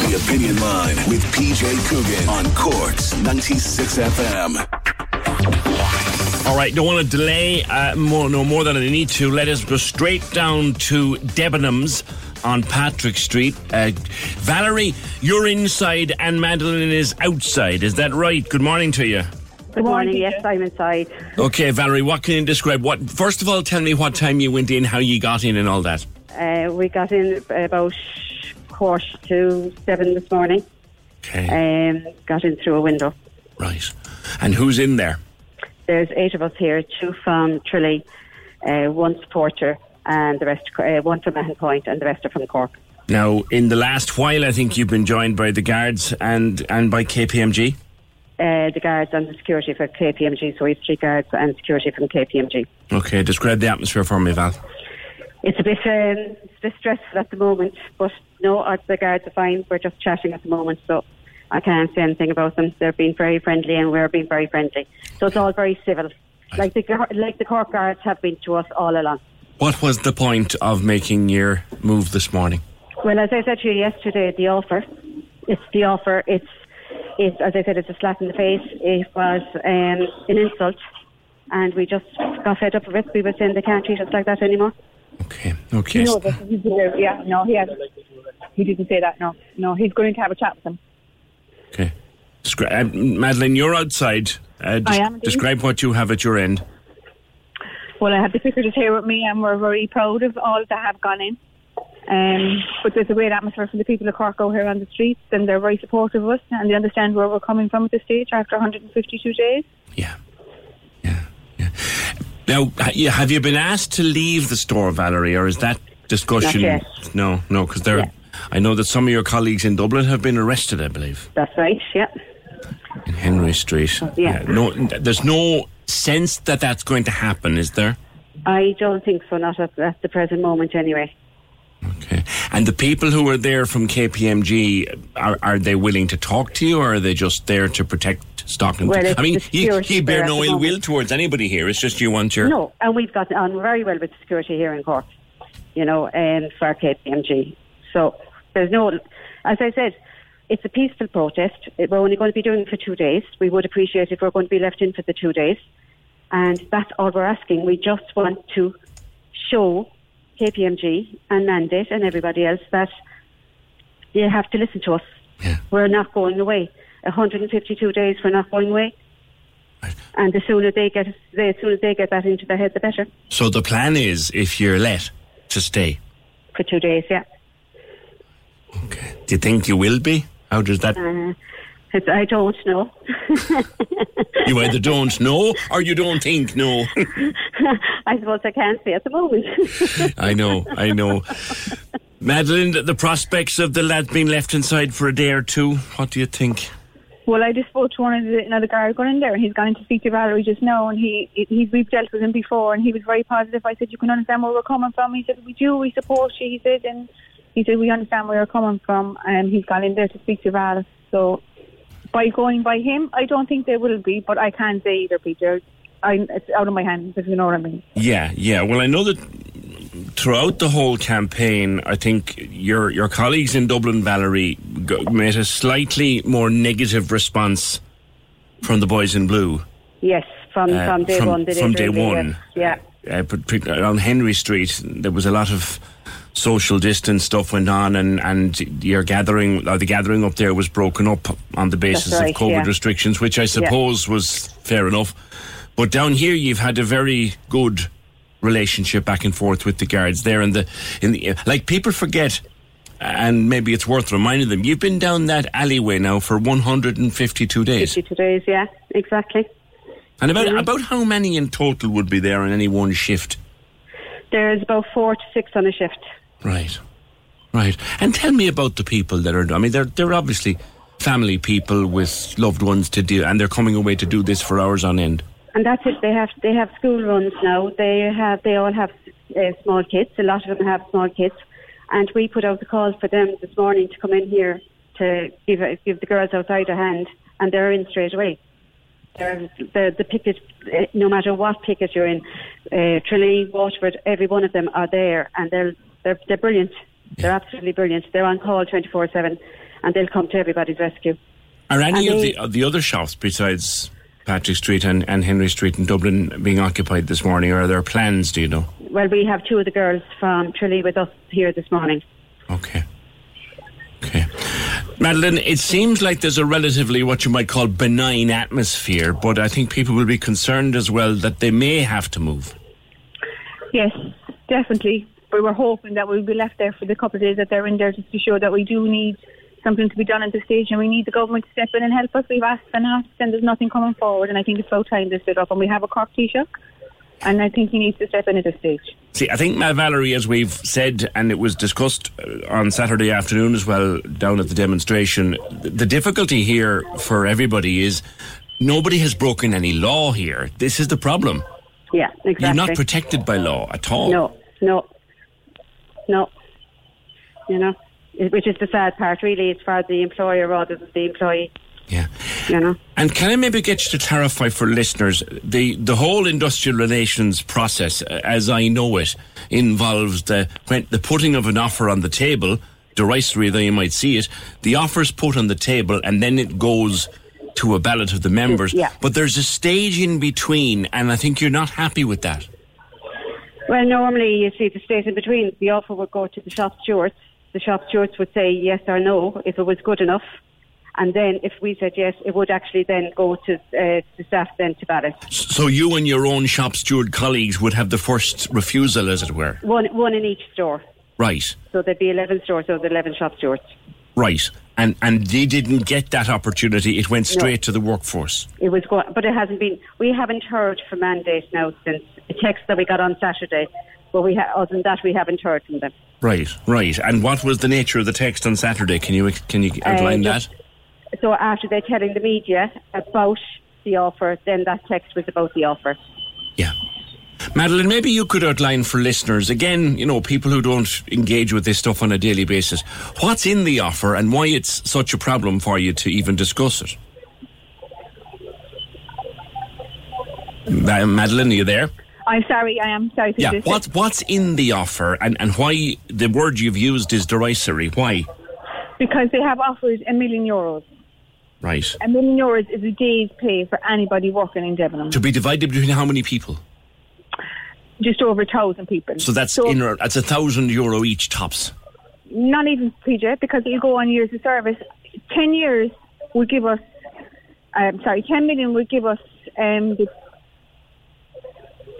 The Opinion Line with PJ Coogan on Cork's 96 FM. All right, don't want to delay uh, more, no more than I need to. Let us go straight down to Debenhams on Patrick Street. Uh, Valerie, you're inside and Madeline is outside. Is that right? Good morning to you. Good morning. Yes, I'm inside. Okay, Valerie, what can you describe? What first of all, tell me what time you went in, how you got in, and all that. Uh, we got in about quarter to seven this morning. Okay, Um, got in through a window. right. And who's in there? There's eight of us here, two from Tralee, uh, one supporter, and the rest, uh, one from Mahon Point, and the rest are from Cork. Now, in the last while, I think you've been joined by the guards and and by KPMG. Uh, the guards and the security for KPMG, so we have three guards and security from KPMG. Okay, describe the atmosphere for me, Val. It's a bit, um, it's a bit stressful at the moment, but no, the guards are fine. We're just chatting at the moment, so I can't say anything about them. They're being very friendly, and we're being very friendly. So it's all very civil, like the like the Cork guards have been to us all along. What was the point of making your move this morning? Well, as I said to you yesterday, the offer, it's the offer. It's, it's as I said, it's a slap in the face. It was um, an insult, and we just got fed up with it. We were saying they can't treat us like that anymore. Okay, okay. No, but he's there. Yeah, no, he hasn't. He didn't say that. No, no, he's going to have a chat with him. Okay. Descri- uh, Madeline, you're outside. Uh, des- I am indeed. describe what you have at your end. Well, I have the visitors here with me, and we're very proud of all that have gone in. Um, but there's a great atmosphere for the people of Cork out here on the streets, and they're very supportive of us, and they understand where we're coming from at this stage after 152 days. Yeah. Yeah. Yeah. Now, have you been asked to leave the store, Valerie, or is that discussion? No, no, because there. Yeah. I know that some of your colleagues in Dublin have been arrested. I believe That's right. Yeah. in Henry Street. Oh, yeah. no, there's no sense that that's going to happen, is there? I don't think so. Not at, at the present moment, anyway. Okay. And the people who are there from KPMG, are, are they willing to talk to you or are they just there to protect stock and Well, I mean, the you, you bear no ill will towards anybody here. It's just you want your. No, and we've got on very well with security here in Cork, you know, and for KPMG. So there's no, as I said, it's a peaceful protest. We're only going to be doing it for two days. We would appreciate if we're going to be left in for the two days. And that's all we're asking. We just want to show KPMG and Mandate and everybody else that they have to listen to us. Yeah. We're not going away. 152 days, we're not going away. And the sooner they get, the sooner they get that into their head, the better. So the plan is, if you're let, to stay. For two days, yeah. Okay. Do you think you will be? How does that? Uh, it's, I don't know. You either don't know or you don't think no. I suppose I can't say at the moment. I know, I know. Madeline, the- the prospects of the lad being left inside for a day or two, what do you think? Well, I just spoke to one of the another guy going in there, and he's gone in to speak to Valerie just now, and he, he we've dealt with him before, and he was very positive. I said, "You can understand where we're coming from." He said, "We do, we support you." He said, and he said, "We understand where you're coming from," and he's gone in there to speak to Val. So, by going by him, I don't think they will be, but I can't say either, Peter. I, it's out of my hands, if you know what I mean. Yeah, yeah. Well, I know that throughout the whole campaign, I think your your colleagues in Dublin, Valerie, made a slightly more negative response from the boys in blue. yes, from, Uh, from day from- one. From day really, one. Yeah. Uh, but- but on Henry Street, there was a lot of social distance stuff went on, and and your gathering, or the gathering up there was broken up on the basis right, of COVID yeah. restrictions, which I suppose was fair enough. But down here, you've had a very good relationship back and forth with the guards there, and the in the like people forget. And maybe it's worth reminding them. You've been down that alleyway now for 152 days. 52 days, yeah, exactly. And about Mhm. about how many in total would be there on any one shift? There's about four to six on a shift. Right, right. And tell me about the people that are. I mean, they're they're obviously family people with loved ones to deal, and they're coming away to do this for hours on end. And that's it. They have they have school runs now. They have they all have uh, small kids. A lot of them have small kids, and we put out the call for them this morning to come in here to give give the girls outside a hand, and they're in straight away. They're, the the picket, uh, no matter what picket you're in, uh, Tralee, Waterford, every one of them are there, and they're they're they're brilliant. They're absolutely brilliant. They're on call twenty four seven, and they'll come to everybody's rescue. Are any And of they- the of the other shops besides Patrick Street and, and Henry Street in Dublin being occupied this morning? Or are there plans? Do you know? Well, we have two of the girls from Tralee with us here this morning. Okay. Okay. Madeline, it seems like there's a relatively what you might call benign atmosphere, but I think people will be concerned as well that they may have to move. Yes, definitely. We were hoping that we'd be left there for the couple of days that they're in there just to show that we do need something to be done at this stage and we need the government to step in and help us. We've asked and asked and there's nothing coming forward and I think it's about time they stood up and we have a Cork Taoiseach and I think he needs to step in at this stage. See, I think, Matt Valerie, as we've said, and it was discussed uh, on Saturday afternoon as well down at the demonstration, the difficulty here for everybody is nobody has broken any law here. This is the problem. Yeah, exactly. You're not protected by law at all. No, no, no. You know, which is the sad part. Really, it's for the employer rather than the employee. Yeah. You know. And can I maybe get you to clarify for listeners the the whole industrial relations process, uh, as I know it, involves the when the putting of an offer on the table, derisory though you might see it, the offer's put on the table and then it goes to a ballot of the members. Yeah. But there's a stage in between, and I think you're not happy with that. Well, normally you see the state in between. The offer would go to the shop stewards. The shop stewards would say yes or no if it was good enough. And then if we said yes, it would actually then go to uh, the staff then to ballot. So you and your own shop steward colleagues would have the first refusal, as it were. One, one in each store. Right. So there'd be 11 stores, so the 11 shop stewards. Right. And and they didn't get that opportunity. It went straight to the workforce. It was go- but it hasn't been. We haven't heard from Mandate now since a text that we got on Saturday. But we ha- other than that, we haven't heard from them. Right, right. And what was the nature of the text on Saturday? Can you can you outline Uh, that? So after they're telling the media about the offer, then that text was about the offer. Yeah. Madeline, maybe you could outline for listeners, again, you know, people who don't engage with this stuff on a daily basis, what's in the offer and why it's such a problem for you to even discuss it. Madeline, are you there? I'm sorry, I am sorry to Yeah. What's, what's in the offer and, and why the word you've used is derisory? Why? Because they have offered a million euros. Right. A million euros is a day's pay for anybody working in Devon. To be divided between how many people? Just over a thousand people. So that's in, that's a thousand euro each tops. not even PJ, because you go on years of service. Ten years would give us, um, sorry, ten million would give us um, the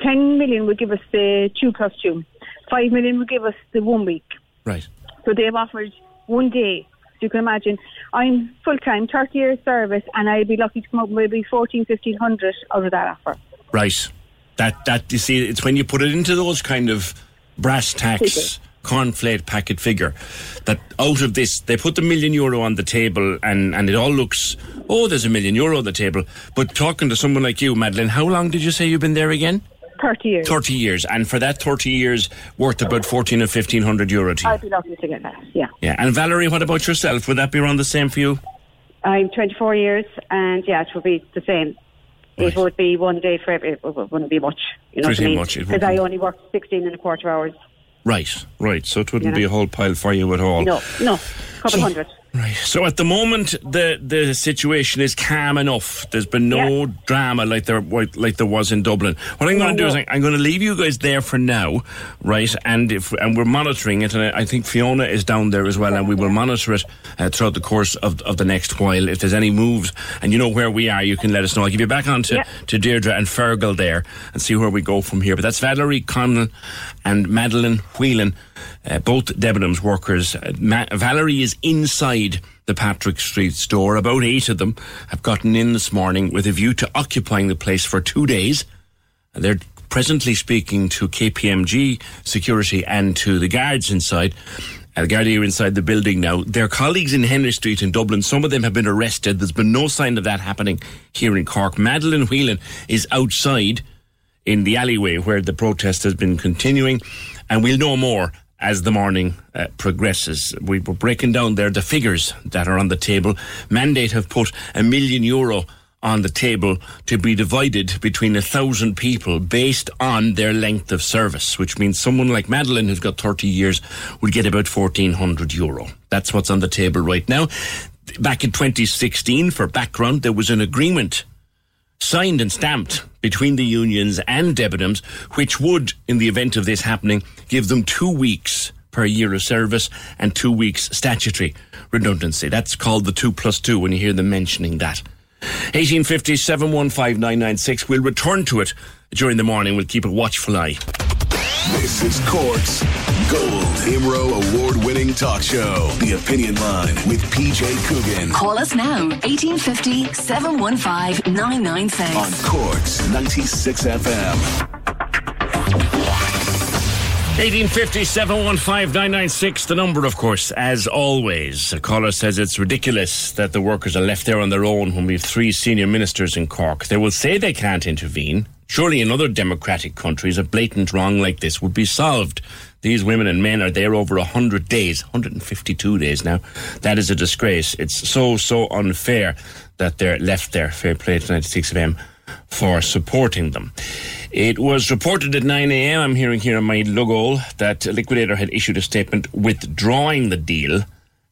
ten million would give us the two plus two. Five million would give us the one week. Right. So they've offered one day. So you can imagine, I'm full time, 30 years service, and I'd be lucky to come up with maybe 14, 1500 out of that offer. Right. That that you see, it's when you put it into those kind of brass tacks Figure. cornflake packet figure that out of this they put the million euro on the table and and it all looks oh there's a million euro on the table. But talking to someone like you, Madeline, how long did you say you've been there again? 30 years. Thirty years, and for that thirty years, worth about fourteen or fifteen hundred euro to you. I'd be lucky to get that, yeah. Yeah. And Valerie, what about yourself? Would that be around the same for you? I'm 24 years, and yeah, it would be the same. Right. It would be one day for every. It wouldn't be much. You know Pretty what I mean? much, Because I only work 16 and a quarter hours. Right, right. So it wouldn't You know. be a whole pile for you at all. No, no, couple So- hundred. Right. So at the moment, the the situation is calm enough. There's been no Yeah. drama like there like there was in Dublin. What I'm going to do is I- I'm going to leave you guys there for now, right? And if and we're monitoring it, and I, I think Fiona is down there as well, and we will monitor it uh, throughout the course of of the next while. If there's any moves, and you know where we are, you can let us know. I'll give you back on to, Yeah. to Deirdre and Fergal there, and see where we go from here. But that's Valerie Connell and Madeline Whelan uh, both Debenhams workers. Uh, Ma- Valerie is inside the Patrick Street store. About eight of them have gotten in this morning with a view to occupying the place for two days. They're presently speaking to KPMG security and to the guards inside. Uh, the guard are inside the building now. Their colleagues in Henry Street in Dublin, some of them have been arrested. There's been no sign of that happening here in Cork. Madeline Whelan is outside in the alleyway where the protest has been continuing, and we'll know more as the morning uh, progresses. We were breaking down there the figures that are on the table. Mandate have put a million euro on the table to be divided between a thousand people based on their length of service, which means someone like Madeline, who's got 30 years, would get about 1400 euro. That's what's on the table right now. Back in 2016, for background, there was an agreement signed and stamped between the unions and Debenhams, which would, in the event of this happening, give them two weeks per year of service and two weeks statutory redundancy. That's called the two plus two when you hear them mentioning that. 1850 715 996. We'll return to it during the morning. We'll keep a watchful eye. This is Cork's Gold Imro Award winning talk show. The Opinion Line with PJ Coogan Call us now, 1850 715 996. on Cork's 96 FM. 1850 715 996, the number, of course, as always. A caller says it's ridiculous that the workers are left there on their own when we have three senior ministers in Cork. They will say they can't intervene. Surely in other democratic countries, a blatant wrong like this would be solved. These women and men are there over 100 days, 152 days now. That is a disgrace. It's so, so unfair that they're left there. Fair play to 96 of them for supporting them. It was reported at 9 a.m. I'm hearing here on my logo that Liquidator had issued a statement withdrawing the deal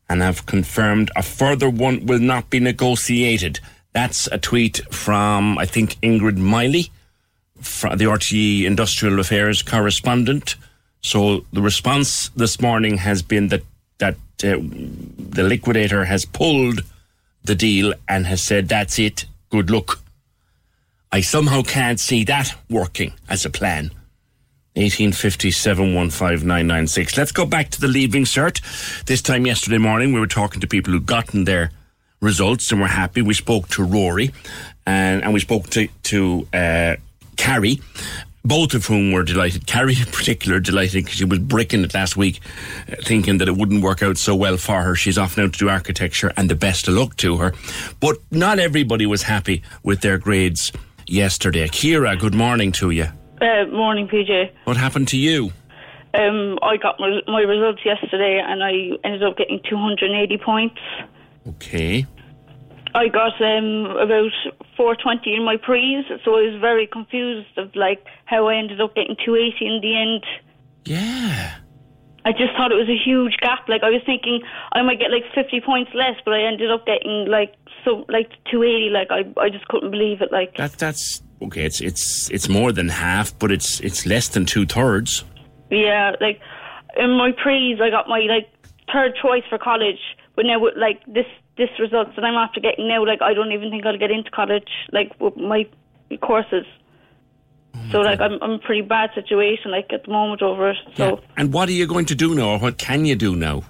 and have confirmed a further one will not be negotiated. That's a tweet from, I think, Ingrid Miley, the RTE Industrial Affairs correspondent. So the response this morning has been that that uh, the liquidator has pulled the deal and has said that's it. Good luck. I somehow can't see that working as a plan. 1857 Let's go back to the leaving cert. This time yesterday morning, we were talking to people who'd gotten their results and were happy. We spoke to Rory and, and we spoke to, to uh, Carrie, both of whom were delighted. Carrie, in particular, delighted because she was bricking it last week, uh, thinking that it wouldn't work out so well for her. She's off now to do architecture and the best of luck to her. But not everybody was happy with their grades yesterday. Kira, good morning to you. Uh, morning, PJ. What happened to you? Um, I got my, my results yesterday and I ended up getting 280 points. Okay. I got um, about 420 in my pre's, so I was very confused of like how I ended up getting 280 in the end. Yeah. I just thought it was a huge gap. Like I was thinking I might get like 50 points less, but I ended up getting like so like 280. Like I I just couldn't believe it. Like That that's okay. It's it's it's more than half, but it's it's less than two thirds. Yeah, like in my pre's, I got my like third choice for college, but now with like this this results that I'm after getting now, like I don't even think I'll get into college, like with my courses. So like I'm I'm in a pretty bad situation like at the moment over it. So And what are you going to do now, or what can you do now?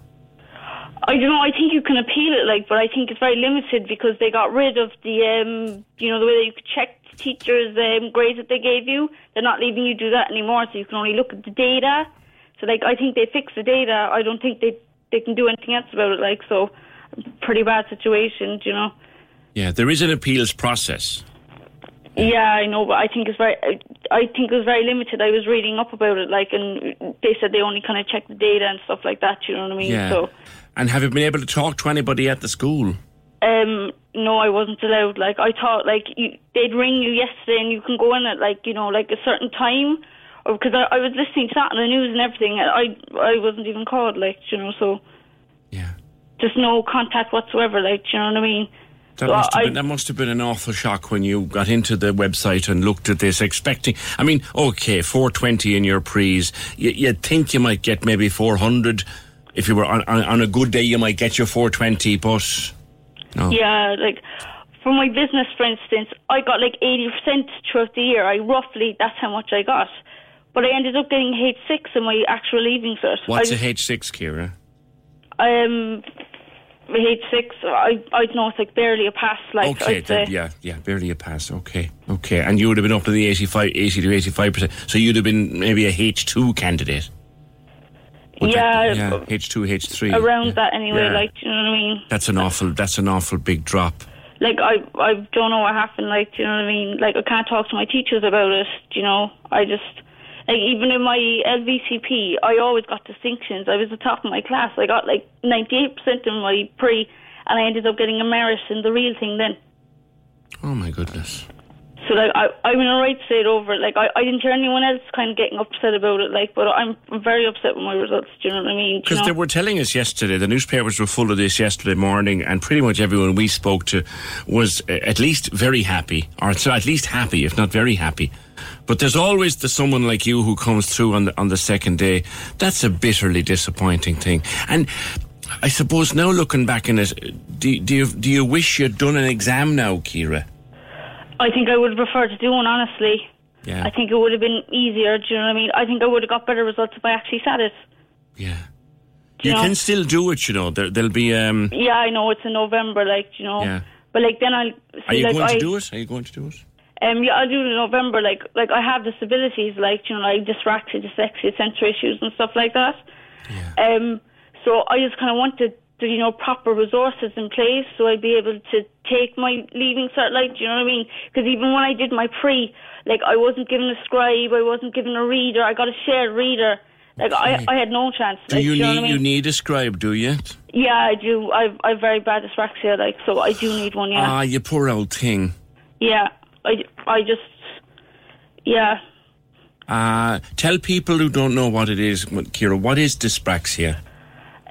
I don't know. I think you can appeal it, like, but I think it's very limited because they got rid of the, um, you know, the way that you could check teachers' um, grades that they gave you. They're not leaving you do that anymore, so you can only look at the data. So, like, I think they fixed the data. I don't think they they can do anything else about it. Like, so, pretty bad situation, you know. Yeah, there is an appeals process. Yeah, I know, but I think it's very. I think it was very limited. I was reading up about it, like, and they said they only kind of check the data and stuff like that. You know what I mean? Yeah. So. And have you been able to talk to anybody at the school? Um, no, I wasn't allowed. Like I thought, like you, they'd ring you yesterday, and you can go in at like you know like a certain time, or because I, I was listening to that on the news and everything, and I I wasn't even called. Like you know, so Just no contact whatsoever. Like, do you know what I mean? That So must, have I- been, that must have been an awful shock when you got into the website and looked at this, expecting. I mean, okay, 420 in your prees. You, you'd think you might get maybe 400. If you were on, on, on a good day, you might get your 420, but no. Yeah, like for my business, for instance, I got like 80% throughout the year. I roughly, that's how much I got. But I ended up getting H6 in my actual leaving cert. What's I a H6, Kira? Um, H6, I, I don't know, it's like barely a pass. Like, okay, I'd then, yeah, yeah, barely a pass. Okay, okay. And you would have been up to the 85, 80 to 85%. So you'd have been maybe a H2 candidate. Would Yeah, that- yeah, uh, H2, H3. around yeah. that anyway, Yeah. like, do you know what I mean? That's an awful, that's an awful big drop. like I I don't know what happened. Like, do you know what I mean? Like, I can't talk to my teachers about it. do You know, I just like even in my LCVP, I always got distinctions. I was the top of my class. I got like ninety eight percent in my pre, and I ended up getting a merit in the real thing then. Oh my goodness. So like I I'm in a right state over it. Like I, I didn't hear anyone else kind of getting upset about it. Like, but I'm very upset with my results. Do you know what I mean? Do you Because know? they were telling us yesterday, the newspapers were full of this yesterday morning, and pretty much everyone we spoke to was uh, at least very happy, or so at least happy, if not very happy. But there's always the someone like you who comes through on the on the second day. That's a bitterly disappointing thing. And I suppose now looking back in it, do, do you do you wish you'd done an exam now, Kira? I think I would have preferred to do one honestly. Yeah. I think it would have been easier. Do you know what I mean? I think I would have got better results if I actually sat it. Yeah. You you know? can still do it, you know. There, there'll be. Um, Yeah, I know it's in November, like you know. Yeah. But like then I see are you like going I to do it? Are you going to do it? Um yeah I'll do in November. Like like I have disabilities, like you know like dyspraxia, dyslexia, sensory issues and stuff like that. Yeah. Um, so I just kind of wanted the, you know proper resources in place so I'd be able to take my leaving cert. Like do you know what I mean? Because even when I did my pre, like I wasn't given a scribe, I wasn't given a reader. I got a shared reader. Like Okay. I, I had no chance. Do like, you know need I mean? you need a scribe? Do you? Yeah, I do. I've I've very bad dyslexia, like so I do need one. Yeah, Ah, you poor old thing. yeah. I I just yeah. Uh, tell people who don't know what it is, what- Kira, what is dyspraxia?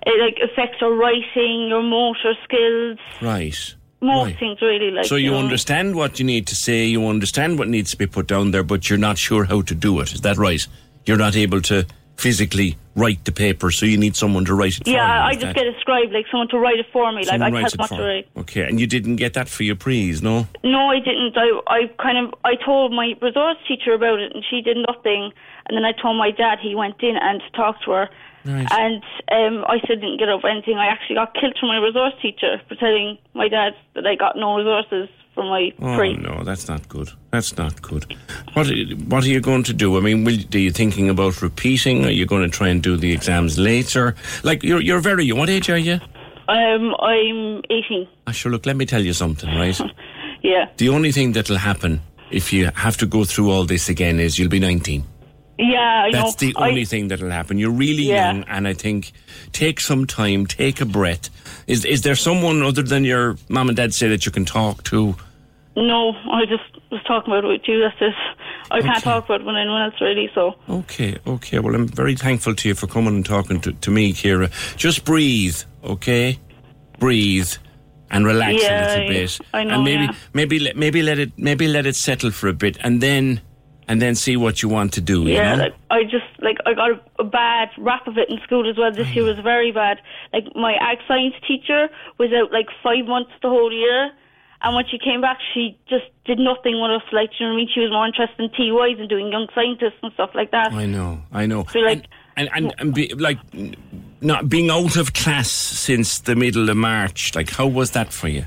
It like affects your writing, your motor skills, Right. most Right. things really. Like So you know. understand what you need to say, you understand what needs to be put down there, but you're not sure how to do it. Is that right? You're not able to physically write the paper, so you need someone to write it for you. Yeah, I just that- get a scribe, like someone to write it for me. someone like I writes tell it to for you. write. Okay, and you didn't get that for your prees, no? No, I didn't. I I kind of I told my resource teacher about it, and she did nothing. And then I told my dad. He went in and talked to her. Right. And um, I still didn't get up anything. I actually got killed from my resource teacher for telling my dad that I got no resources for my Oh no, that's not good. That's not good. What What are you going to do? I mean, will, are you thinking about repeating? Are you going to try and do the exams later? Like you're you're very young. What age are you? Um, I'm 18. Ah, sure. Look, let me tell you something, right? Yeah. the only thing that'll happen if you have to go through all this again is you'll be 19. Yeah, I That's know. the only I, thing that'll happen. You're really Yeah. young, and I think take some time, take a breath. Is is there someone other than your mom and dad say that you can talk to? No, I just was talking about it with you. That's it. I can't talk about it with anyone else really. So Okay, okay. Well, I'm very thankful to you for coming and talking to, to me, Kira. Just breathe, okay? Breathe and relax Yeah, a little bit, I know, and maybe yeah. maybe let maybe let it maybe let it settle for a bit, and then and then see what you want to do. You yeah, know? like I just like I got a, a bad rap of it in school as well. This year was very bad. Like my ag science teacher was out like five months the whole year. And when she came back, she just did nothing with us. Like, you know what I mean? She was more interested in TYs and doing young scientists and stuff like that. I know, I know. So, like- and and, and, and be, like not being out of class since the middle of March. Like, how was that for you?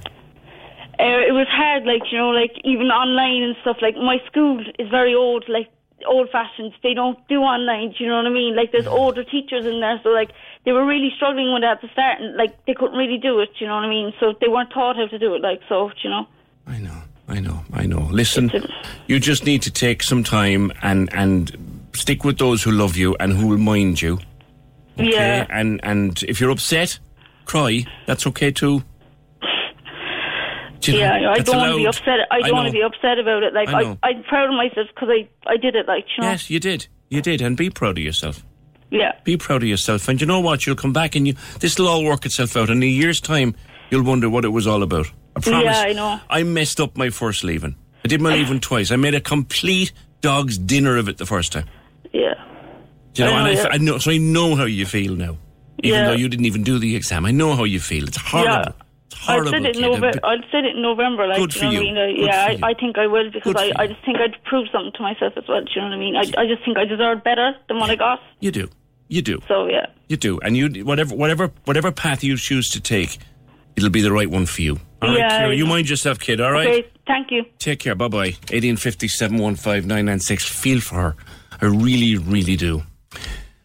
Uh, it was hard, like you know, like even online and stuff. Like my school is very old, like old fashioned. They don't do online. Do you know what I mean? Like there's mm. older teachers in there, so like they were really struggling with that at the start, and like they couldn't really do it. Do you know what I mean? So they weren't taught how to do it. Like so, do you know. I know, I know, I know. Listen, you just need to take some time and and stick with those who love you and who will mind you. Okay? Yeah. And and if you're upset, cry. That's okay too. Do you know? Yeah, I don't want to be upset. I don't want to be upset about it. Like I I, I'm proud of myself because I, I did it. Like you know. Yes, you did. You did, and be proud of yourself. Yeah. Be proud of yourself. And you know what? You'll come back and you this will all work itself out. In a year's time, you'll wonder what it was all about. I promise. Yeah, I know. I messed up my first leaving. I did my leaving twice. I made a complete dog's dinner of it the first time. Yeah. Do you know, I and know, I, f- yeah. I know, so I know how you feel now. Even Yeah. though you didn't even do the exam, I know how you feel. It's horrible. Yeah. Horrible. said it in. November. I'd said it in November. Like, Good you for know you. I mean? I, Good yeah, for you. I, I think I will because I, I just think I'd prove something to myself as well. Do you know what I mean? I, I just think I deserve better than what I got. You do. You do. So yeah. You do. And you whatever whatever whatever path you choose to take, it'll be the right one for you. All right, Yeah, Ciara, I you mind yourself, kid, all right? Okay. Thank you. Take care. Bye bye. 1850 715 996. Feel for her. I really, really do.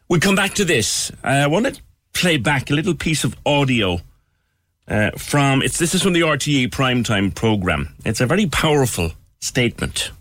We'll come back to this. Uh, I want to play back a little piece of audio uh, from. It's This is from the RTE primetime programme. It's a very powerful statement.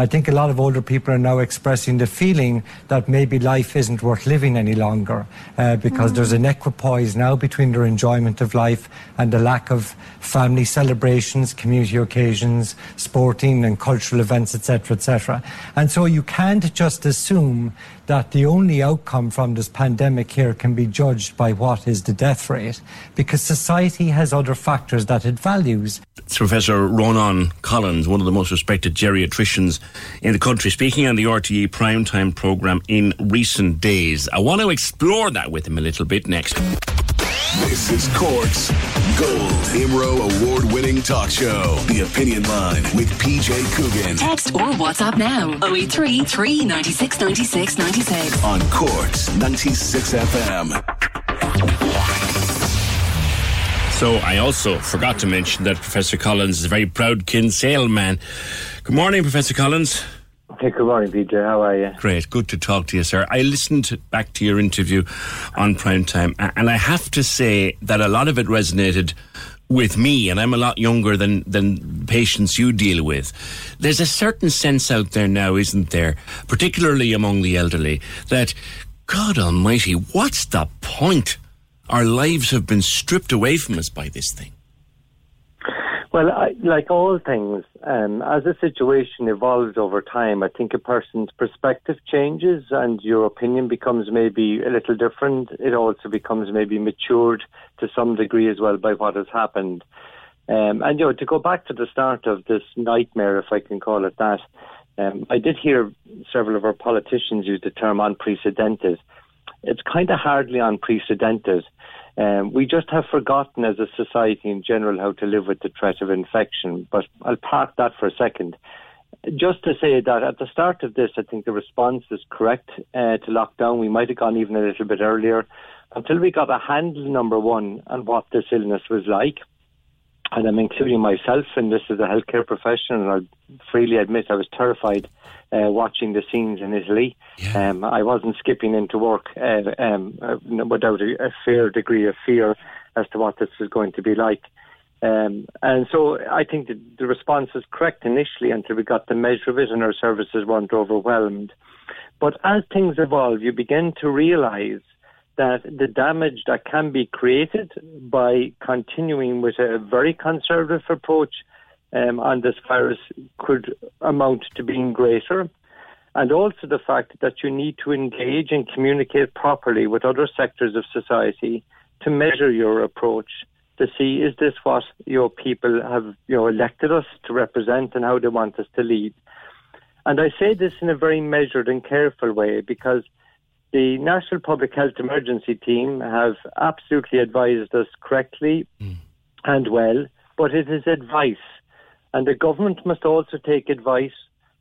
I think a lot of older people are now expressing the feeling that maybe life isn't worth living any longer uh, because there's an equipoise now between their enjoyment of life and the lack of family celebrations, community occasions, sporting and cultural events, etc., etc. And so you can't just assume that the only outcome from this pandemic here can be judged by what is the death rate because society has other factors that it values. It's Professor Ronan Collins, one of the most respected geriatricians in the country, speaking on the RTE primetime programme in recent days. I want to explore that with him a little bit next. This is Cork's Gold Imro award winning talk show. The Opinion Line with PJ Coogan Text or WhatsApp now 083 396 96 96. on Cork's 96 FM. So I also forgot to mention that Professor Collins is a very proud Kinsale man. Good morning, Professor Collins. Hey, good morning, PJ. How are you? Great, good to talk to you, sir. I listened back to your interview on prime time, and I have to say that a lot of it resonated with me, and I'm a lot younger than than patients you deal with. There's a certain sense out there now, isn't there, particularly among the elderly, that God Almighty, what's the point? Our lives have been stripped away from us by this thing. Well, I, like all things, um, as a situation evolves over time, I think a person's perspective changes and your opinion becomes maybe a little different. It also becomes maybe matured to some degree as well by what has happened. Um, and, you know, to go back to the start of this nightmare, if I can call it that, um, I did hear several of our politicians use the term unprecedented. It's kind of hardly unprecedented. Um, we just have forgotten as a society in general how to live with the threat of infection. But I'll park that for a second. Just to say that at the start of this, I think the response is correct uh, to lockdown. We might have gone even a little bit earlier until we got a handle, number one, on what this illness was like. And I'm including myself in this as a healthcare professional, and I'll freely admit I was terrified uh, watching the scenes in Italy. Um, I wasn't skipping into work uh, um, uh, without a, a fair degree of fear as to what this was going to be like. Um, and so I think the, the response was correct initially until we got the measure of it and our services weren't overwhelmed. But as things evolve, you begin to realise that the damage that can be created by continuing with a very conservative approach um, on this virus could amount to being greater. And also the fact that you need to engage and communicate properly with other sectors of society to measure your approach to see is this what your people have you know elected us to represent and how they want us to lead. And I say this in a very measured and careful way because the National Public Health Emergency Team have absolutely advised us correctly and well, but it is advice. And the government must also take advice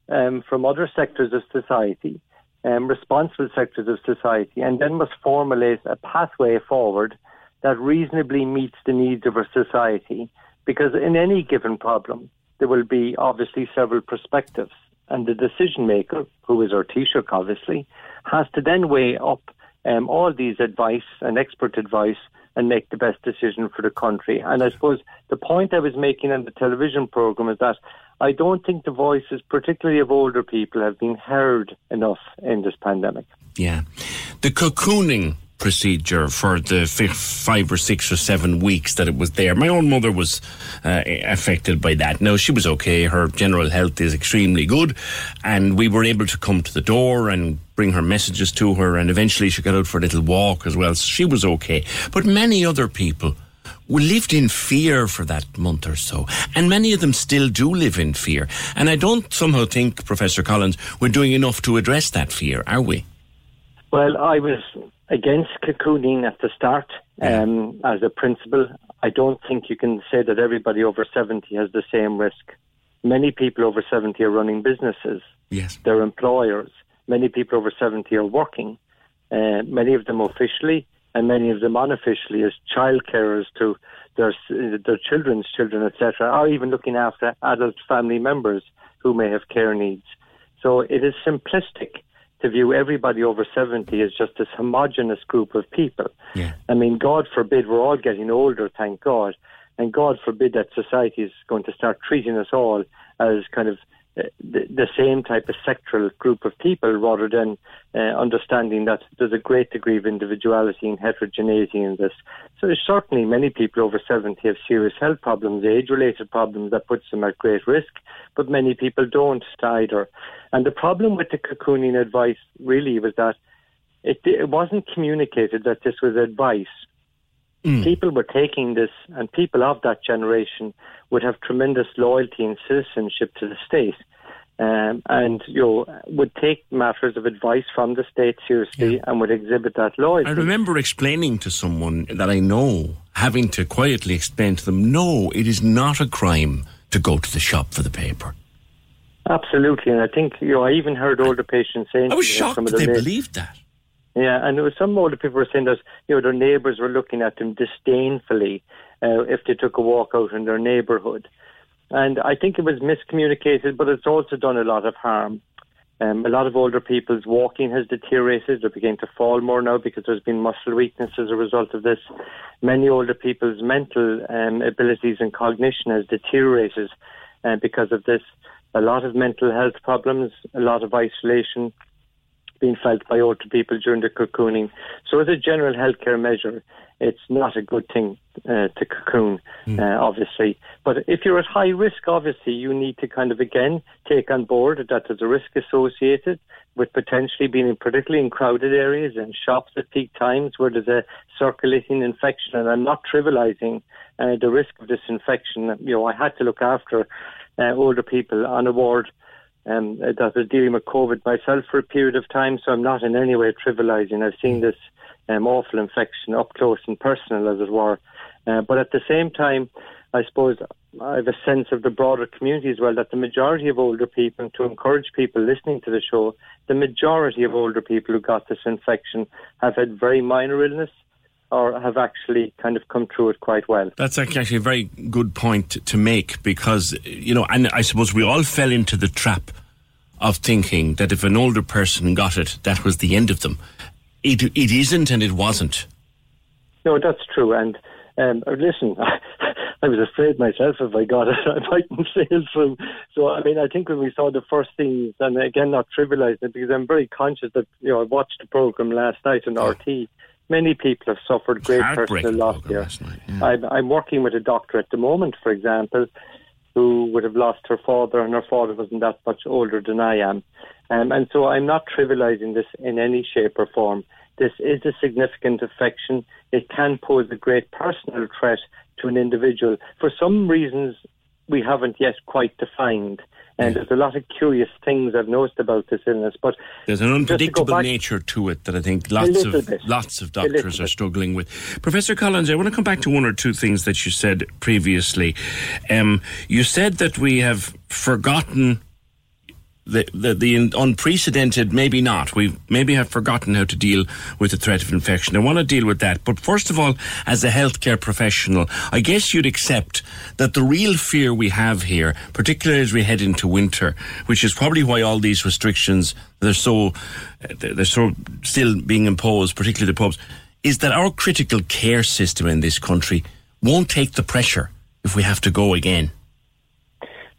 um, from other sectors of society, um, responsible sectors of society, and then must formulate a pathway forward that reasonably meets the needs of our society. Because in any given problem, there will be obviously several perspectives. And the decision maker, who is our Taoiseach obviously, has to then weigh up um, all these advice and expert advice and make the best decision for the country. And I suppose the point I was making on the television programme is that I don't think the voices, particularly of older people, have been heard enough in this pandemic. Yeah. The cocooning procedure for the five or six or seven weeks that it was there. My own mother was uh, affected by that. No, she was okay. Her general health is extremely good, and we were able to come to the door and bring her messages to her, and eventually she got out for a little walk as well. So she was okay. But many other people we lived in fear for that month or so. And many of them still do live in fear. And I don't somehow think, Professor Collins, we're doing enough to address that fear, are we? Well, I was against cocooning at the start um, as a principle. I don't think you can say that everybody over 70 has the same risk. Many people over 70 are running businesses. Yes. They're employers. Many people over 70 are working. Uh, many of them officially and many of them unofficially as child carers to their their children's children, etc., or even looking after adult family members who may have care needs. So it is simplistic to view everybody over 70 as just this homogenous group of people. Yeah. I mean, God forbid we're all getting older, thank God, and God forbid that society is going to start treating us all as kind of the, same type of sectoral group of people rather than uh, understanding that there's a great degree of individuality and heterogeneity in this. So there's certainly many people over 70 have serious health problems, age-related problems that puts them at great risk, but many people don't either. And the problem with the cocooning advice really was that it, it wasn't communicated that this was advice. Mm. People were taking this, and people of that generation would have tremendous loyalty and citizenship to the state. Um, and you know, would take matters of advice from the state seriously Yeah. and would exhibit that loyalty. I remember explaining to someone that I know, having to quietly explain to them, no, it is not a crime to go to the shop for the paper. Absolutely, and I think you know I even heard older patients saying. I was shocked that they believed that. Yeah, and there was some older people were saying that you know their neighbours were looking at them disdainfully uh, if they took a walk out in their neighbourhood, and I think it was miscommunicated, but it's also done a lot of harm. Um, a lot of older people's walking has deteriorated. They're beginning to fall more now because there's been muscle weakness as a result of this. Many older people's mental um, abilities and cognition has deteriorated uh, because of this. A lot of mental health problems, a lot of isolation being felt by older people during the cocooning. So, as a general healthcare measure, it's not a good thing uh, to cocoon, uh, obviously. But if you're at high risk, obviously, you need to kind of again take on board that there's a risk associated with potentially being in particularly in crowded areas and shops at peak times where there's a circulating infection. And I'm not trivializing uh, the risk of this infection. You know, I had to look after uh, older people on a ward um, that was dealing with COVID myself for a period of time, so I'm not in any way trivializing. I've seen this um, awful infection up close and personal, as it were. Uh, but at the same time, I suppose I have a sense of the broader community as well that the majority of older people, to encourage people listening to the show, the majority of older people who got this infection have had very minor illness or have actually kind of come through it quite well. That's actually a very good point to make because, you know, and I suppose we all fell into the trap of thinking that if an older person got it, that was the end of them. It, it isn't and it wasn't. No, that's true. And um, listen, I was afraid myself if I got it, I mightn't sail through. So, I mean, I think when we saw the first things, and again, not trivializing it, because I'm very conscious that, you know, I watched the program last night on RT. Many people have suffered great personal loss here. I'm, I'm working with a doctor at the moment, for example, who would have lost her father, and her father wasn't that much older than I am. Um, and so I'm not trivializing this in any shape or form. This is a significant affection. It can pose a great personal threat to an individual. For some reasons, we haven't yet quite defined. And there's a lot of curious things I've noticed about this illness. But There's an to unpredictable back- nature to it that I think lots of bit. lots of doctors are struggling with. Professor Collins, I want to come back to one or two things that you said previously. Um, you said that we have forgotten the, the the unprecedented. Maybe not. We maybe have forgotten how to deal with the threat of infection. I want to deal with that, but first of all, as a healthcare professional, I guess you'd accept that the real fear we have here, particularly as we head into winter, which is probably why all these restrictions they're so they're so still being imposed, particularly the pubs, is that our critical care system in this country won't take the pressure if we have to go again.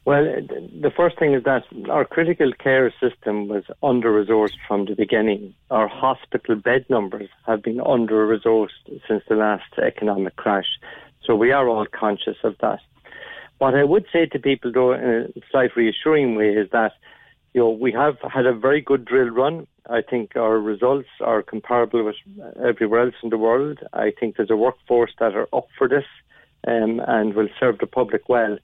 Well, the first thing is that our critical care system was under resourced from the beginning. Our hospital bed numbers have been under resourced since the last economic crash. So we are all conscious of that. What I would say to people, though, in a slight reassuring way, is that you know we have had a very good drill run. I think our results are comparable with everywhere else in the world. I think there's a workforce that are up for this um, and will serve the public well.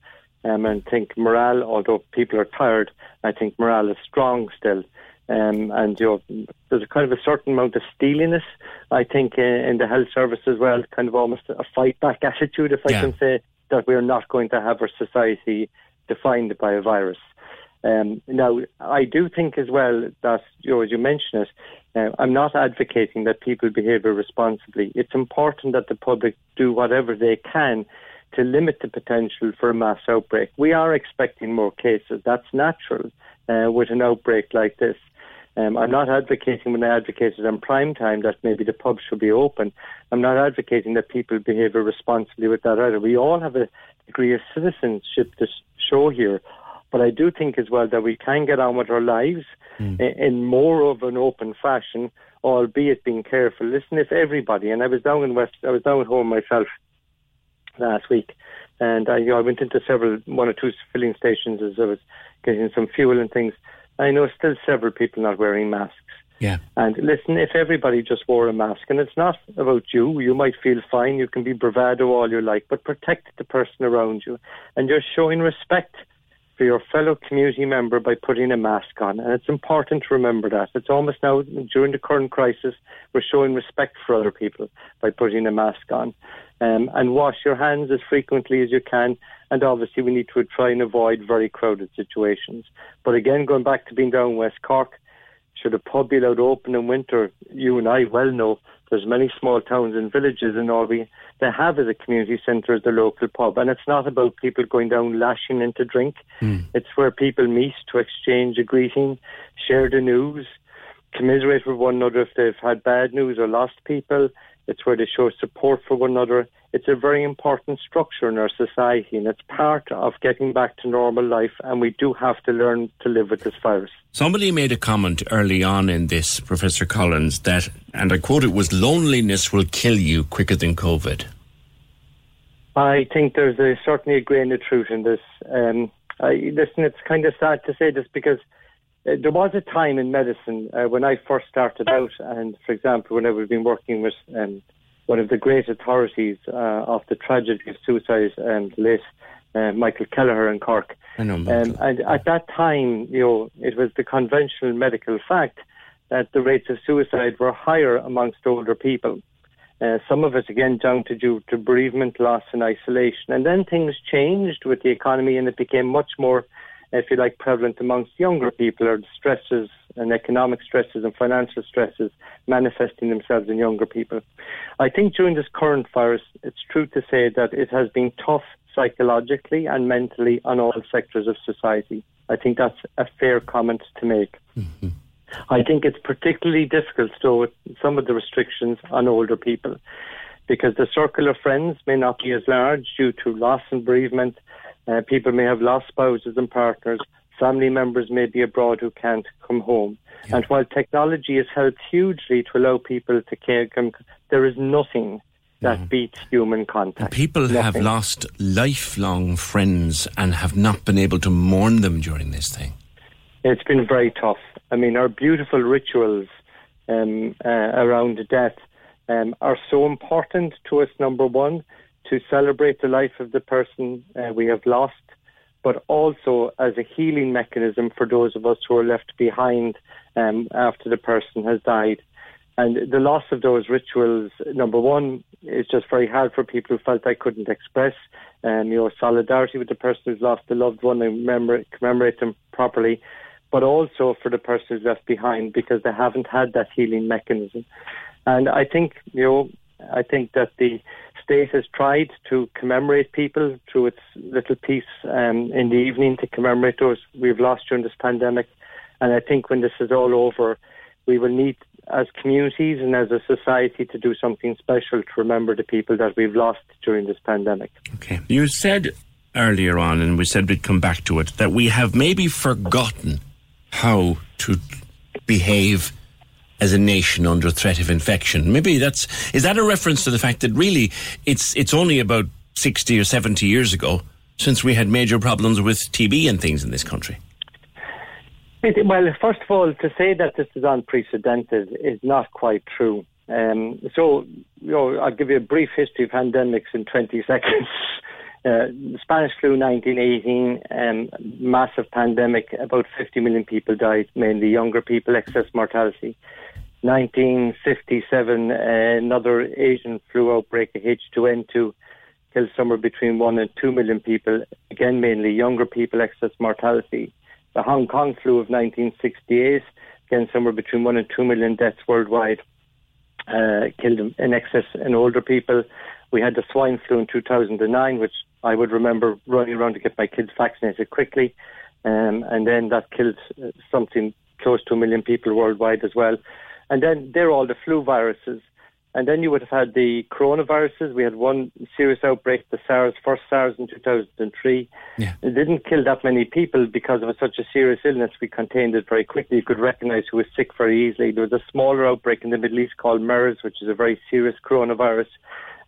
Um, and think morale, although people are tired, I think morale is strong still. Um, and you know, there's a kind of a certain amount of steeliness, I think, uh, in the health service as well, kind of almost a fight back attitude, if Yeah. I can say, that we're not going to have our society defined by a virus. Um, now, I do think as well that, you know, as you mentioned it, uh, I'm not advocating that people behave irresponsibly. It's important that the public do whatever they can to limit the potential for a mass outbreak. We are expecting more cases. That's natural uh, with an outbreak like this. Um, I'm not advocating when I advocated on prime time that maybe the pubs should be open. I'm not advocating that people behave irresponsibly with that either. We all have a degree of citizenship to show here. But I do think as well that we can get on with our lives i- in more of an open fashion, albeit being careful. Listen, if everybody, and I was down in West, I was down at home myself last week, and I, you know, I went into several, one or two filling stations as I was getting some fuel and things. I know still several people not wearing masks. Yeah. And listen, if everybody just wore a mask, and it's not about you, you might feel fine, you can be bravado all you like, but protect the person around you. And you're showing respect for your fellow community member by putting a mask on. And it's important to remember that. It's almost now, during the current crisis, we're showing respect for other people by putting a mask on. Um, and wash your hands as frequently as you can. And obviously, we need to try and avoid very crowded situations. But again, going back to being down West Cork, should a pub be allowed open in winter, you and I well know there's many small towns and villages in Norway they have as a community centre as their local pub. And it's not about people going down lashing into drink. It's where people meet to exchange a greeting, share the news, commiserate with one another if they've had bad news or lost people. It's where they show support for one another. It's a very important structure in our society and it's part of getting back to normal life and we do have to learn to live with this virus. Somebody made a comment early on in this, Professor Collins, that, and I quote it, was loneliness will kill you quicker than COVID. I think there's a, certainly a grain of truth in this. Um, I, listen, it's kind of sad to say this because there was a time in medicine uh, when I first started out, and for example, when I was been working with um, one of the great authorities uh, of the tragedy of suicide, um, late uh, Michael Kelleher in Cork. I know, Um, and at that time, you know, it was the conventional medical fact that the rates of suicide were higher amongst older people. Uh, some of it, again, down to due to bereavement, loss, and isolation. And then things changed with the economy, and it became much more, if you like, prevalent amongst younger people, are the stresses and economic stresses and financial stresses manifesting themselves in younger people. I think during this current virus, it's true to say that it has been tough psychologically and mentally on all sectors of society. I think that's a fair comment to make. Mm-hmm. I think it's particularly difficult, though, with some of the restrictions on older people, because the circle of friends may not be as large due to loss and bereavement. Uh, people may have lost spouses and partners. Family members may be abroad who can't come home. And while technology has helped hugely to allow people to care, there is nothing that beats human contact. People have lost lifelong friends and have not been able to mourn them during this thing. It's been very tough. I mean, our beautiful rituals um, uh, around death um, are so important to us, number one, to celebrate the life of the person uh, we have lost, but also as a healing mechanism for those of us who are left behind um, after the person has died. And the loss of those rituals, number one, is just very hard for people who felt they couldn't express um, your solidarity with the person who's lost a loved one and remember, commemorate them properly, but also for the person who's left behind because they haven't had that healing mechanism. And I think, you know, I think that the state has tried to commemorate people through its little piece um, in the evening to commemorate those we've lost during this pandemic. And I think when this is all over, we will need, as communities and as a society, to do something special to remember the people that we've lost during this pandemic. Okay. You said earlier on, and we said we'd come back to it, that we have maybe forgotten how to behave as a nation under threat of infection. Maybe that's is that a reference to the fact that really it's it's only about sixty or seventy years ago since we had major problems with TB and things in this country. Well, first of all, to say that this is unprecedented is not quite true. Um, so, you know, I'll give you a brief history of pandemics in 20 seconds. Uh, Spanish flu 1918, um, massive pandemic, about 50 million people died, mainly younger people, excess mortality. 1957, uh, another Asian flu outbreak, a H2N2, killed somewhere between 1 and 2 million people, again, mainly younger people, excess mortality. The Hong Kong flu of 1968, again, somewhere between 1 and 2 million deaths worldwide, uh, killed in excess in older people. We had the swine flu in 2009, which I would remember running around to get my kids vaccinated quickly. Um, and then that killed uh, something close to a million people worldwide as well. And then they're all the flu viruses. And then you would have had the coronaviruses. We had one serious outbreak, the SARS, first SARS in 2003. Yeah. It didn't kill that many people because it was such a serious illness. We contained it very quickly. You could recognize who was sick very easily. There was a smaller outbreak in the Middle East called MERS, which is a very serious coronavirus.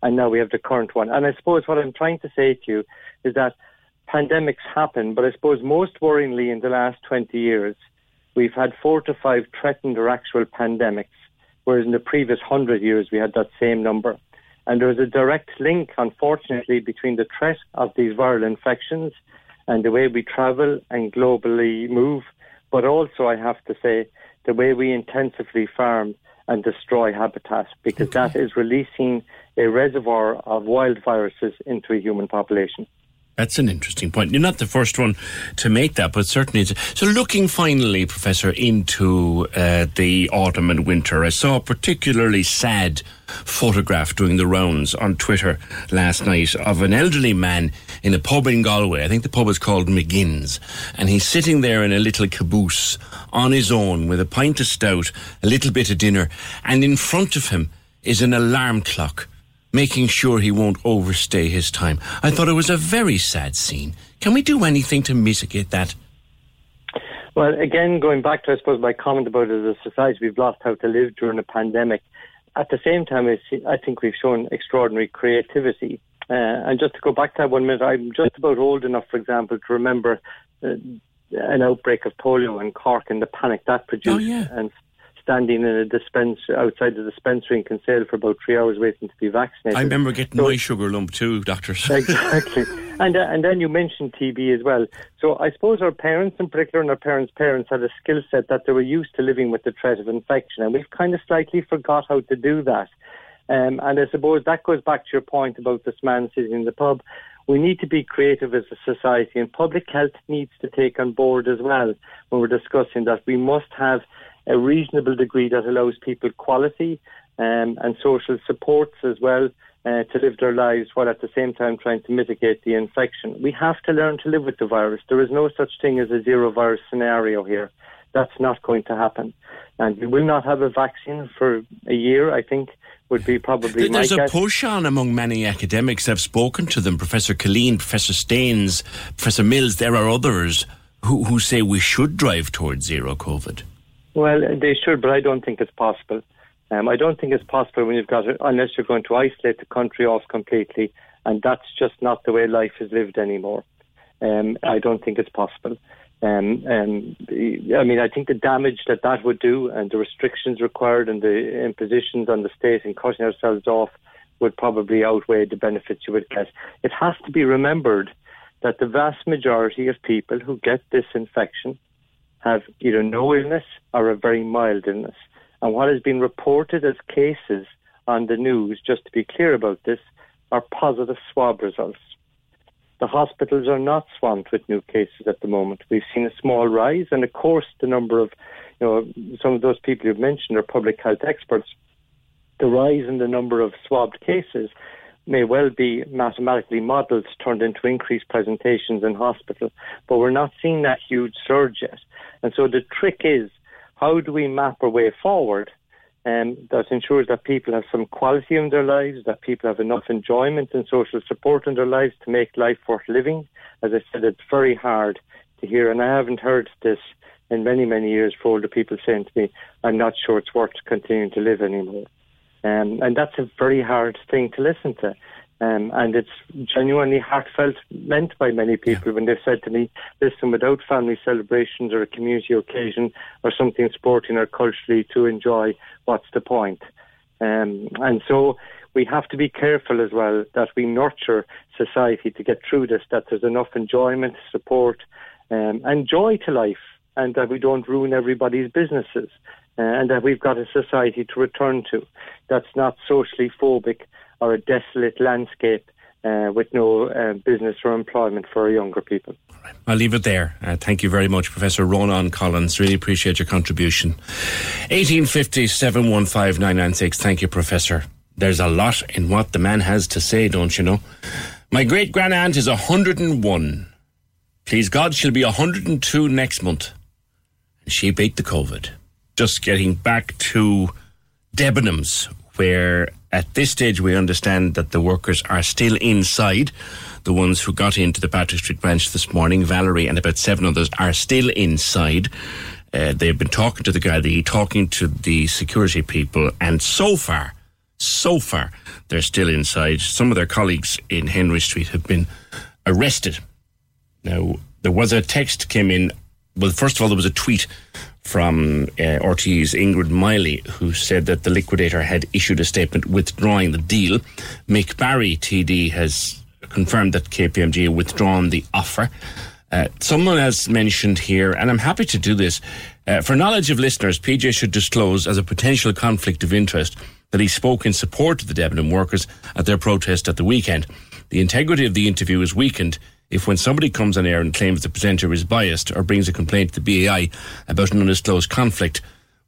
And now we have the current one. And I suppose what I'm trying to say to you is that pandemics happen, but I suppose most worryingly in the last 20 years, we've had four to five threatened or actual pandemics whereas in the previous hundred years we had that same number. And there is a direct link, unfortunately, between the threat of these viral infections and the way we travel and globally move, but also, I have to say, the way we intensively farm and destroy habitat, because okay. that is releasing a reservoir of wild viruses into a human population. That's an interesting point. You're not the first one to make that, but certainly. So, looking finally, Professor, into uh, the autumn and winter, I saw a particularly sad photograph doing the rounds on Twitter last night of an elderly man in a pub in Galway. I think the pub is called McGinn's, and he's sitting there in a little caboose on his own with a pint of stout, a little bit of dinner, and in front of him is an alarm clock making sure he won't overstay his time. I thought it was a very sad scene. Can we do anything to mitigate that? Well, again, going back to, I suppose, my comment about as a society, we've lost how to live during a pandemic. At the same time, I think we've shown extraordinary creativity. Uh, and just to go back to that one minute, I'm just about old enough, for example, to remember uh, an outbreak of polio in Cork and the panic that produced. Oh, yeah. And standing in a dispense outside the dispensary in Kinsale for about three hours waiting to be vaccinated. I remember getting so, my sugar lump too, doctors. Exactly, and uh, and then you mentioned TB as well. So I suppose our parents, in particular, and our parents' parents, had a skill set that they were used to living with the threat of infection, and we've kind of slightly forgot how to do that. Um, and I suppose that goes back to your point about this man sitting in the pub. We need to be creative as a society, and public health needs to take on board as well when we're discussing that. We must have a reasonable degree that allows people quality um, and social supports as well uh, to live their lives while at the same time trying to mitigate the infection. We have to learn to live with the virus. There is no such thing as a zero virus scenario here. That's not going to happen. And we will not have a vaccine for a year, I think, would be probably There's a guess. push on among many academics. I've spoken to them, Professor Killeen, Professor Staines, Professor Mills. There are others who, who say we should drive towards zero COVID. Well, they should, but I don't think it's possible. Um, I don't think it's possible when you've got it, unless you're going to isolate the country off completely, and that's just not the way life is lived anymore. Um, I don't think it's possible. Um, um, I mean, I think the damage that that would do and the restrictions required and the impositions on the state and cutting ourselves off would probably outweigh the benefits you would get. It has to be remembered that the vast majority of people who get this infection have either no illness or a very mild illness. And what has been reported as cases on the news, just to be clear about this, are positive swab results. The hospitals are not swamped with new cases at the moment. We've seen a small rise, and of course, the number of, you know, some of those people you've mentioned are public health experts. The rise in the number of swabbed cases may well be mathematically modelled turned into increased presentations in hospital, but we're not seeing that huge surge yet. And so the trick is, how do we map our way forward um, that ensures that people have some quality in their lives, that people have enough enjoyment and social support in their lives to make life worth living. As I said, it's very hard to hear, and I haven't heard this in many, many years for older people saying to me, I'm not sure it's worth continuing to live anymore. Um, and that's a very hard thing to listen to. Um, and it's genuinely heartfelt meant by many people yeah. when they've said to me, listen, without family celebrations or a community occasion or something sporting or culturally to enjoy, what's the point? Um, and so we have to be careful as well that we nurture society to get through this, that there's enough enjoyment, support, um, and joy to life, and that we don't ruin everybody's businesses, uh, and that we've got a society to return to that's not socially phobic or a desolate landscape uh, with no uh, business or employment for younger people. I'll leave it there. Uh, thank you very much, Professor Ronan Collins. Really appreciate your contribution. 1850 715 996. Thank you, Professor. There's a lot in what the man has to say, don't you know? My great grand aunt is 101. Please God, she'll be 102 next month. And she beat the COVID. Just getting back to Debenhams, where at this stage, we understand that the workers are still inside. The ones who got into the Patrick Street branch this morning, Valerie and about seven others, are still inside. Uh, they've been talking to the guy, they talking to the security people, and so far, so far, they're still inside. Some of their colleagues in Henry Street have been arrested. Now, there was a text came in. Well, first of all, there was a tweet from uh, Ingrid Miley, who said that the liquidator had issued a statement withdrawing the deal. Mick Barry, TD, has confirmed that KPMG withdrawn the offer. Uh, someone has mentioned here, and I'm happy to do this. Uh, for knowledge of listeners, PJ should disclose as a potential conflict of interest that he spoke in support of the Debenham workers at their protest at the weekend. The integrity of the interview is weakened if when somebody comes on air and claims the presenter is biased or brings a complaint to the BAI about an undisclosed conflict,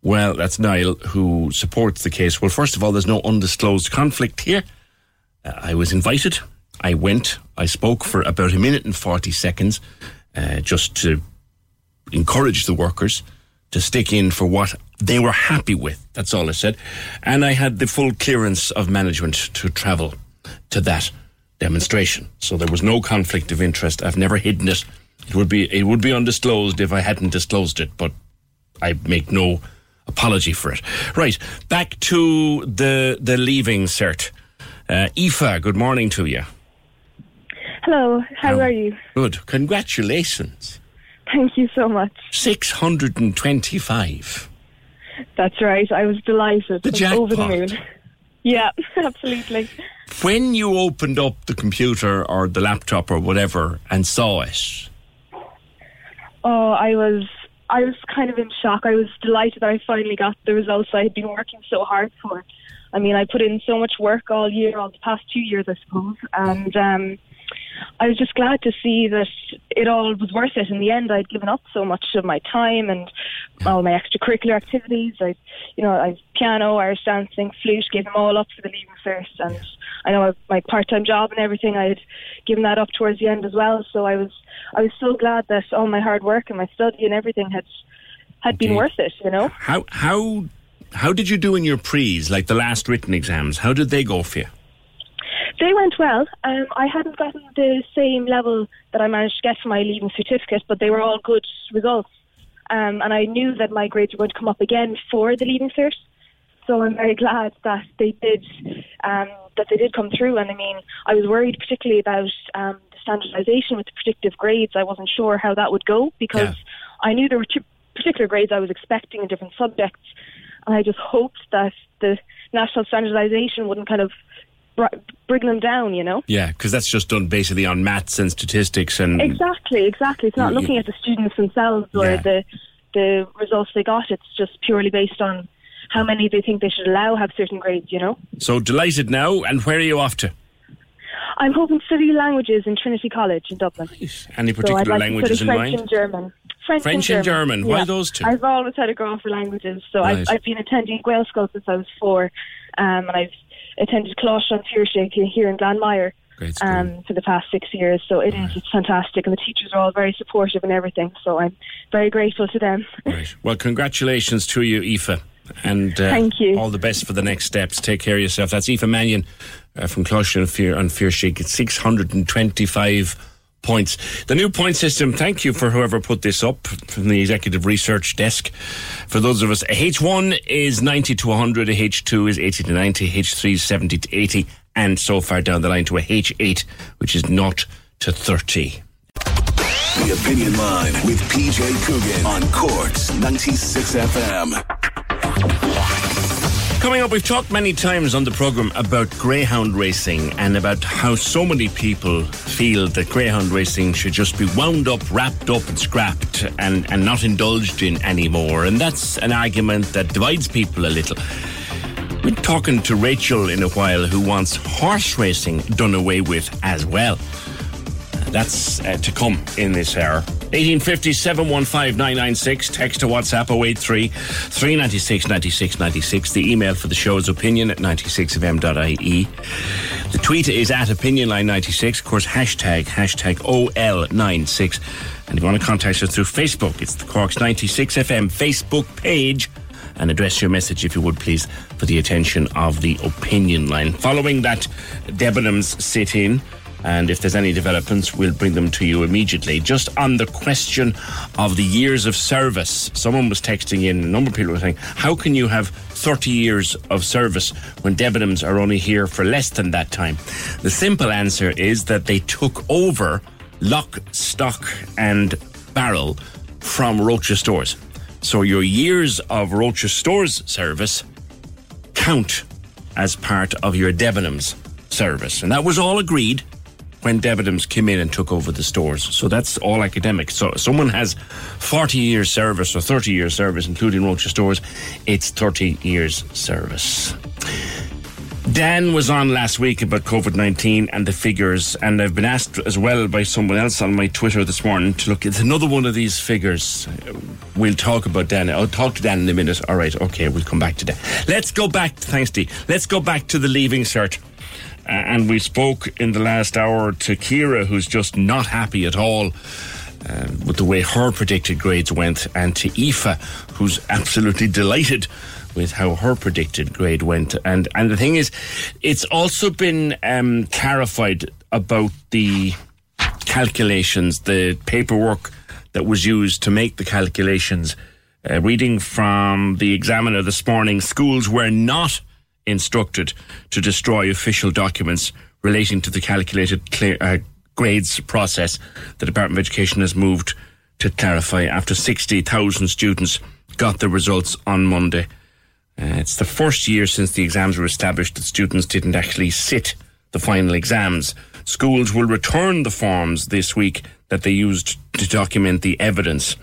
well, that's Niall who supports the case. Well, first of all, there's no undisclosed conflict here. Uh, I was invited. I went. I spoke for about a minute and 40 seconds uh, just to encourage the workers to stick in for what they were happy with. That's all I said. And I had the full clearance of management to travel to that demonstration. So there was no conflict of interest. I've never hidden it. It would be it would be undisclosed if I hadn't disclosed it, but I make no apology for it. Right, back to the the leaving cert. Uh, Aoife, good morning to you. Hello, how, how are you? Good. Congratulations. Thank you so much. 625. That's right. I was delighted. The jackpot. Over the moon. Yeah, absolutely. When you opened up the computer or the laptop or whatever and saw it, oh, I was I was kind of in shock. I was delighted that I finally got the results I had been working so hard for. I mean, I put in so much work all year, all the past two years, I suppose, and um, I was just glad to see that it all was worth it. In the end, I'd given up so much of my time and all my extracurricular activities. I, you know, I piano, Irish dancing, flute, gave them all up for the leaving cert, and I know my part-time job and everything. I had given that up towards the end as well. So I was, I was so glad that all my hard work and my study and everything had had okay. been worth it. You know. How how how did you do in your pre's, like the last written exams? How did they go for you? They went well. Um, I hadn't gotten the same level that I managed to get for my leaving certificate, but they were all good results. Um, and I knew that my grades were going to come up again for the leaving cert. So I'm very glad that they did um, that they did come through. And I mean, I was worried particularly about um, the standardisation with the predictive grades. I wasn't sure how that would go because yeah. I knew there were two particular grades I was expecting in different subjects, and I just hoped that the national standardisation wouldn't kind of bring them down, you know? Yeah, because that's just done basically on maths and statistics and exactly, exactly. It's not looking at the students themselves or yeah. the the results they got. It's just purely based on how many they think they should allow have certain grades, you know? So delighted now, and where are you off to? I'm hoping to study languages in Trinity College in Dublin. Nice. Any particular so like languages in mind? French mind? And German. French, French and German. German. Why yeah. those two? I've always had a go for languages. So right. I've, I've, been attending Gaelscoil since I was four, um, and I've attended on Tuesday here in Glanmire um, for the past six years. So it is, it's fantastic, and the teachers are all very supportive and everything. So I'm very grateful to them. Right. Well, congratulations to you, Aoife. and uh, Thank you. all the best for the next steps. Take care of yourself. That's Aoife Mannion uh, from Closh and Fear and Fear. It's 625 points. The new point system, thank you for whoever put this up from the executive research desk. For those of us, a H1 is 90 to 100, a H2 is 80 to 90, H3 is 70 to 80, and so far down the line to a H8, which is not to 30. The Opinion Line with PJ Coogan on Cork's 96 FM. Coming up, we've talked many times on the programme about greyhound racing and about how so many people feel that greyhound racing should just be wound up, wrapped up, and scrapped and, and not indulged in anymore. And that's an argument that divides people a little. We're talking to Rachel in a while who wants horse racing done away with as well. That's uh, to come in this hour. 1850 715 996. Text to WhatsApp 083 396 96 96. The email for the show is opinion at 96fm.ie. The tweet is at opinionline96. Of course, hashtag, hashtag OL96. And if you want to contact us through Facebook, it's the Cork's 96FM Facebook page and address your message, if you would please, for the attention of the opinion line. Following that Debenhams sit in, and if there's any developments, we'll bring them to you immediately. Just on the question of the years of service, someone was texting in, a number of people were saying, How can you have 30 years of service when Debenhams are only here for less than that time? The simple answer is that they took over lock, stock, and barrel from Roches Stores. So your years of Roches Stores service count as part of your Debenhams service. And that was all agreed when Debenhams came in and took over the stores. So that's all academic. So someone has 40 years service or 30 years service, including Roches Stores, it's 30 years service. Dan was on last week about COVID 19 and the figures, and I've been asked as well by someone else on my Twitter this morning to look. It's another one of these figures. We'll talk about Dan. I'll talk to Dan in a minute. All right, okay, we'll come back to that. Let's go back, thanks, Dee. Let's go back to the leaving cert. And we spoke in the last hour to Kira, who's just not happy at all. Uh, with the way her predicted grades went, and to Aoife, who's absolutely delighted with how her predicted grade went. And and the thing is, it's also been um, clarified about the calculations, the paperwork that was used to make the calculations. Uh, reading from the Examiner this morning, schools were not instructed to destroy official documents relating to the calculated clear, uh, grades process. The Department of Education has moved to clarify after 60,000 students got the results on Monday. Uh, it's the first year since the exams were established that students didn't actually sit the final exams. Schools will return the forms this week that they used to document the evidence.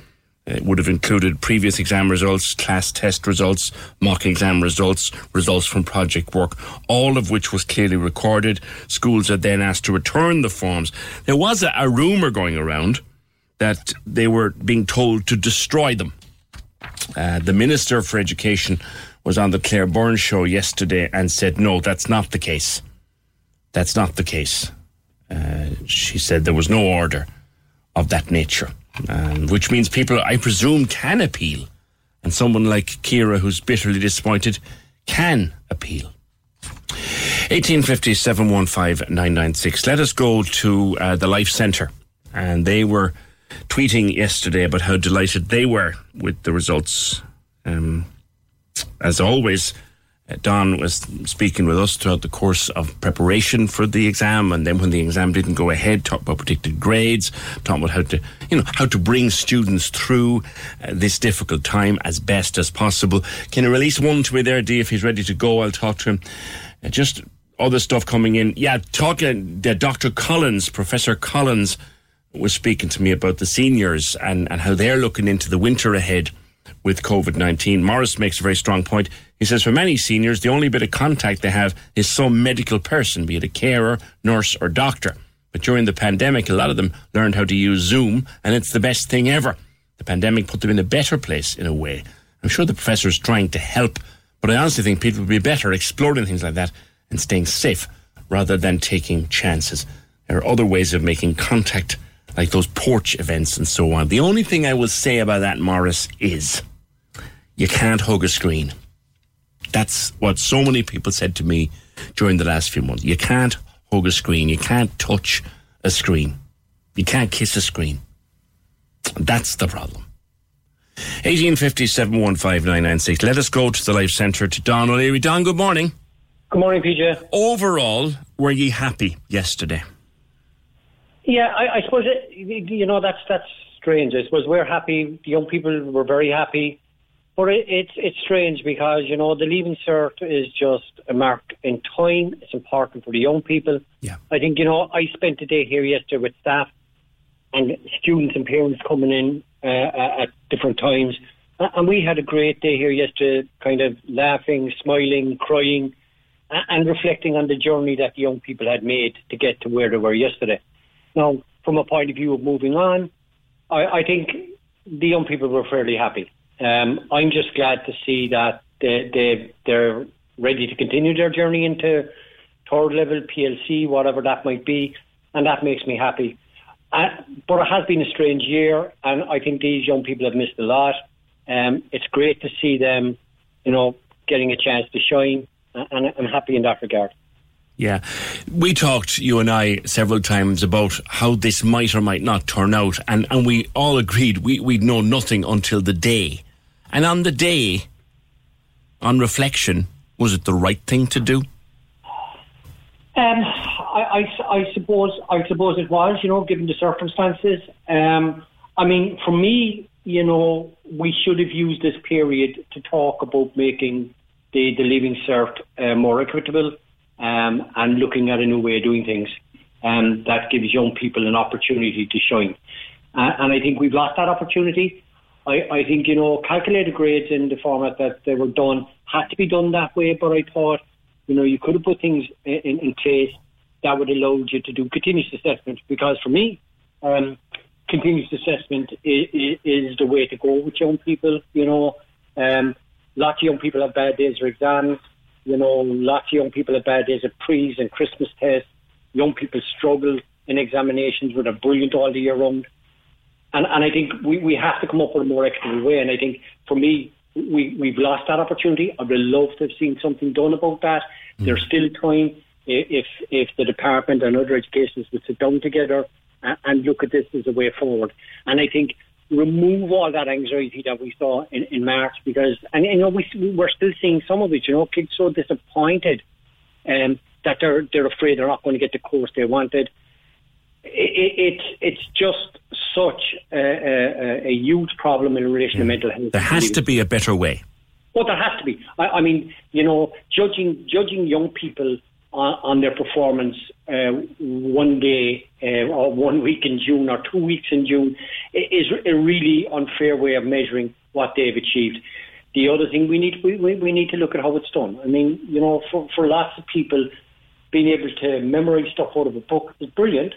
It would have included previous exam results, class test results, mock exam results, results from project work, all of which was clearly recorded. Schools are then asked to return the forms. There was a, a rumour going around that they were being told to destroy them. Uh, the Minister for Education was on the Claire Byrne's show yesterday and said, no, that's not the case. That's not the case. Uh, she said there was no order of that nature, um, which means people, I presume, can appeal. And someone like Kira, who's bitterly disappointed, can appeal. 1850 715 996. Let us go to uh, the Life Centre. And they were tweeting yesterday about how delighted they were with the results. Um, as always, Don was speaking with us throughout the course of preparation for the exam, and then when the exam didn't go ahead, talked about predicted grades, talked about how to, you know, how to bring students through uh, this difficult time as best as possible. Can you release one to me there, Dee, if he's ready to go? I'll talk to him. Uh, just other stuff coming in. Yeah, talking. Uh, Dr. Collins, Professor Collins, was speaking to me about the seniors and, and how they're looking into the winter ahead with COVID 19. Morris makes a very strong point. He says for many seniors, the only bit of contact they have is some medical person, be it a carer, nurse, or doctor. But during the pandemic, a lot of them learned how to use Zoom, and it's the best thing ever. The pandemic put them in a better place in a way. I'm sure the professor is trying to help, but I honestly think people would be better exploring things like that and staying safe rather than taking chances. There are other ways of making contact, like those porch events and so on. The only thing I will say about that, Morris, is you can't hug a screen. That's what so many people said to me during the last few months. You can't hug a screen. You can't touch a screen. You can't kiss a screen. That's the problem. 1850 Let us go to the Life Centre to Don O'Leary. Don, good morning. Good morning, PJ. Overall, were ye happy yesterday? Yeah, I, I suppose it, you know that's that's strange. I suppose we're happy. The young people were very happy, but it, it's it's strange because you know the leaving cert is just a mark in time. It's important for the young people. Yeah, I think you know I spent a day here yesterday with staff and students and parents coming in uh, at different times, and we had a great day here yesterday, kind of laughing, smiling, crying, and reflecting on the journey that the young people had made to get to where they were yesterday. Now, from a point of view of moving on, I, I think the young people were fairly happy. Um, I'm just glad to see that they, they, they're ready to continue their journey into third level PLC, whatever that might be, and that makes me happy. Uh, but it has been a strange year, and I think these young people have missed a lot. Um, it's great to see them, you know, getting a chance to shine, and I'm happy in that regard. Yeah. We talked, you and I, several times about how this might or might not turn out, and, and we all agreed we, we'd know nothing until the day. And on the day, on reflection, was it the right thing to do? Um, I, I, I, suppose I suppose it was, you know, given the circumstances. Um, I mean, for me, you know, we should have used this period to talk about making the, the Leaving Cert uh, more equitable um, and looking at a new way of doing things. Um, that gives young people an opportunity to shine. Uh, and I think we've lost that opportunity. I, I think, you know, calculated grades in the format that they were done had to be done that way, but I thought, you know, you could have put things in, in place that would allow you to do continuous assessment because for me, um, continuous assessment is, is, the way to go with young people. You know, um, lots of young people have bad days for exams. You know, lots of young people have bad days at pre's and Christmas tests. Young people struggle in examinations where they're brilliant all the year round. And, and I think we, we have to come up with a more equitable way. And I think for me, we, we've lost that opportunity. I would love to have seen something done about that. Mm. There's still time if if the department and other educations would sit down together and, and look at this as a way forward. And I think remove all that anxiety that we saw in, in March because, and you know, we, we're still seeing some of it, you know, kids so disappointed um, that they're, they're afraid they're not going to get the course they wanted. It, it, it's just such a, a, a, huge problem in relation yeah. to mental health. There has to be a better way. Well, there has to be. I, I mean, you know, judging judging young people on, on their performance uh, one day uh, or one week in June or two weeks in June is a really unfair way of measuring what they've achieved. The other thing we need we, we need to look at how it's done. I mean, you know, for, for lots of people, being able to memorize stuff out of a book is brilliant,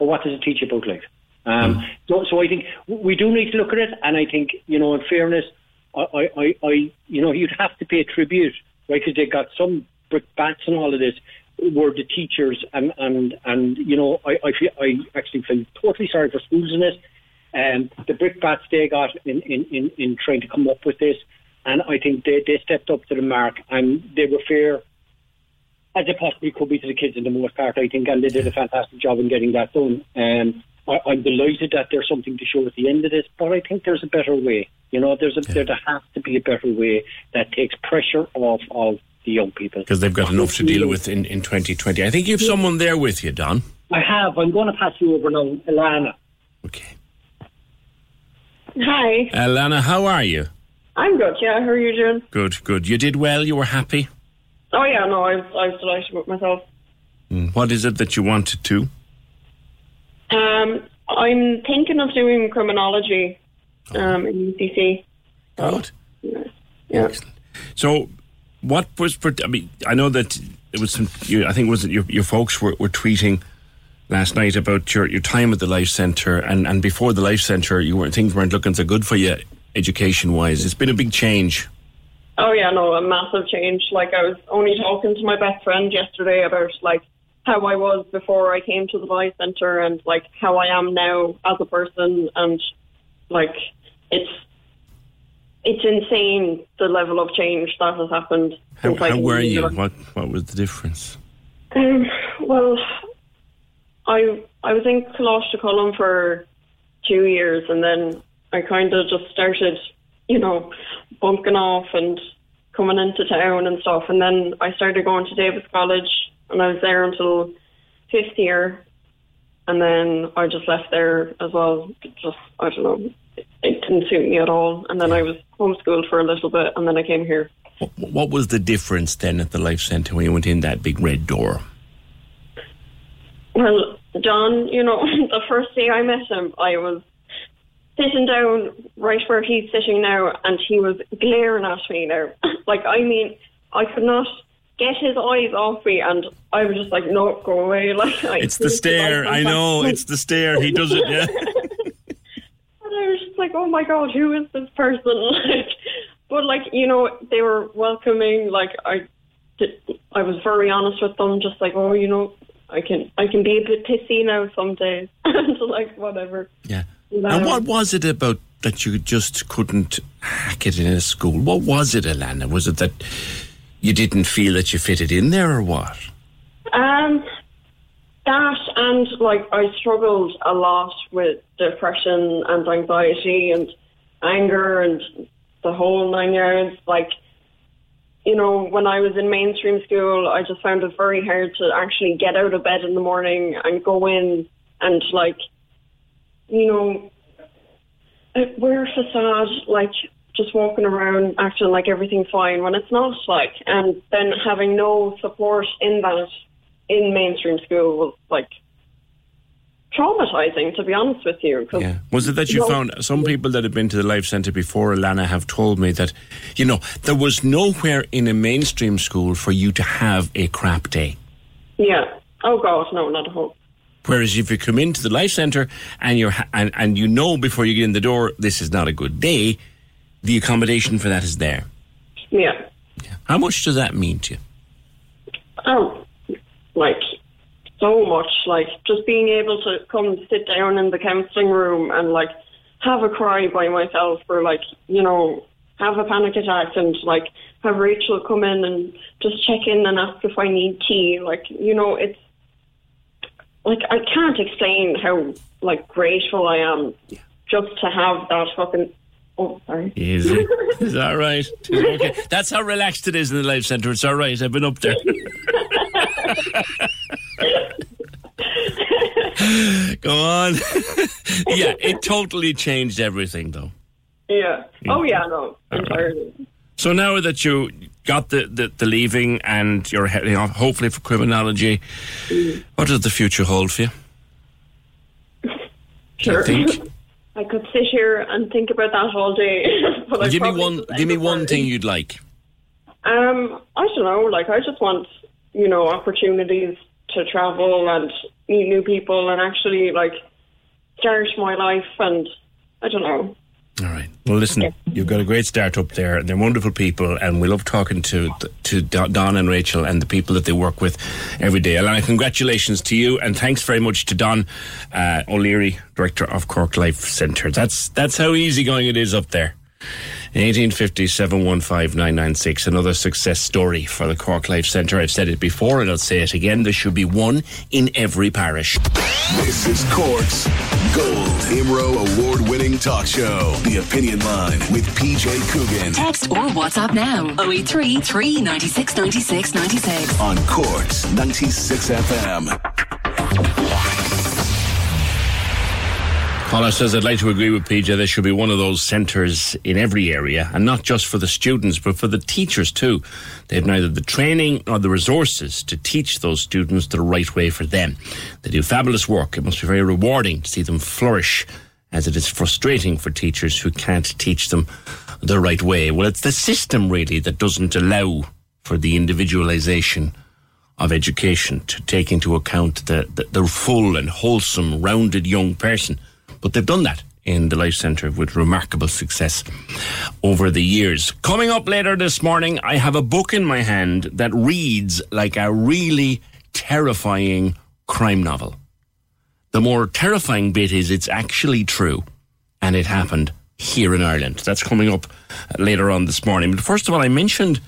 but what does it teach about life? Um, so, so I think we do need to look at it, and I think you know, in fairness, I, I, I you know, you'd have to pay tribute, right? Because they got some brickbats and all of this were the teachers and and and you know I I, feel, I actually feel totally sorry for schools in this. And um, the brickbats they got in, in, in, in trying to come up with this, and I think they, they stepped up to the mark and they were fair as it possibly could be to the kids in the most part. I think, and they did a fantastic job in getting that done. Um, I, I'm delighted that there's something to show at the end of this, but I think there's a better way. You know, there's a, yeah. there has to be a better way that takes pressure off of the young people. Because they've got enough to deal with in, in 2020. I think you have someone there with you, Don. I have. I'm going to pass you over now, Alana. Okay. Hi. Alana, how are you? I'm good, yeah. How are you doing? Good, good. You did well? You were happy? Oh, yeah, no, I was, I was delighted with myself. Mm. What is it that you wanted to? Um, I'm thinking of doing criminology um, in UCC. Good. Yeah. yeah. Excellent. So, what was? I mean, I know that it was. Some, you, I think was it your your folks were, were tweeting last night about your, your time at the Life Centre, and, and before the Life Centre, you weren't things weren't looking so good for you education wise. It's been a big change. Oh yeah, no, a massive change. Like I was only talking to my best friend yesterday about like how I was before I came to the Life Centre and like how I am now as a person, and like it's it's insane the level of change that has happened. How, how were you? What What was the difference? Um, well, I I was in Colum for two years, and then I kind of just started, you know, bunking off and coming into town and stuff. And then I started going to Davis College, and I was there until fifth year, and then I just left there as well. Just I don't know, it, it didn't suit me at all. And then I was homeschooled for a little bit, and then I came here. What, what was the difference then at the Life Centre when you went in that big red door? Well, John, you know, the first day I met him, I was sitting down right where he's sitting now, and he was glaring at me now. like, I mean, I could not get his eyes off me, and I was just like, no, go away. Like, I It's the stare. I know. It's the stare. He does it. Yeah. And I was just like, oh my god, who is this person? Like, but like, you know, they were welcoming. Like, I, did, I was very honest with them, just like, oh, you know, I can, I can be a bit pissy now some days, and like whatever. Yeah. And what was it about that you just couldn't hack it in a school? What was it, Alana? Was it that you didn't feel that you fitted in there, or what? Um, that and like I struggled a lot with depression and anxiety and anger and the whole nine yards. Like, you know, when I was in mainstream school, I just found it very hard to actually get out of bed in the morning and go in and like, you know, wear a facade, like just walking around acting like everything's fine when it's not like, and then having no support in that in mainstream school was like traumatizing, to be honest with you. 'cause, Yeah. Was it that you know, found some people that have been to the Life Centre before, Alana, have told me that, you know, there was nowhere in a mainstream school for you to have a crap day. Yeah. Oh God, no, not at hope. Whereas if you come into the Life Centre and you're ha- and, and you know before you get in the door this is not a good day, the accommodation for that is there. Yeah. How much does that mean to you? Oh, like so much. Like just being able to come sit down in the counselling room and like have a cry by myself, or like you know have a panic attack, and like have Rachel come in and just check in and ask if I need tea. Like you know, it's like I can't explain how like grateful I am just to have that fucking. Oh, sorry. Is that right? Okay. That's how relaxed it is in the Life Centre. It's all right. I've been up there. Go on. yeah, it totally changed everything, though. Yeah. Oh yeah, no, entirely. So now that you got the, the, the leaving and you're heading off, hopefully for criminology, what does the future hold for you? Sure. think? I could sit here and think about that all day. I give me one. Give me one thing you'd like. Um, I don't know. Like, I just want you know opportunities to travel and meet new people and actually like start my life. And I don't know. All right. Well, listen, you've got a great start up there, and they're wonderful people, and we love talking to to Don and Rachel and the people that they work with every day. Alana, congratulations to you, and thanks very much to Don uh, O'Leary, director of Cork Life Centre. That's that's how easygoing it is up there. 1850 715 another success story for the Cork Life Centre. I've said it before and I'll say it again. There should be one in every parish. This is Cork's Gold IMRO award winning talk show. The Opinion Line with PJ Coogan Text or WhatsApp now 083 396 96 96. on Cork's 96 FM. Paula says, I'd like to agree with PJ. There should be one of those centres in every area, and not just for the students, but for the teachers too. They have neither the training nor the resources to teach those students the right way for them. They do fabulous work. It must be very rewarding to see them flourish, as it is frustrating for teachers who can't teach them the right way. Well, it's the system really that doesn't allow for the individualisation of education to take into account the, the, the full and wholesome, rounded young person. But they've done that in the Life Centre with remarkable success over the years. Coming up later this morning, I have a book in my hand that reads like a really terrifying crime novel. The more terrifying bit is it's actually true and it happened here in Ireland. That's coming up later on this morning. But first of all, I mentioned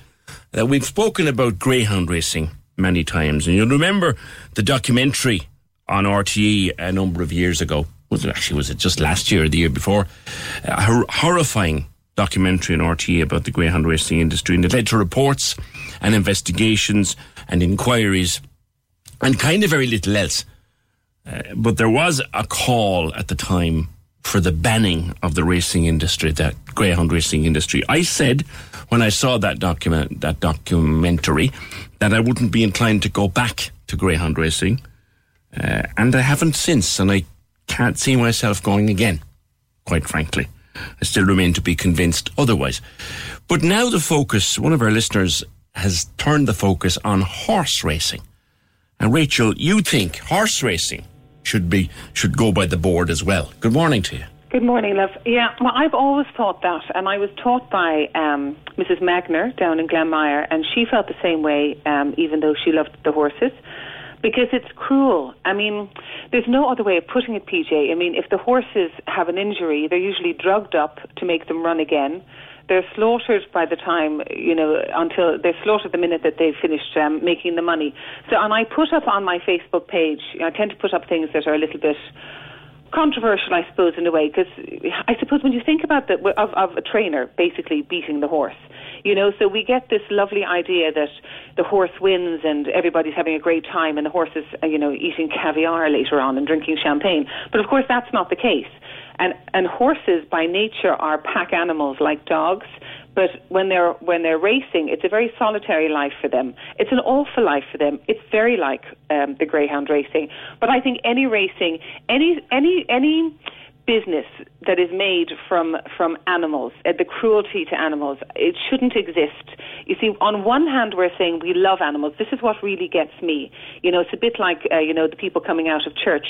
that we've spoken about greyhound racing many times, and you'll remember the documentary on RTE a number of years ago. Was it actually was it just last year or the year before? A hor- horrifying documentary on RTE about the greyhound racing industry, and it led to reports and investigations and inquiries and kind of very little else. Uh, but there was a call at the time for the banning of the racing industry, that greyhound racing industry. I said when I saw that document, that documentary, that I wouldn't be inclined to go back to greyhound racing, uh, and I haven't since, and I can't see myself going again. Quite frankly, I still remain to be convinced otherwise. But now the focus, one of our listeners has turned the focus on horse racing. And Rachel, you think horse racing should be should go by the board as well. Good morning to you. Good morning, love. Yeah, well, I've always thought that, and I was taught by um, Mrs. Magner down in Glanmire, and she felt the same way, um, even though she loved the horses, because it's cruel. I mean, there's no other way of putting it, PJ. I mean, if the horses have an injury, they're usually drugged up to make them run again. They're slaughtered by the time, you know, until they're slaughtered the minute that they've finished um, making the money. So, and I put up on my Facebook page, I tend to put up things that are a little bit controversial, I suppose, in a way, because I suppose when you think about the of, of a trainer basically beating the horse, you know, so we get this lovely idea that the horse wins and everybody's having a great time, and the horse is, uh, you know, eating caviar later on and drinking champagne. But of course, that's not the case. And and horses by nature are pack animals like dogs. But when they're when they're racing, it's a very solitary life for them. It's an awful life for them. It's very like um, the greyhound racing. But I think any racing, any any any business that is made from from animals, uh, the cruelty to animals, it shouldn't exist. You see, on one hand, we're saying we love animals. This is what really gets me. You know, it's a bit like uh, you know the people coming out of church,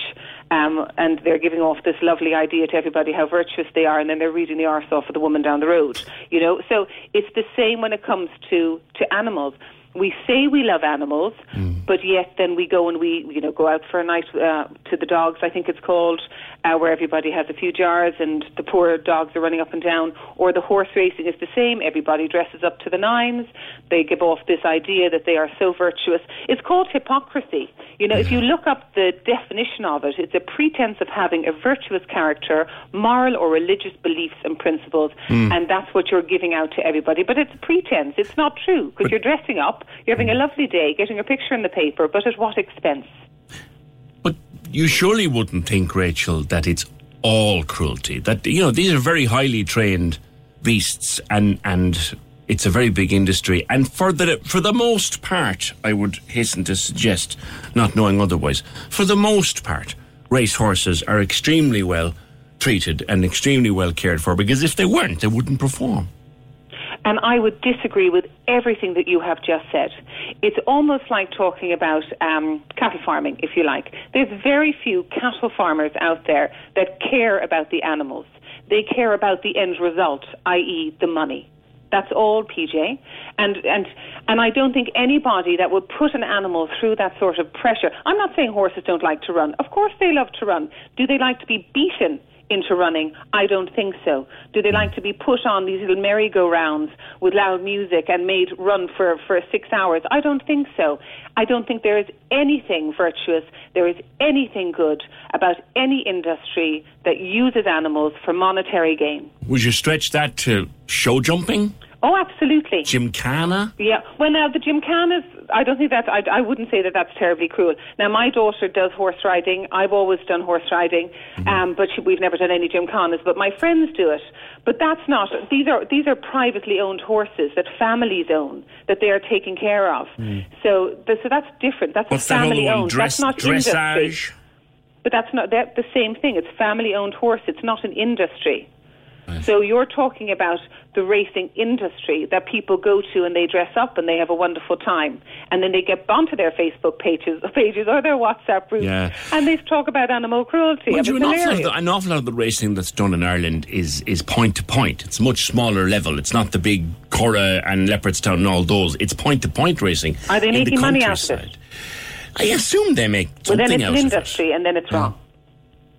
um, and they're giving off this lovely idea to everybody how virtuous they are, and then they're reading the arse off of the woman down the road. You know, so it's the same when it comes to to animals we say we love animals, mm. but yet then we go and we, you know, go out for a night uh, to the dogs, I think it's called, uh, where everybody has a few jars and the poor dogs are running up and down. Or the horse racing is the same. Everybody dresses up to the nines. They give off this idea that they are so virtuous. It's called hypocrisy. You know, if you look up the definition of it, it's a pretense of having a virtuous character, moral or religious beliefs and principles, mm. and that's what you're giving out to everybody. But it's a pretense. It's not true because you're dressing up you're having a lovely day, getting a picture in the paper, but at what expense? But you surely wouldn't think, Rachel, that it's all cruelty. That you know these are very highly trained beasts, and and it's a very big industry. And for the for the most part, I would hasten to suggest, not knowing otherwise, for the most part, race horses are extremely well treated and extremely well cared for. Because if they weren't, they wouldn't perform. And I would disagree with everything that you have just said. It's almost like talking about um, cattle farming, if you like. There's very few cattle farmers out there that care about the animals. They care about the end result, i.e., the money. That's all, PJ. And and and I don't think anybody that would put an animal through that sort of pressure. I'm not saying horses don't like to run. Of course they love to run. Do they like to be beaten? Into running? I don't think so. Do they like to be put on these little merry-go-rounds with loud music and made run for, for six hours? I don't think so. I don't think there is anything virtuous, there is anything good about any industry that uses animals for monetary gain. Would you stretch that to show jumping? Oh, absolutely. Gymkhana? Yeah. Well, now the gymkhanas, I don't think that I, I wouldn't say that that's terribly cruel. Now, my daughter does horse riding. I've always done horse riding, mm-hmm. um, but she, we've never done any gymkhanas. But my friends do it. But that's not. These are these are privately owned horses that families own that they are taking care of. Mm. So, the, so that's different. That's What's family that owned. Dress, that's not dressage? industry. But that's not that the same thing. It's family owned horse. It's not an industry. So you're talking about the racing industry that people go to and they dress up and they have a wonderful time, and then they get onto their Facebook pages, pages or their WhatsApp groups, Yeah. and they talk about animal cruelty. Mind and you, it's an, awful lot of the, an awful lot of the racing that's done in Ireland is is point to point. It's much smaller level. It's not the big Curragh and Leopardstown and all those. It's point to point racing. Are they in the making money out of it? I assume they make Well, something then it's an of it. industry, and then it's wrong.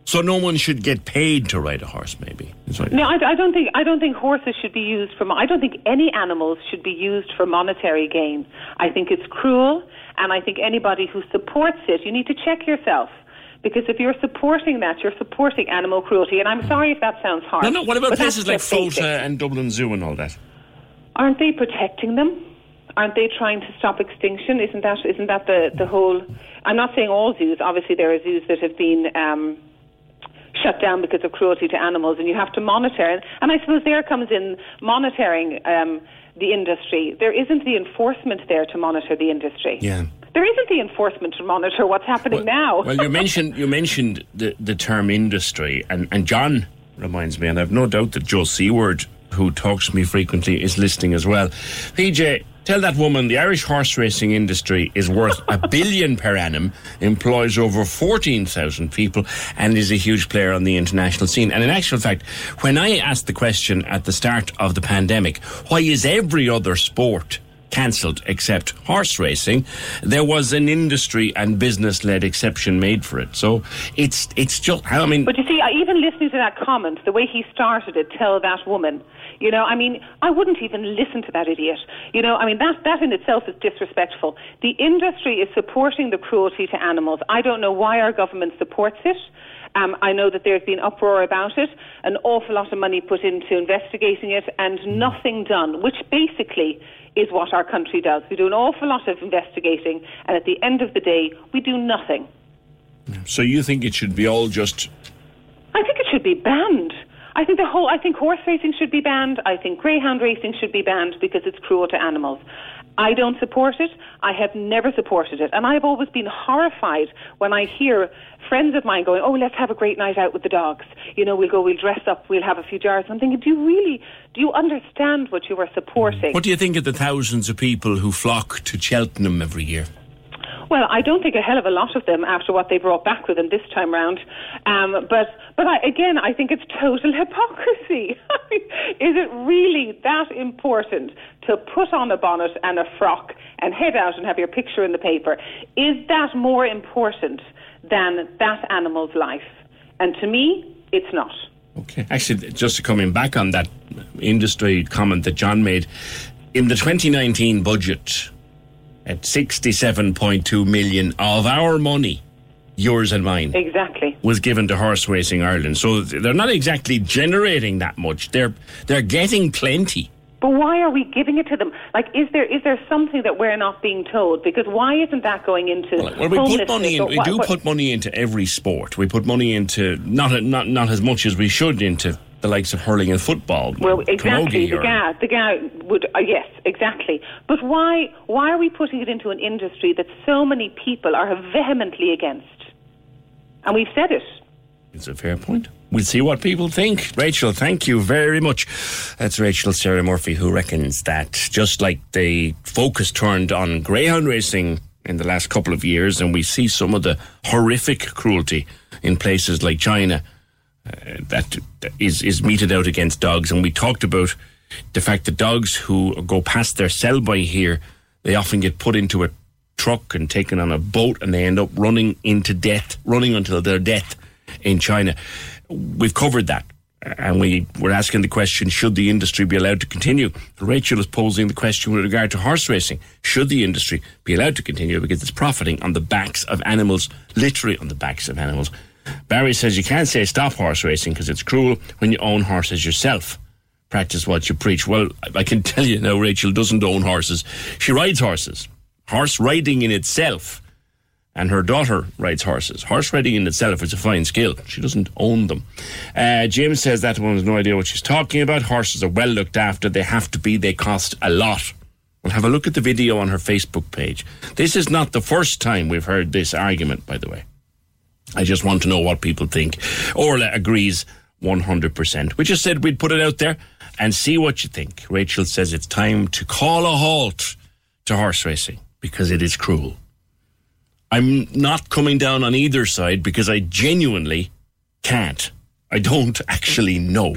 So no one should get paid to ride a horse, maybe. No, I, I don't think I don't think horses should be used for. I don't think any animals should be used for monetary gain. I think it's cruel, and I think anybody who supports it, you need to check yourself. Because if you're supporting that, you're supporting animal cruelty. And I'm sorry if that sounds harsh. No, no. What about places like. Fota and Dublin Zoo and all that? Aren't they protecting them? Aren't they trying to stop extinction? Isn't that isn't that the the whole? I'm not saying all zoos. Obviously, there are zoos that have been. Um, shut down because of cruelty to animals, and you have to monitor. And, I suppose there comes in monitoring um, the industry. There isn't the enforcement there to monitor the industry. Yeah. There isn't the enforcement to monitor what's happening now. Well, you mentioned you mentioned the, the term industry, and, and John reminds me, and I've no doubt that Joe Seaward, who talks to me frequently, is listening as well. PJ, tell that woman the Irish horse racing industry is worth a billion per annum, employs over 14,000 people, and is a huge player on the international scene. And in actual fact, when I asked the question at the start of the pandemic, why is every other sport cancelled except horse racing, there was an industry and business led exception made for it. So it's it's just I mean But you see, even listening to that comment, the way he started it, tell that woman, you know, I mean, I wouldn't even listen to that idiot. You know, I mean, that, that in itself is disrespectful. The industry is supporting the cruelty to animals. I don't know why our government supports it. Um, I know that there's been uproar about it, an awful lot of money put into investigating it, and nothing done, which basically is what our country does. We do an awful lot of investigating, and at the end of the day, we do nothing. so you think it should be all just I think it should be banned. I think the whole. I think horse racing should be banned. I think greyhound racing should be banned because it's cruel to animals. I don't support it. I have never supported it, and I've always been horrified when I hear friends of mine going, "Oh, let's have a great night out with the dogs. You know, we'll go, we'll dress up, we'll have a few jars." I'm thinking, do you really, do you understand what you are supporting? what do you think of the thousands of people who flock to Cheltenham every year? Well, I don't think a hell of a lot of them after what they brought back with them this time round. Um, but but I, again, I think it's total hypocrisy. Is it really that important to put on a bonnet and a frock and head out and have your picture in the paper? Is that more important than that animal's life? And to me, it's not. Okay. Actually, just coming back on that industry comment that John made, in the 2019 budget, at 67.2 million of our money, yours and mine, Exactly. was given to Horse Racing Ireland. So they're not exactly generating that much. They're they're getting plenty. But why are we giving it to them? Like, is there is there something that we're not being told? Because why isn't that going into Well, we put money in. We what- do what- put money into every sport. We put money into not not not as much as we should into the likes of hurling and football. Well, exactly. The guy, the guy would. Uh, yes, exactly. But why? Why are we putting it into an industry that so many people are vehemently against? And we've said it. It's a fair point. We'll see what people think. Rachel, thank you very much. That's Rachel Sarah Murphy, who reckons that just like the focus turned on greyhound racing in the last couple of years, and we see some of the horrific cruelty in places like China uh, that is, is meted out against dogs. And we talked about the fact that dogs who go past their sell by here, they often get put into a truck and taken on a boat and they end up running into death, running until their death in China. We've covered that. And we were asking the question, should the industry be allowed to continue? Rachel is posing the question with regard to horse racing. Should the industry be allowed to continue because it's profiting on the backs of animals, literally on the backs of animals? Barry says you can't say stop horse racing because it's cruel when you own horses yourself. Practice what you preach. Well, I can tell you now, Rachel doesn't own horses. She rides horses. Horse riding in itself, and her daughter rides horses. Horse riding in itself is a fine skill. She doesn't own them. Uh, James says that one has no idea what she's talking about. Horses are well looked after. They have to be. They cost a lot. Well, have a look at the video on her Facebook page. This is not the first time we've heard this argument, by the way. I just want to know what people think. Orla agrees 100%. We just said we'd put it out there and see what you think. Rachel says it's time to call a halt to horse racing because it is cruel. I'm not coming down on either side because I genuinely can't. I don't actually know.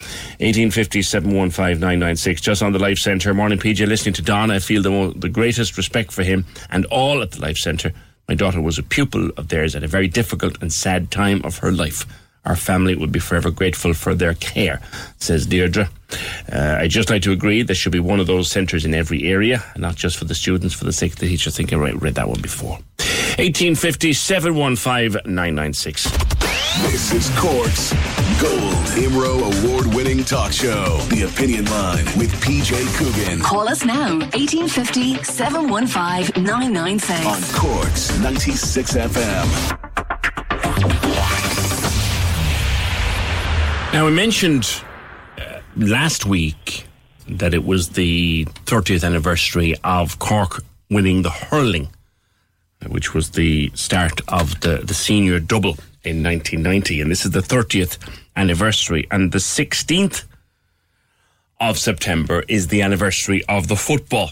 1850 715 just on the Life Centre. Morning, PJ. Listening to Donna, I feel the, mo- the greatest respect for him and all at the Life Centre. My daughter was a pupil of theirs at a very difficult and sad time of her life. Our family would be forever grateful for their care, says Deirdre. Uh, I'd just like to agree there should be one of those centres in every area, not just for the students, for the sake of the teacher. I think I read that one before. 1850 715 996. This is Cork's Gold IMRO Award winning talk show. The Opinion Line with PJ Coogan. Call us now, 1850 715 996. On Cork's 96 FM. Now, we mentioned uh, last week that it was the 30th anniversary of Cork winning the hurling, which was the start of the, the senior double in 1990. And this is the 30th anniversary. And the 16th of September is the anniversary of the football,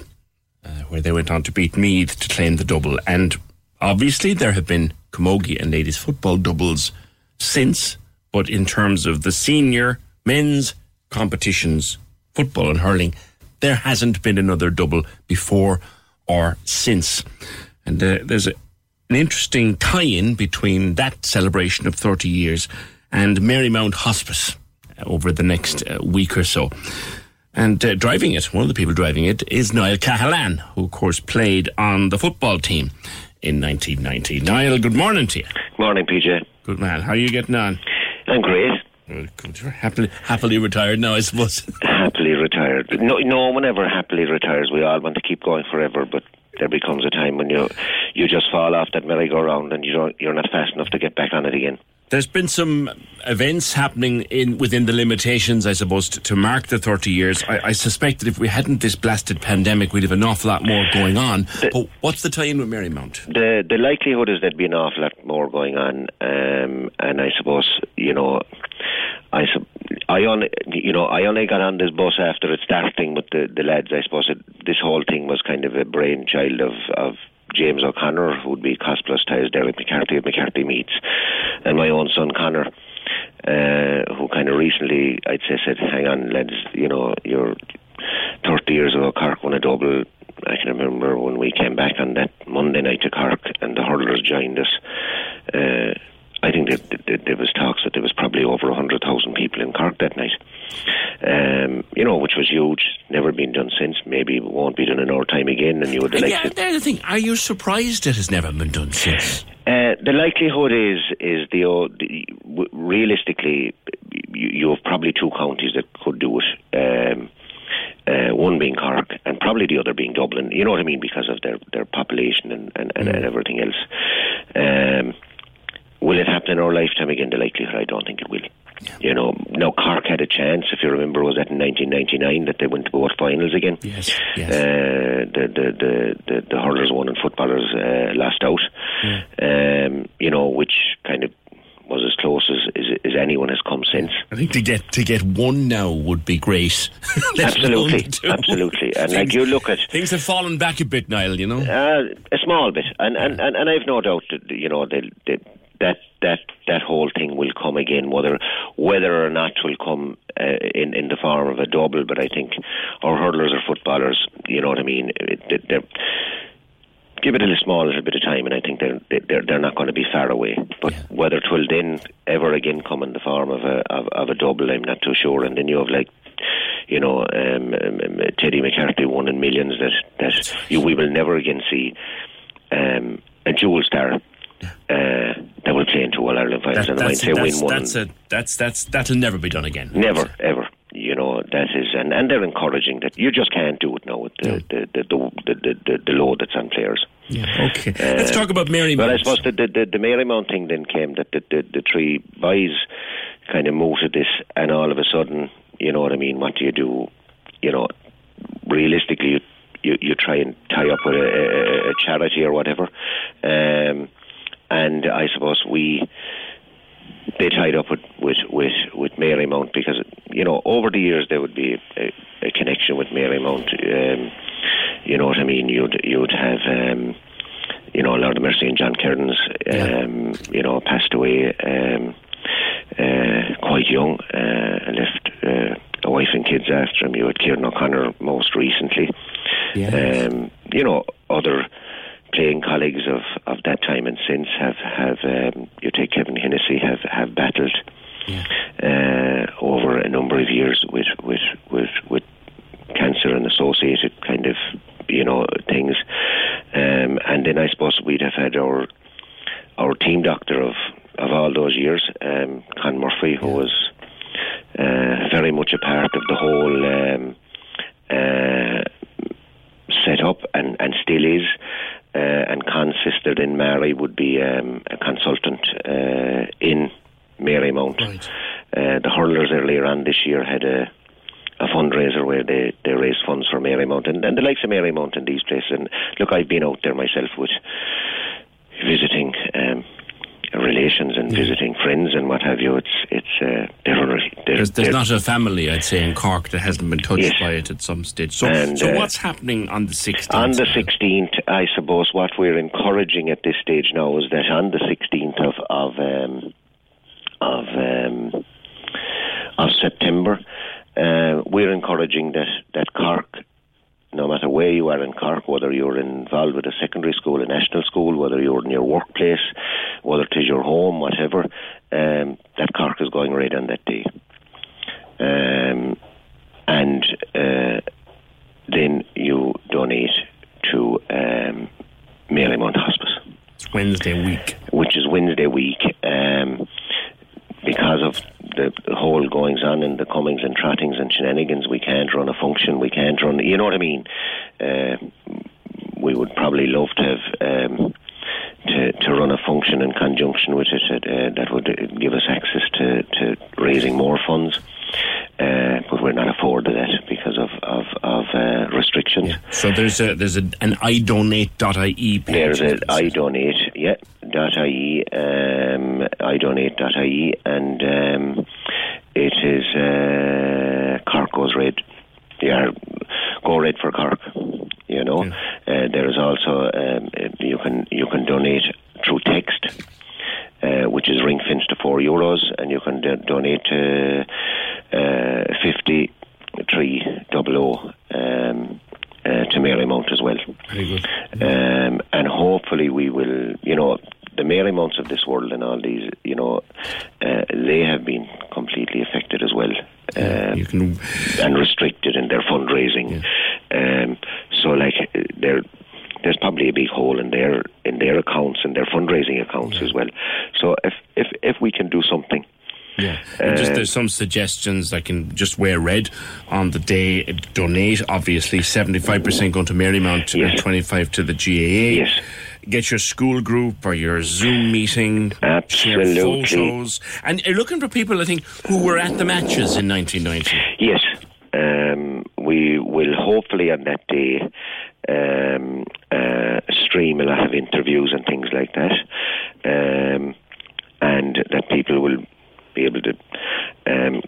uh, where they went on to beat Meath to claim the double. And obviously, there have been Camogie and ladies football doubles since, but in terms of the senior men's competitions, football and hurling, there hasn't been another double before or since. And uh, there's a, an interesting tie in between that celebration of 30 years and Marymount Hospice uh, over the next uh, week or so. And uh, driving it, one of the people driving it, is Niall Cahalane, who, of course, played on the football team in 1990. Niall, good morning to you. Morning, PJ. Good man. How are you getting on? I'm great. Happily, happily retired now, I suppose. Happily retired. No, no one ever happily retires. We all want to keep going forever, but there becomes a time when you you just fall off that merry-go-round and you don't you're not fast enough to get back on it again. There's been some events happening in within the limitations, I suppose, to, to mark the 30 years. I, I, suspect that if we hadn't this blasted pandemic, we'd have an awful lot more going on. The, but what's the tie-in with Marymount? The the likelihood is there'd be an awful lot more going on, um, and I suppose you know, I I only you know I only got on this bus after it starting with the the lads. I suppose it, this whole thing was kind of a brainchild of of James O'Connor, who would be cost plus ties Derek McCarthy of McCarthy Meats, and my own son Connor, uh, who kind of recently, I'd say, said, "Hang on, lads, you know, you're 30 years ago, Cork won a double." I can remember when we came back on that Monday night to Cork, and the hurlers joined us. Uh, I think there was talks that there was probably over 100,000 people in Cork that night. Um, you know, which was huge. Never been done since. Maybe it won't be done in our time again. And you would like yeah, there's the thing. Are you surprised it has never been done since? Uh, the likelihood is is the, uh, the realistically you, you have probably two counties that could do it. Um, uh, one being Cork and probably the other being Dublin. You know what I mean because of their their population and and, and, and everything else. Um, will it happen in our lifetime again? The likelihood, I don't think it will. You know, now Cork had a chance. If you remember, was that in 1999 that they went to both finals again? Yes, yes. Uh, the, the the the the hurlers won and footballers uh, lost out. Um, you know, which kind of was as close as, as, as anyone has come since. I think to get to get one now would be great. Absolutely, absolutely. And like you look at Things have fallen back a bit, Niall. You know. uh, a small bit, and and and, and I've no doubt that you know they, they, that that that whole thing will come again, whether whether or not it will come uh, in in the form of a double. But I think our hurlers or footballers, you know what I mean, they're. Give it a little small little bit of time, and I think they're they're they're not going to be far away. But whether it will then ever again come in the form of a of, of a double, I'm not too sure. And then you have like you know, um, um, um, Teddy McCarthy won in millions that that you, we will never again see um, a dual star uh, that will play into All Ireland finals. That- and I might say win one. that's, a, that's that's that'll never be done again. Never, ever. You know that is, and, and they're encouraging that you just can't do it now with the the, the, the, the, the, the load that's on players. Yeah. Okay. Let's talk about Mary. But I suppose the, the, the, the Marymount thing then came that the, the, the three boys kind of mooted this, and all of a sudden, you know what I mean? What do you do? You know, realistically, you, you, you try and tie up with a, a, a charity or whatever. Um, and I suppose we they tied up with with with, with Marymount because you know over the years there would be a, a connection with Marymount. Um, you know what I mean? You'd you'd have um, you know Lord of Mercy and John Kerins. Um, You know passed away um, uh, quite young. Uh, left uh, a wife and kids after him. You had Kieran O'Connor most recently. Um, you know other playing colleagues of, of that time and since have have um, you take Kevin Hennessy have have battled uh, over a number of years with with with with cancer and associated kind of you know things, um, and then I suppose we'd have had our our team doctor of of all those years, um, Con Murphy, who was uh, very much a part of the whole. Um, uh, set up and, and still is. Uh, and Con's sister then Mary would be um, a consultant uh, in Marymount. Uh, the hurlers earlier on this year had a a fundraiser where they, they raised funds for Marymount and, and the likes of Marymount in these places. And look, I've been out there myself with visiting relations and visiting friends and what have you. It's it's uh, they're, they're, There's, there's not a family, I'd say, in Cork that hasn't been touched Yes. by it at some stage. So, And, so uh, what's happening on the 16th? On the 16th, I suppose what we're encouraging at this stage now is that on the 16th of of um, of um, of September, uh, we're encouraging that that Cork, where you are in Cork, whether you're involved with a secondary school, a national school, whether you're in your workplace, whether it is your home, whatever, um, that Cork is going right on that day. Um, and uh, then you donate to um, Marymount Hospice. It's Wednesday week. Which is Wednesday week. Um, because of the, whole goings on and the comings and trottings and shenanigans, we can't run a function. We can't run. You know what I mean? Uh, we would probably love to have um, to to run a function in conjunction with it uh, that would give us access to to raising more funds. Uh, but we're not afforded that because of of, of uh, restrictions. So there's a there's a, an idonate.ie page. There's a I donate, yeah, IE, um, I donate dot IE, and um, it is uh, Cork goes red. Yeah, go red for Cork. You know, uh, there is also um, you can you can donate through text. Uh, which is ring fenced to four euros, and you can do- donate to uh, fifty three double O um, uh, to Marymount as well. Very good. Um, and hopefully we will, you know, the Marymounts of this world and all these, you know, uh, they have been completely affected as well. Um, you can and restricted in their fundraising. Um, so, like, uh, they're there's probably a big hole in their in their accounts and their fundraising accounts as well. So if if if we can do something. Yeah, and just Uh, there's some suggestions. I can just wear red on the day. Donate, obviously, seventy-five percent going to Marymount, and twenty-five to the GAA. Yes. Get your school group or your Zoom meeting. Share Absolutely. photos, and you're looking for people. I think who were at the matches in 1990. Yes, um, we will hopefully on that day um, uh, stream a lot of interviews and things like that, um, and that people will be able to um,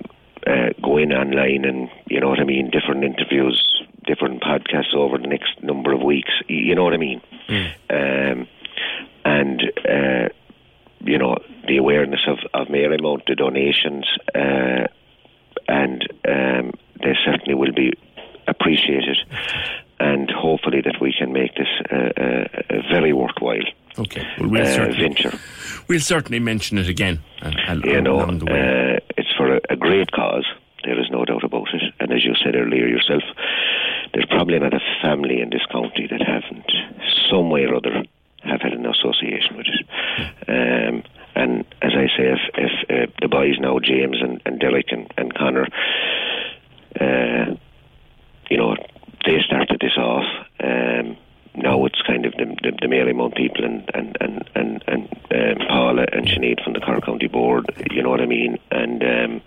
uh, go in online and you know what I mean, different interviews, different podcasts over the next number of weeks. You know what I mean, um, and. Uh, you know the awareness of of Marymount, the donations, uh, and um, they certainly will be appreciated. And hopefully that we can make this uh, uh, a very worthwhile Okay, well, we'll uh, certainly venture. we'll certainly mention it again. You know, along the way. uh, it's for a, a great cause. There is no doubt about it. And as you said earlier yourself, there's probably not a family in this county that haven't, some way or other, have had an association with it. Um, and as I say, if, if uh, the boys now, James and, and Derek and, and Connor, uh, you know, they started this off. Um, now it's kind of the, the, the Marymount people and and and and, and um, Paula and Sinead from the Cork County Board. You know what I mean? And um,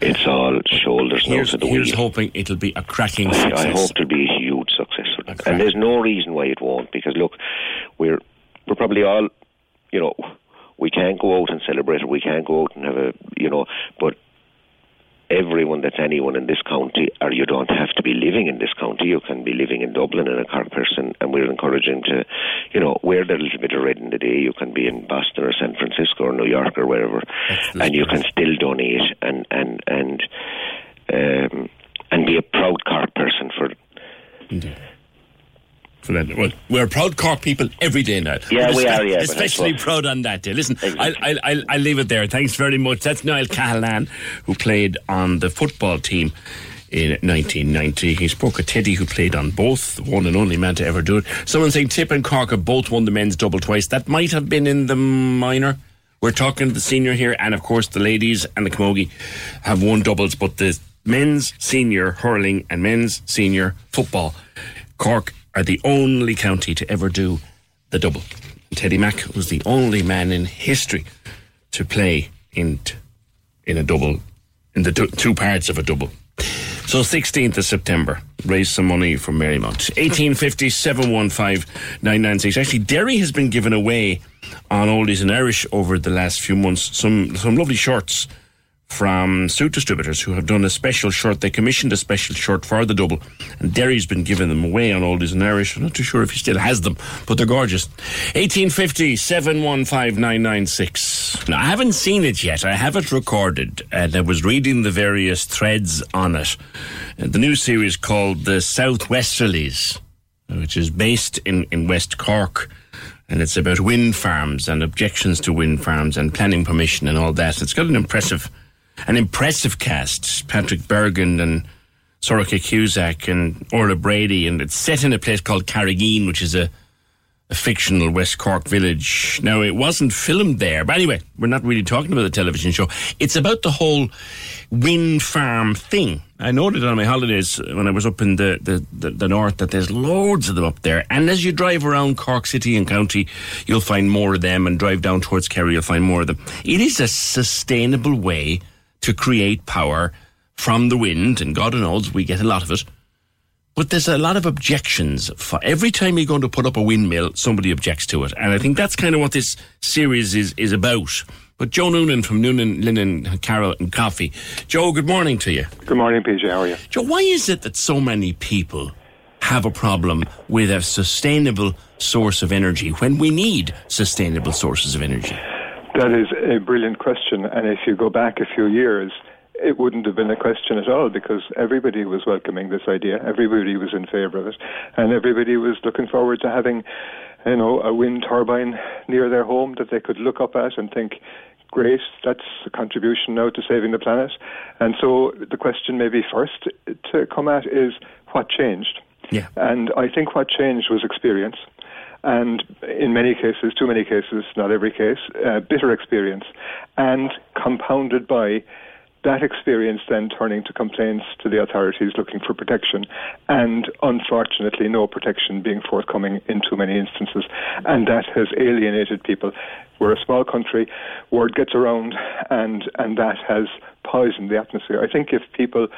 it's all shoulders now here's, to the here's wheel. hoping it'll be a cracking I, success. I hope it'll be a huge success for them. And there's no reason why it won't, because look, we're we're probably all, you know, we can't go out and celebrate it. We can't go out and have a, you know, but everyone that's anyone in this county, or you don't have to be living in this county. You can be living in Dublin and a Cork person, and we're encouraging to, you know, wear the little bit of red in the day. You can be in Boston or San Francisco or New York or wherever, and you can still donate and and and um, and be a proud Cork person for For that. Well, we're proud Cork people every day now. Yeah, But we are, yeah, Especially proud on that day. Listen, I'll, I'll, I'll, I'll leave it there. Thanks very much. That's Niall Cahalane, who played on the football team in 1990. He spoke of Teddy, who played on both, the one and only man to ever do it. Someone saying Tip and Cork have both won the men's double twice. That might have been in the minor. We're talking the senior here, and of course the ladies and the camogie have won doubles, but the men's senior hurling and men's senior football, Cork are the only county to ever do the double. Teddy Mack was the only man in history to play in t- in a double, in the two, two parts of a double. So 16th of September, raise some money for Marymount. 1850 715 996. Actually, Derry has been given away on Oldies and Irish over the last few months. Some some lovely shirts from suit distributors who have done a special shirt. They commissioned a special shirt for the double, and Derry's been giving them away on Oldies and Irish. I'm not too sure if he still has them, but they're gorgeous. 1850 715 Now, I haven't seen it yet. I have it recorded, and I was reading the various threads on it. Uh, The new series called The Southwesterlies, which is based in, in West Cork. And it's about wind farms and objections to wind farms and planning permission and all that. It's got an impressive, an impressive cast. Patrick Bergin and Sorcha Cusack and Orla Brady, and it's set in a place called Carrigeen, which is a, a fictional West Cork village. Now, it wasn't filmed there, but anyway, we're not really talking about the television show. It's about the whole wind farm thing. I noted on my holidays when I was up in the, the, the, the north that there's loads of them up there. And as you drive around Cork City and County, you'll find more of them, and drive down towards Kerry, you'll find more of them. It is a sustainable way to create power from the wind, and God knows we get a lot of it. But there's a lot of objections. For every time you're going to put up a windmill, somebody objects to it, and I think that's kind of what this series is is about. But Joe Noonan from Noonan, Linehan, Carroll and Coffey. Joe, good morning to you. Good morning, PJ. How are you? Joe, why is it that so many people have a problem with a sustainable source of energy when we need sustainable sources of energy? That is a brilliant question. And if you go back a few years, it wouldn't have been a question at all because everybody was welcoming this idea. Everybody was in favour of it. And everybody was looking forward to having, you know, a wind turbine near their home that they could look up at and think, great, that's a contribution now to saving the planet. And so the question maybe first to come at is what changed? Yeah. And I think what changed was experience. And in many cases, too many cases, not every case, uh, bitter experience, and compounded by that experience then turning to complaints to the authorities looking for protection, and unfortunately, no protection being forthcoming in too many instances. And that has alienated people. We're a small country, word gets around, and, and that has poisoned the atmosphere. I think if people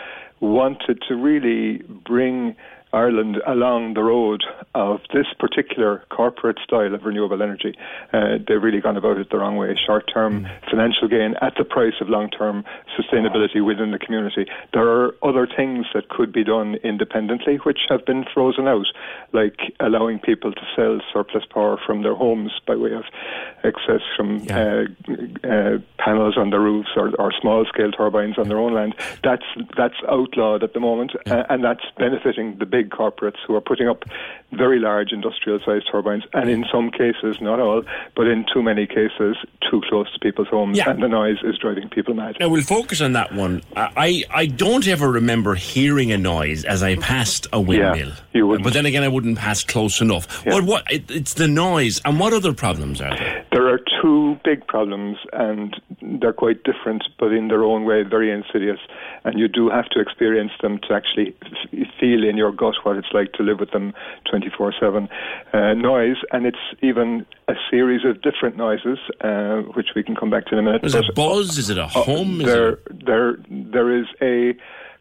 wanted to really bring Ireland along the road of this particular corporate style of renewable energy. Uh, they've really gone about it the wrong way. Short term mm. financial gain at the price of long term sustainability within the community. There are other things that could be done independently which have been frozen out, like allowing people to sell surplus power from their homes by way of excess from yeah. uh, uh, panels on the roofs or, or small scale turbines on their own land. That's, that's outlawed at the moment, yeah. uh, and that's benefiting the big corporates who are putting up very large industrial sized turbines, and in some cases, not all, but in too many cases, too close to people's homes, Yeah. and the noise is driving people mad. Now we'll focus on that one. I, I don't ever remember hearing a noise as I passed a windmill. you wouldn't. But then again, I wouldn't pass close enough. But what? It, it's the noise. And what other problems are there? There are two big problems, and they're quite different, but in their own way, very insidious. And you do have to experience them to actually f- feel in your gut what it's like to live with them 24 7. Uh, noise, and it's even a series of different noises, uh, which we can come back to in a minute. Is it a buzz? Is it a hum? Is there, there, there is a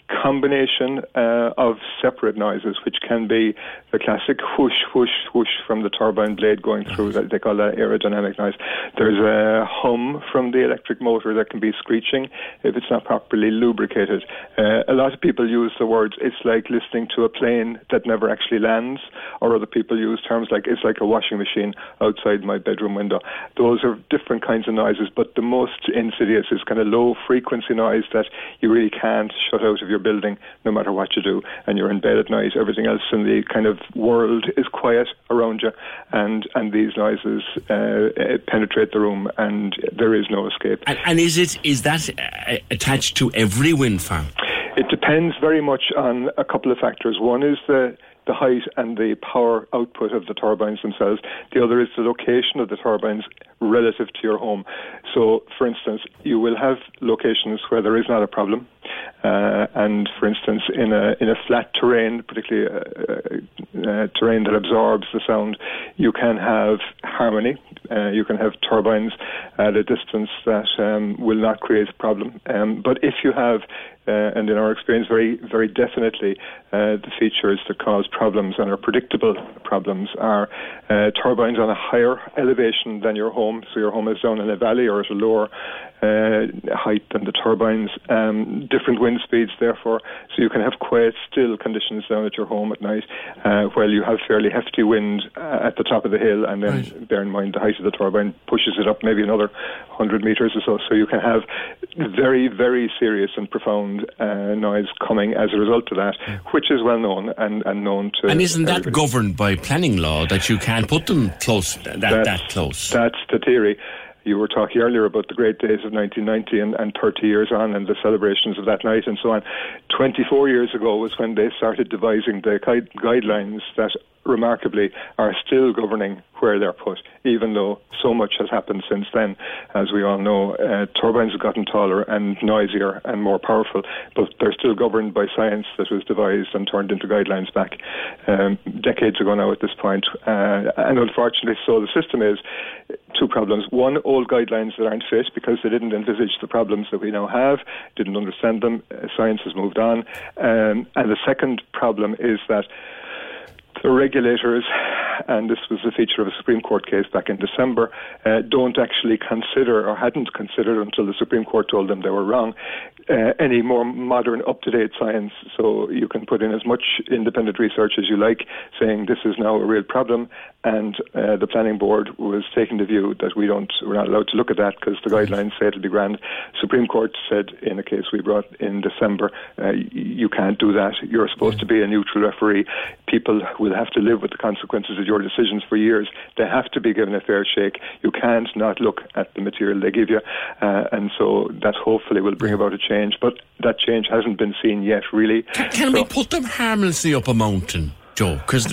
combination uh, of separate noises, which can be the classic whoosh, whoosh, whoosh from the turbine blade going through. That they call that aerodynamic noise. There's a hum from the electric motor that can be screeching if it's not properly lubricated. Uh, a lot of people use the words "it's like listening to a plane that never actually lands," or other people use terms like "it's like a washing machine outside my bedroom window." Those are different kinds of noises, but the most insidious is kind of low frequency noise that you really can't shut out of your building no matter what you do. And you're in bed at night, everything else in the kind of world is quiet around you, and, and these noises uh, uh, penetrate the room, and there is no escape. And, and is it is that uh, attached to every wind farm? It depends very much on a couple of factors. One is the the height and the power output of the turbines themselves. The other is the location of the turbines relative to your home. So, for instance, you will have locations where there is not a problem, uh, and for instance, in a in a flat terrain, particularly a, a, a terrain that absorbs the sound, you can have harmony. Uh, you can have turbines at a distance that um, will not create a problem. Um, but if you have uh, and in our experience, very, very definitely, uh, the features that cause problems and are predictable problems are uh, turbines on a higher elevation than your home. So your home is down in a valley or at a lower uh, height than the turbines. Um, different wind speeds, therefore, so you can have quiet, still conditions down at your home at night, uh, while you have fairly hefty wind uh, at the top of the hill, and then Right. bear in mind the height of the turbine pushes it up maybe another 100 metres or so. So you can have very, very serious and profound uh, noise coming as a result of that, which is well known and, and known to. And isn't that everybody. governed by planning law that you can't put them close that that, close? That's the theory. You were talking earlier about the great days of 1990 and, and 30 years on and the celebrations of that night and so on. 24 years ago was when they started devising the guidelines that remarkably are still governing where they're put, even though so much has happened since then. As we all know, uh, turbines have gotten taller and noisier and more powerful, but they're still governed by science that was devised and turned into guidelines back um, decades ago now at this point. Uh, and unfortunately, so the system is two problems. One, old guidelines that aren't fit because they didn't envisage the problems that we now have, didn't understand them. Uh, science has moved on. Um, and the second problem is that the regulators, and this was a feature of a Supreme Court case back in December, uh, don't actually consider or hadn't considered until the Supreme Court told them they were wrong uh, any more modern, up to date science. So you can put in as much independent research as you like, saying this is now a real problem. And uh, the planning board was taking the view that we don't, we're not allowed to look at that because the guidelines say it'll be grand. Supreme Court said in a case we brought in December, uh, you can't do that. You're supposed to be a neutral referee. People will have to live with the consequences of your decisions for years. They have to be given a fair shake. You can't not look at the material they give you. Uh, and so that hopefully will bring about a change. But that change hasn't been seen yet, really. Can we put them harmlessly up a mountain? Joe? Because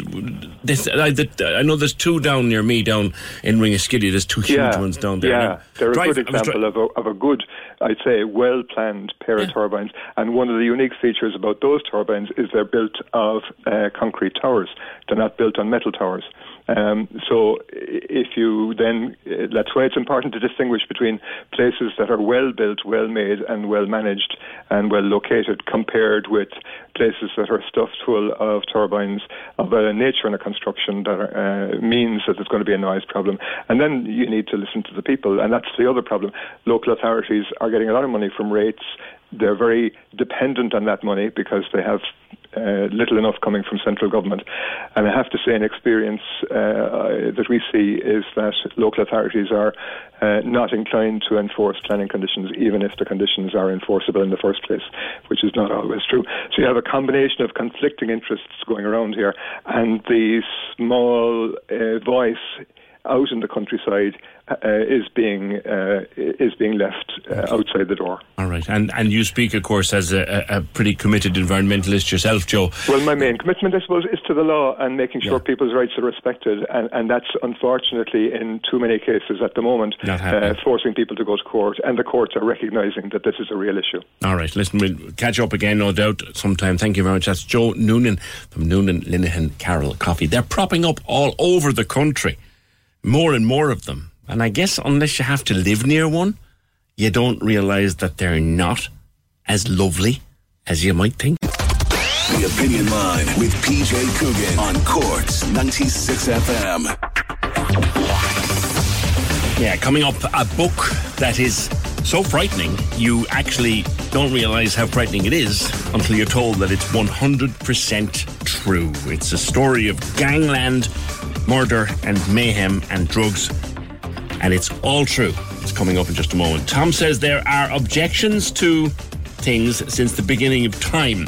this, I, the, I know there's two down near me down in Ringaskiddy. There's two huge yeah, ones down there. Yeah, they're a good example of, a, of a good, I'd say, well planned pair of turbines. And one of the unique features about those turbines is they're built of uh, concrete towers. They're not built on metal towers. Um, so if you then, uh, that's why it's important to distinguish between places that are well built, well made, and well managed and well located compared with places that are stuffed full of turbines of a nature and a construction that are, uh, means that there's going to be a noise problem. And then you need to listen to the people, and that's the other problem. Local authorities are getting a lot of money from rates. They're very dependent on that money because they have uh, little enough coming from central government. And I have to say, an experience uh, that we see is that local authorities are uh, not inclined to enforce planning conditions, even if the conditions are enforceable in the first place, which is not always true. So you have a combination of conflicting interests going around here, and the small uh, voice out in the countryside uh, is being uh, is being left uh, outside the door. All right, and and you speak, of course, as a, a pretty committed environmentalist yourself, Joe. Well, my main commitment, I suppose, is to the law and making sure people's rights are respected, and, and that's unfortunately in too many cases at the moment uh, forcing people to go to court, and the courts are recognising that this is a real issue. All right, listen, we'll catch up again, no doubt, sometime. Thank you very much. That's Joe Noonan from Noonan Linehan Carroll Coffey. They're propping up all over the country, more and more of them. And I guess unless you have to live near one, you don't realise that they're not as lovely as you might think. The Opinion Line with PJ Coogan on Cork's 96 FM. Yeah, coming up, a book that is so frightening, you actually don't realize how frightening it is until you're told that it's 100% true. It's a story of gangland, murder, and mayhem and drugs, and it's all true. It's coming up in just a moment. Tom says there are objections to things since the beginning of time.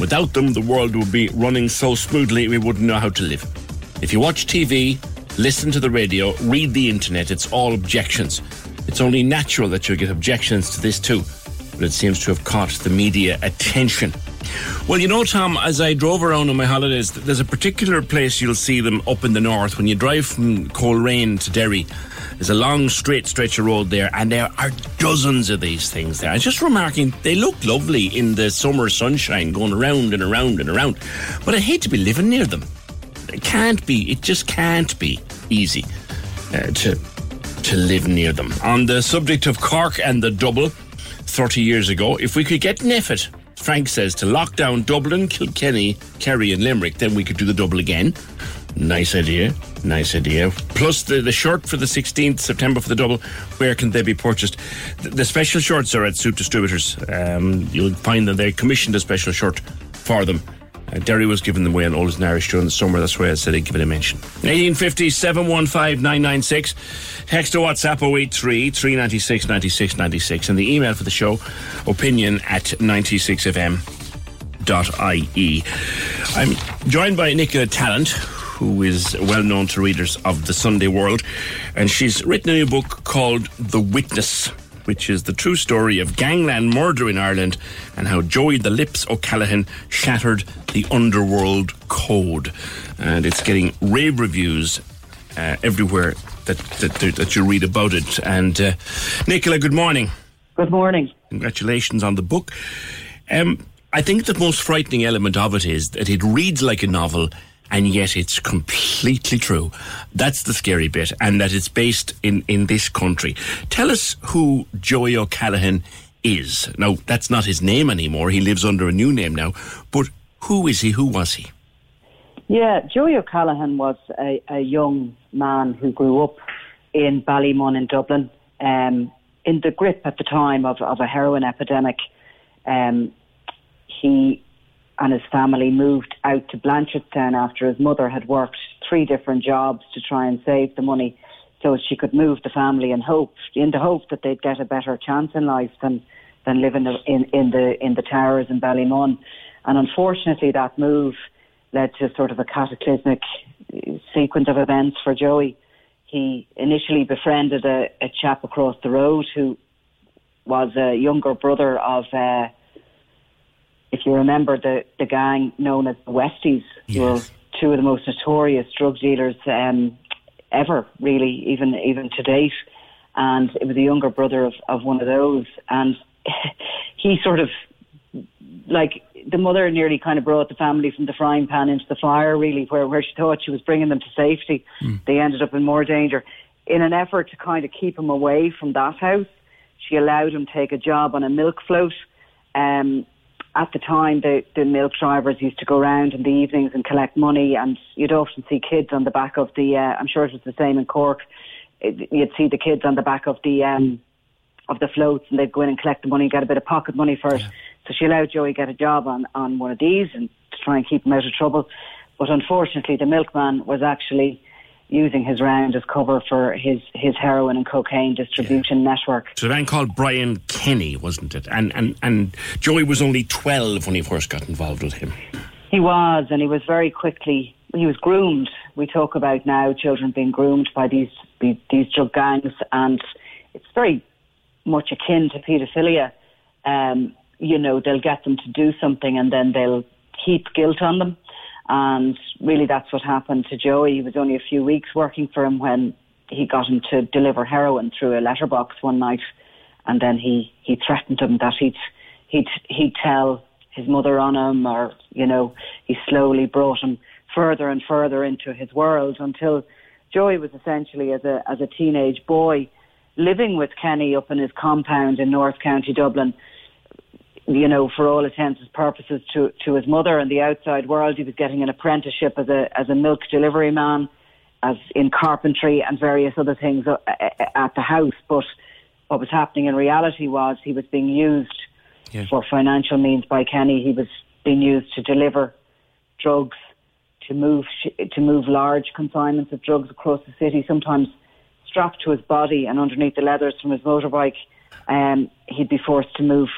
Without them, the world would be running so smoothly we wouldn't know how to live. If you watch TV, listen to the radio, read the internet, it's all objections. It's only natural that you'll get objections to this too, but it seems to have caught the media attention. Well, you know, Tom, as I drove around on my holidays, there's a particular place you'll see them up in the north. When you drive from Coleraine to Derry, there's a long straight stretch of road there, and there are dozens of these things there. I was just remarking, they look lovely in the summer sunshine going around and around and around, but I hate to be living near them. It can't be, it just can't be easy uh, to to live near them. On the subject of Cork and the double, 30 years ago, if we could get Neffet, Frank says, to lock down Dublin, Kilkenny, Kerry, and Limerick, then we could do the double again. Nice idea. Nice idea. Plus the, the shirt for the 16th September for the double. Where can they be purchased? The, the special shorts are at Suit Distributors. Um, you'll find that they commissioned a special shirt for them. Uh, Derry was given away on Oldest and Irish during the summer. That's why I said I'd give it a mention. 1850 715 996. Text to WhatsApp 083 396 96 96. And the email for the show, opinion at 96fm ie. I'm joined by Nicola Tallant, who is well known to readers of the Sunday World, and she's written a new book called The Witness, which is the true story of gangland murder in Ireland and how Joey the Lips O'Callaghan shattered the underworld code. And it's getting rave reviews uh, everywhere that, that that you read about it. And uh, Nicola, good morning. Good morning. Congratulations on the book. Um, I think the most frightening element of it is that it reads like a novel and yet it's completely true. That's the scary bit, and that it's based in, in this country. Tell us who Joey O'Callaghan is. Now, that's not his name anymore. He lives under a new name now. But who is he? Who was he? Yeah, Joey O'Callaghan was a, a young man who grew up in Ballymun in Dublin, um, in the grip at the time of, of a heroin epidemic. Um, he and his family moved out to Blanchardstown after his mother had worked three different jobs to try and save the money so she could move the family in hope, in the hope that they'd get a better chance in life than than living in in the in the towers in Ballymun. And unfortunately, that move led to sort of a cataclysmic uh, sequence of events for Joey. He initially befriended a, a chap across the road who was a younger brother of, uh, if you remember, the, the gang known as the Westies, who were two of the most notorious drug dealers um, ever, really, even even to date. And it was a younger brother of, of one of those, and he sort of like the mother nearly kind of brought the family from the frying pan into the fire, really, where, where she thought she was bringing them to safety. Mm. They ended up in more danger. In an effort to kind of keep him away from that house, she allowed him to take a job on a milk float. Um, at the time, the, the milk drivers used to go around in the evenings and collect money, and you'd often see kids on the back of the. Uh, I'm sure it was the same in Cork. It, you'd see the kids on the back of the um, of the floats, and they'd go in and collect the money, and get a bit of pocket money for it. So she allowed Joey get a job on on one of these, and to try and keep him out of trouble. But unfortunately, the milkman was actually using his round as cover for his, his heroin and cocaine distribution network. So a man called Brian Kenny, wasn't it? And, and, and Joey was only 12 when he first got involved with him. He was, and he was very quickly, he was groomed. We talk about now children being groomed by these, these, these drug gangs, and it's very much akin to paedophilia. Um, you know, they'll get them to do something and then they'll heap guilt on them. And really, that's what happened to Joey. He was only a few weeks working for him when he got him to deliver heroin through a letterbox one night, and then he he threatened him that he'd he'd he'd tell his mother on him, or you know, he slowly brought him further and further into his world until Joey was essentially as a as a teenage boy living with Kenny up in his compound in North County Dublin you know, for all intents and purposes, to to his mother and the outside world. He was getting an apprenticeship as a as a milk delivery man, as in carpentry and various other things uh, uh, uh, at the house. But what was happening in reality was he was being used yeah. for financial means by Kenny. He was being used to deliver drugs, to move to move large consignments of drugs across the city. Sometimes strapped to his body and underneath the leathers from his motorbike, um, he'd be forced to move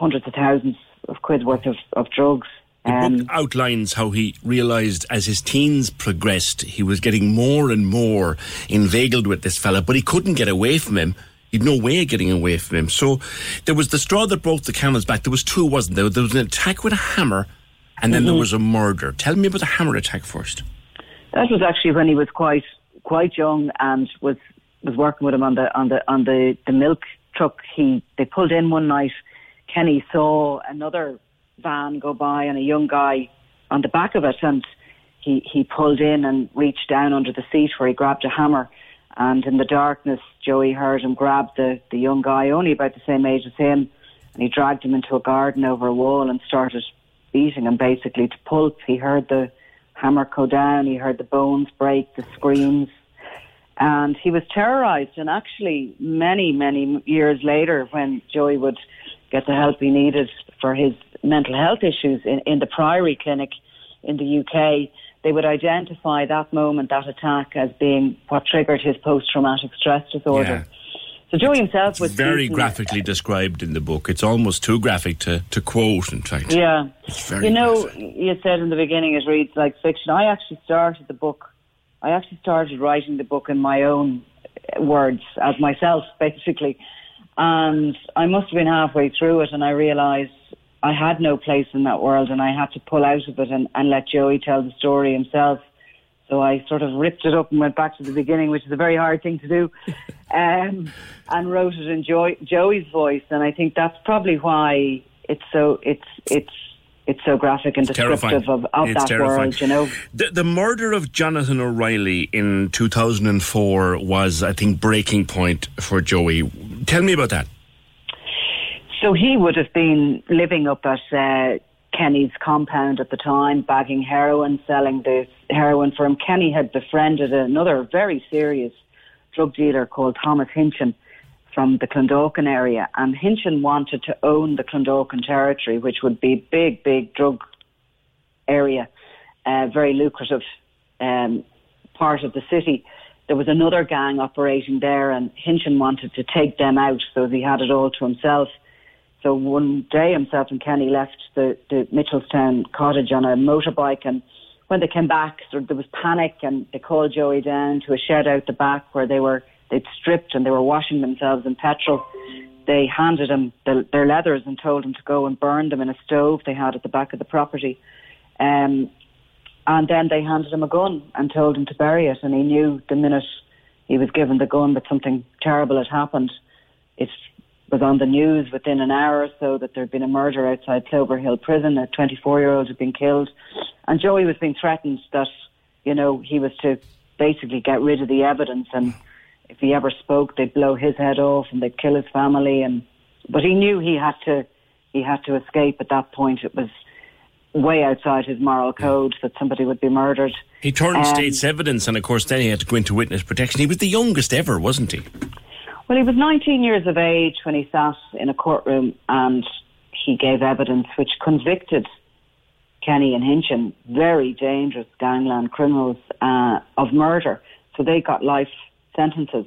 hundreds of thousands of quid worth of, of drugs. The Um, book outlines how he realised as his teens progressed, he was getting more and more inveigled with this fella, but he couldn't get away from him. He'd no way of getting away from him. So there was the straw that broke the camel's back. There was two, wasn't there? There was an attack with a hammer, and then there Mhm. was a murder. Tell me about the hammer attack first. that was actually when he was quite quite young and was was working with him on the on the on the, the milk truck. He they pulled in one night. Kenny saw another van go by and a young guy on the back of it, and he he pulled in and reached down under the seat where he grabbed a hammer. And in the darkness, Joey heard him grab the the young guy, only about the same age as him, and he dragged him into a garden over a wall and started beating him basically to pulp. He heard the hammer go down. He heard the bones break, the screams, and he was terrorized. And actually, many, many years later, when Joey would get the help he needed for his mental health issues in, in the Priory Clinic in the UK, they would identify that moment, that attack, as being what triggered his post traumatic stress disorder. So Joey himself was Very graphically described in the book. It's almost too graphic to, to quote, in fact. Yeah. You know, you said in the beginning it reads like fiction. I actually started the book, I actually started writing the book in my own words as myself, basically. And I must have been halfway through it and I realised I had no place in that world and I had to pull out of it and, and let Joey tell the story himself. So I sort of ripped it up and went back to the beginning, which is a very hard thing to do, um, and wrote it in Joy, Joey's voice. And I think that's probably why it's so it's it's it's so graphic and descriptive terrifying. of, of that terrifying. world. You know, The, the murder of Jonathan O'Reilly in 2004 was, I think, breaking point for Joey. Tell me about that. So he would have been living up at uh, Kenny's compound at the time, bagging heroin, selling the heroin for him. Kenny had befriended another very serious drug dealer called Thomas Hinchin from the Clondalkin area, and Hinchin wanted to own the Clondalkin territory, which would be big, big drug area, uh, very lucrative um, part of the city. There was another gang operating there, and Hinchin wanted to take them out, so he had it all to himself. So one day, himself and Kenny left the, the Mitchellstown cottage on a motorbike, and when they came back, there there was panic, and they called Joey down to a shed out the back where they were they'd stripped and they were washing themselves in petrol. They handed him the, their leathers and told him to go and burn them in a stove they had at the back of the property. Um, and then they handed him a gun and told him to bury it. And he knew the minute he was given the gun that something terrible had happened. It was on the news within an hour or so that there had been a murder outside Clover Hill Prison. A 24 year old had been killed. And Joey was being threatened that, you know, he was to basically get rid of the evidence. And if he ever spoke, they'd blow his head off and they'd kill his family. And But he knew he had to, he had to escape at that point. It was way outside his moral code that somebody would be murdered. He turned Um, state's evidence, and of course, then he had to go into witness protection. He was the youngest ever, wasn't he? Well, he was 19 years of age when he sat in a courtroom and he gave evidence which convicted Kenny and Hinchin, very dangerous gangland criminals, uh, of murder. So they got life sentences.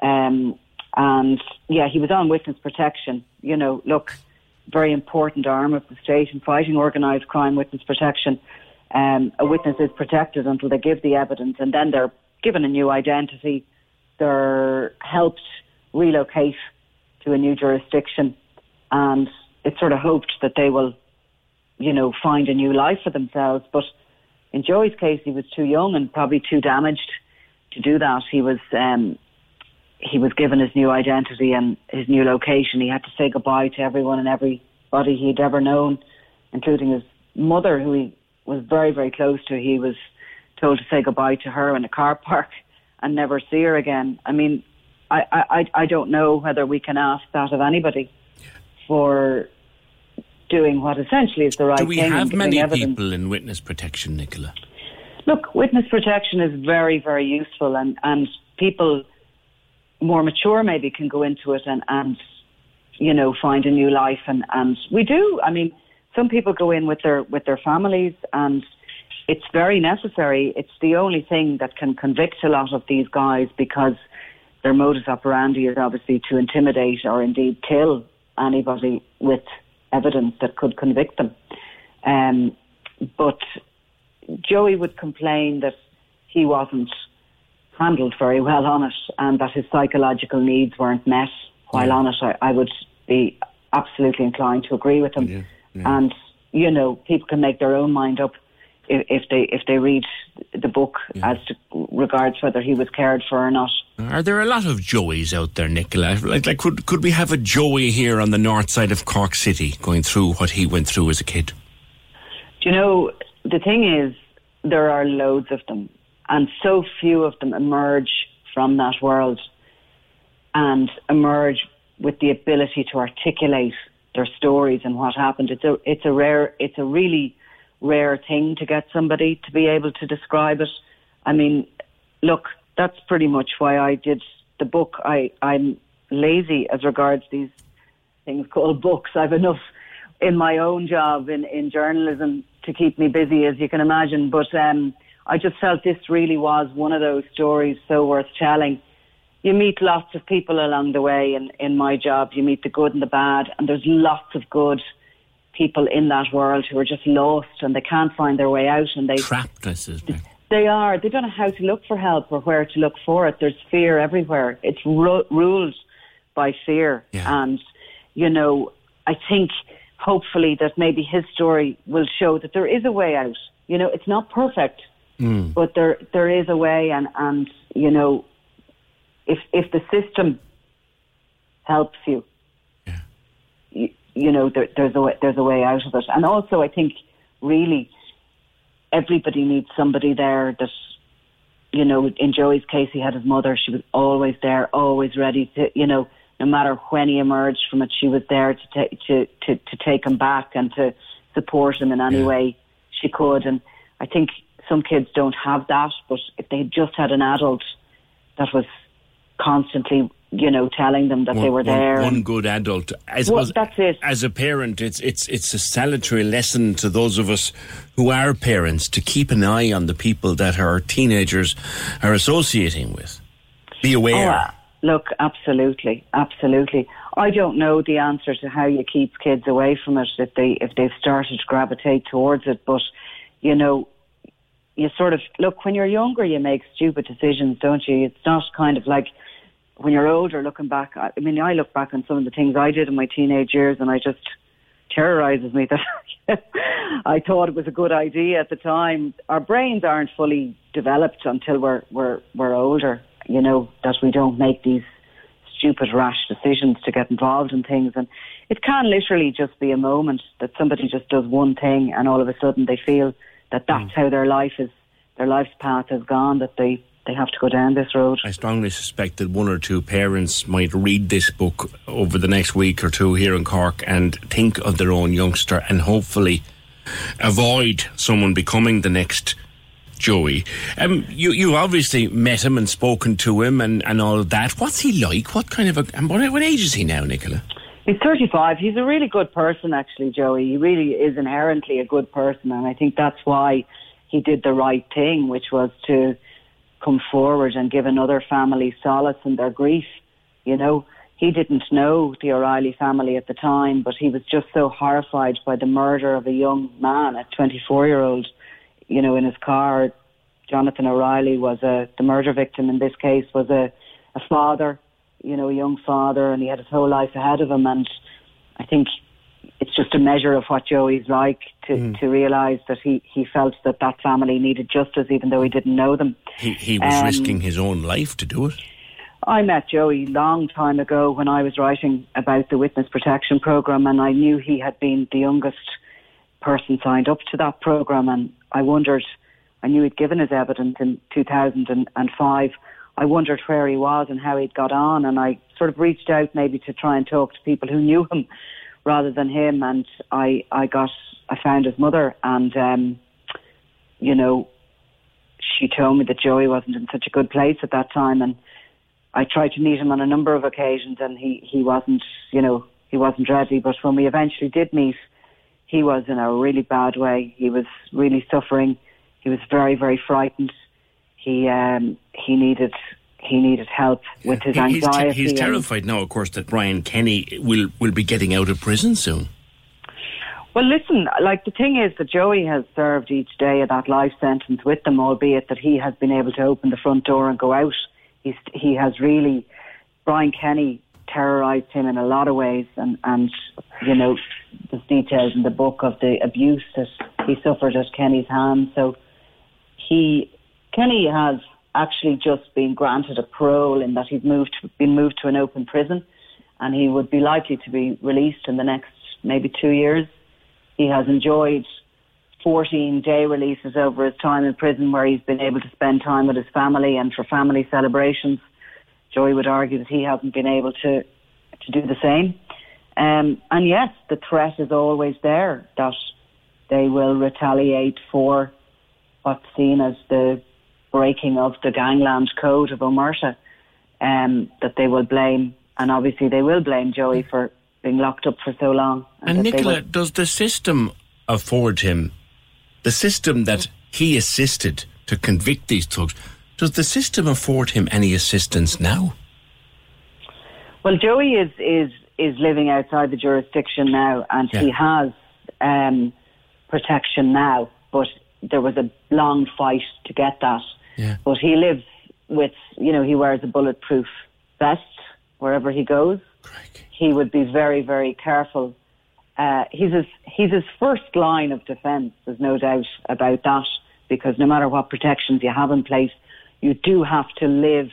Um, and yeah, he was on witness protection. You know, look, very important arm of the state in fighting organised crime, witness protection. Um, a witness is protected until they give the evidence and then they're given a new identity. They're helped relocate to a new jurisdiction and it's sort of hoped that they will, you know, find a new life for themselves. But in Joey's case, he was too young and probably too damaged to do that. He was, um, he was given his new identity and his new location. He had to say goodbye to everyone and everybody he'd ever known, including his mother, who he was very, very close to. He was told to say goodbye to her in a car park and never see her again. I mean, I, I, I don't know whether we can ask that of anybody for doing what essentially is the right thing. Do we thing. have many evidence. people in witness protection, Nicola? Look, witness protection is very, very useful, and, and people more mature maybe can go into it and, and you know find a new life, and, and we do. I mean, some people go in with their with their families, and it's very necessary. It's the only thing that can convict a lot of these guys because their modus operandi is obviously to intimidate or indeed kill anybody with evidence that could convict them. Um, but Joey would complain that he wasn't handled very well on it and that his psychological needs weren't met while on it. I, I would be absolutely inclined to agree with him. And, you know, people can make their own mind up if, if they if they read the book as to regards whether he was cared for or not. Are there a lot of Joeys out there, Nicola? Like, like could could we have a Joey here on the north side of Cork City going through what he went through as a kid? Do you know, the thing is, there are loads of them, and so few of them emerge from that world and emerge with the ability to articulate their stories and what happened. It's a, it's a rare, it's a really rare thing to get somebody to be able to describe it. I mean, look, that's pretty much why I did the book. I, I'm lazy as regards these things called books. I've enough in my own job in, in journalism to keep me busy, as you can imagine. But um, I just felt this really was one of those stories so worth telling. You meet lots of people along the way in, in my job. You meet the good and the bad, and there's lots of good people in that world who are just lost and they can't find their way out and they trapped. I suspect. They are. They don't know how to look for help or where to look for it. There's fear everywhere. It's ru- ruled by fear. Yeah. And, you know, I think hopefully that maybe his story will show that there is a way out. You know, it's not perfect, Mm. but there there is a way. And, and you know, if if the system helps you, you, you know, there, there's a way, there's a way out of it. And also, I think really everybody needs somebody there that, you know, in Joey's case, he had his mother. She was always there, always ready to, you know, no matter when he emerged from it, she was there to take to, to to take him back and to support him in any way she could. And I think some kids don't have that, but if they just had an adult that was constantly, you know, telling them that they were there. One, good adult. I Well, suppose that's it. As a parent, it's it's it's a salutary lesson to those of us who are parents to keep an eye on the people that our teenagers are associating with. Be oh, aware. Oh, look, absolutely, absolutely. I don't know the answer to how you keep kids away from it if they if they've started to gravitate towards it, but you know, you sort of look when you're younger, you make stupid decisions, don't you? It's not kind of like when you're older, looking back. I mean, I look back on some of the things I did in my teenage years, and I just terrorizes me that I thought it was a good idea at the time. Our brains aren't fully developed until we're we're we're older. You know that we don't make these stupid rash decisions to get involved in things, and it can literally just be a moment that somebody just does one thing, and all of a sudden they feel that that's how their life is, their life's path has gone. That they they have to go down this road. I strongly suspect that one or two parents might read this book over the next week or two here in Cork and think of their own youngster and hopefully avoid someone becoming the next Joey. Um, you you obviously met him and spoken to him and, and all of that. What's he like? What kind of a and what, what age is he now, Nicola? He's 35. He's a really good person, actually, Joey. He really is inherently a good person, and I think that's why he did the right thing, which was to come forward and give another family solace in their grief. You know, he didn't know the O'Reilly family at the time, but he was just so horrified by the murder of a young man, a 24 year old, you know, in his car. Jonathan O'Reilly was a, the murder victim in this case was a, a father, you know, a young father, and he had his whole life ahead of him. And I think it's just a measure of what Joey's like to, Mm. to realise that he, he felt that that family needed justice even though he didn't know them. He he was Um, risking his own life to do it. I met Joey long time ago when I was writing about the witness protection program, and I knew he had been the youngest person signed up to that program. And I wondered, I knew he'd given his evidence in 2005. I wondered where he was and how he'd got on, and I sort of reached out maybe to try and talk to people who knew him rather than him. And I, I got, I found his mother, and um, you know, she told me that Joey wasn't in such a good place at that time, and I tried to meet him on a number of occasions, and he he wasn't, you know, he wasn't ready. But when we eventually did meet, he was in a really bad way. He was really suffering. He was very very frightened. He um he needed he needed help with his He- he's, te- anxiety. he's terrified now, of course, that Brian Kenny will will be getting out of prison soon. Well, listen, like the thing is that Joey has served each day of that life sentence with them, albeit that he has been able to open the front door and go out. He's, he has really, Brian Kenny terrorised him in a lot of ways, and, and you know, there's details in the book of the abuse that he suffered at Kenny's hands. So he, Kenny has actually just been granted a parole in that he's moved, been moved to an open prison, and he would be likely to be released in the next maybe two years. He has enjoyed 14 day releases over his time in prison where he's been able to spend time with his family and for family celebrations. Joey would argue that he hasn't been able to, to do the same. Um, and yes, the threat is always there that they will retaliate for what's seen as the breaking of the gangland code of Omerta, um, that they will blame, and obviously they will blame Joey for being locked up for so long. And they Nicola, will- does the system afford him, the system that he assisted to convict these thugs, does the system afford him any assistance now? Well, Joey is is is living outside the jurisdiction now, and he has um, protection now. But there was a long fight to get that. Yeah. But he lives with, you know, he wears a bulletproof vest wherever he goes. He would be very, very careful. Uh, he's his he's his first line of defence. There's no doubt about that. Because no matter what protections you have in place, you do have to live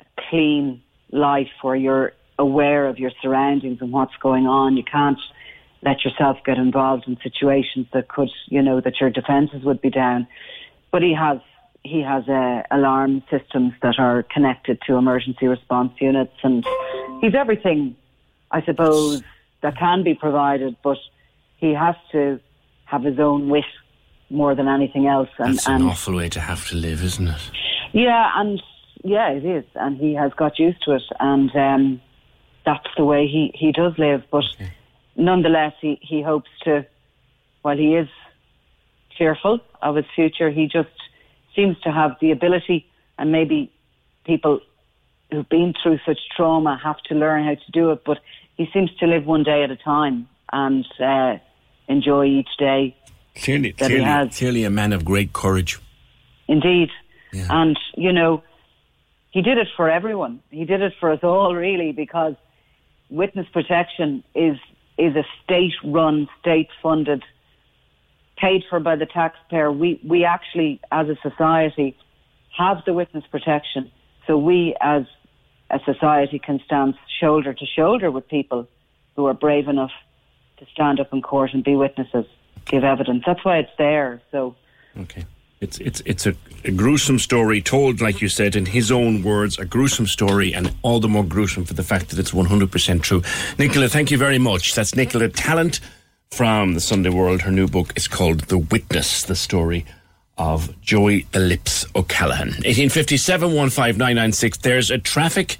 a clean life where you're aware of your surroundings and what's going on. You can't let yourself get involved in situations that could, you know, that your defences would be down. But he has he has uh, alarm systems that are connected to emergency response units, and he's everything, I suppose, that can be provided. But he has to have his own wit more than anything else, and, That's an and awful way to have to live, isn't it? yeah, and yeah, it is, and he has got used to it, and um, that's the way he, he does live. But nonetheless, he, he hopes to, while he is fearful of his future, he just seems to have the ability, and maybe people who've been through such trauma have to learn how to do it. But he seems to live one day at a time and uh, enjoy each day. Clearly, clearly, clearly a man of great courage. Indeed. And, you know, he did it for everyone. He did it for us all, really, because witness protection is is a state-run, state-funded, paid for by the taxpayer. We we actually, as a society, have the witness protection, so we as a society can stand shoulder to shoulder with people who are brave enough to stand up in court and be witnesses, give evidence. That's why it's there. So. Okay. It's it's it's a, a, gruesome story told, like you said, in his own words, a gruesome story, and all the more gruesome for the fact that it's one hundred percent true. Nicola, thank you very much. That's Nicola Tallant from the Sunday World. Her new book is called The Witness: The Story of Joey the Lips O'Callaghan. Eighteen fifty seven one five nine nine six. There's a traffic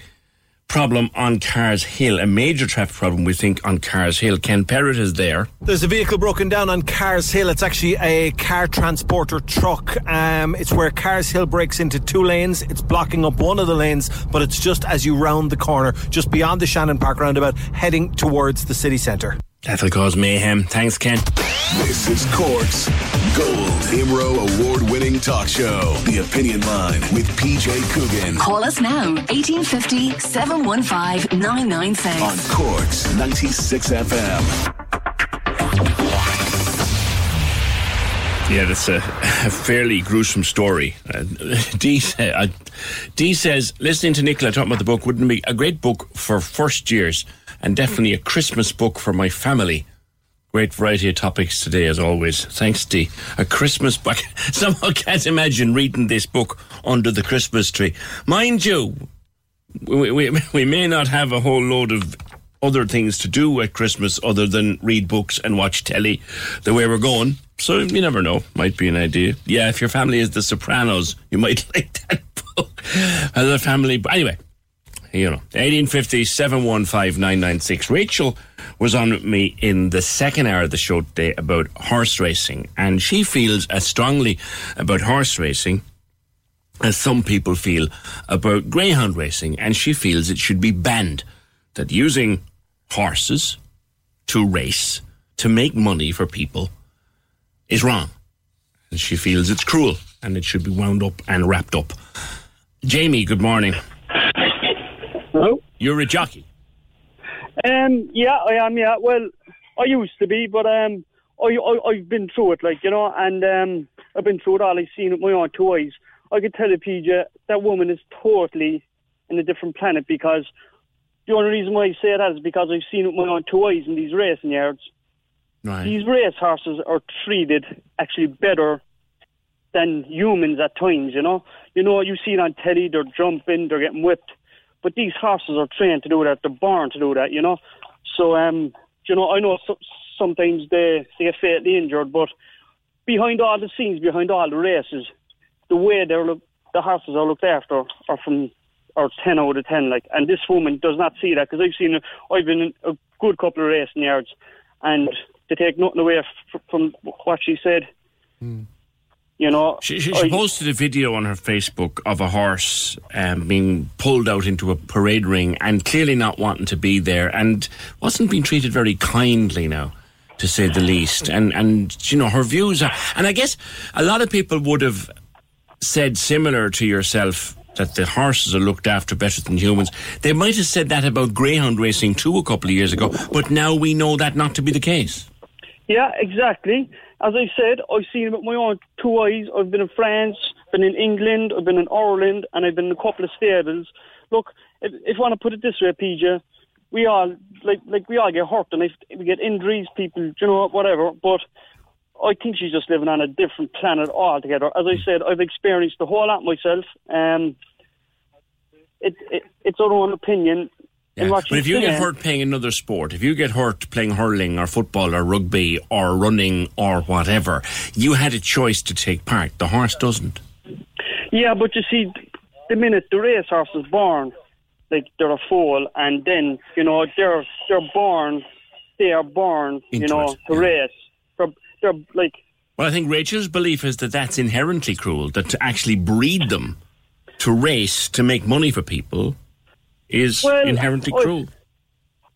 problem on Carr's Hill, a major traffic problem, we think, on Carr's Hill. Ken Perrott is there. There's a vehicle broken down on Carr's Hill. It's actually a car transporter truck. Um, it's where Carr's Hill breaks into two lanes. It's blocking up one of the lanes, but it's just as you round the corner, just beyond the Shannon Park roundabout, heading towards the city centre. That'll cause mayhem. Thanks, Ken. This is Cork's Gold IMRO award winning talk show, The Opinion Line with PJ Coogan. Call us now, 1850 715 996. On Cork's 96 FM. Yeah, that's a, a, fairly gruesome story. Uh, Dee, uh, Dee says, listening to Nicola talking about the book wouldn't be a great book for first years and definitely a Christmas book for my family. Great variety of topics today, as always. Thanks, Dee. A Christmas book. Somehow can't imagine reading this book under the Christmas tree. Mind you, we, we, we may not have a whole load of other things to do at Christmas other than read books and watch telly the way we're going. So you never know. Might be an idea. Yeah, if your family is The Sopranos, you might like that book as a family. Anyway, you know, 1850 715 996. Rachel was on with me in the second hour of the show today about horse racing, and she feels as strongly about horse racing as some people feel about greyhound racing, and she feels it should be banned. That using horses to race to make money for people is wrong. And she feels it's cruel and it should be wound up and wrapped up. Jamie, good morning. Hello? You're a jockey. Um, yeah, I am. Yeah, well, I used to be, but um, I, I I've been through it, like you know, and um, I've been through it all. I've seen it with my own two eyes. I could tell you, PJ, that woman is totally in a different planet because the only reason why I say that is because I've seen it with my own two eyes in these racing yards. Right. These race horses are treated actually better than humans at times, you know. You know, you see it on telly, they're jumping, they're getting whipped. But these horses are trained to do that. They're born to do that, you know. So, um, you know, I know so, sometimes they, they get fatally injured, but behind all the scenes, behind all the races, the way they're look, the horses are looked after are from are ten out of ten. Like, and this woman does not see that because I've seen, I've been in a good couple of racing yards, and to take nothing away f- from what she said. Mm. You know, she, she, she posted a video on her Facebook of a horse um, being pulled out into a parade ring and clearly not wanting to be there, and wasn't being treated very kindly now, to say the least. And and you know her views are, and I guess a lot of people would have said similar to yourself that the horses are looked after better than humans. They might have said that about greyhound racing too a couple of years ago, but now we know that not to be the case. Yeah, exactly as I said, I've seen it with my own two eyes. I've been in France, been in England, I've been in Ireland, and I've been in a couple of stables. Look, if, if you want to put it this way, PJ, we all like like we all get hurt and if we get injuries, people, you know, whatever. But I think she's just living on a different planet altogether. As I said, I've experienced the whole lot myself. Um, it, it, it's our own opinion. Yeah. But if you get hurt playing another sport, if you get hurt playing hurling or football or rugby or running or whatever, you had a choice to take part. The horse doesn't. Yeah, but you see, the minute the racehorse is born, like they're a foal, and then you know they're they're born, they are born, Into you know, it, to yeah. race. They're, they're like. Well, I think Rachel's belief is that that's inherently cruel. That to actually breed them to race to make money for people is well, inherently I, cruel.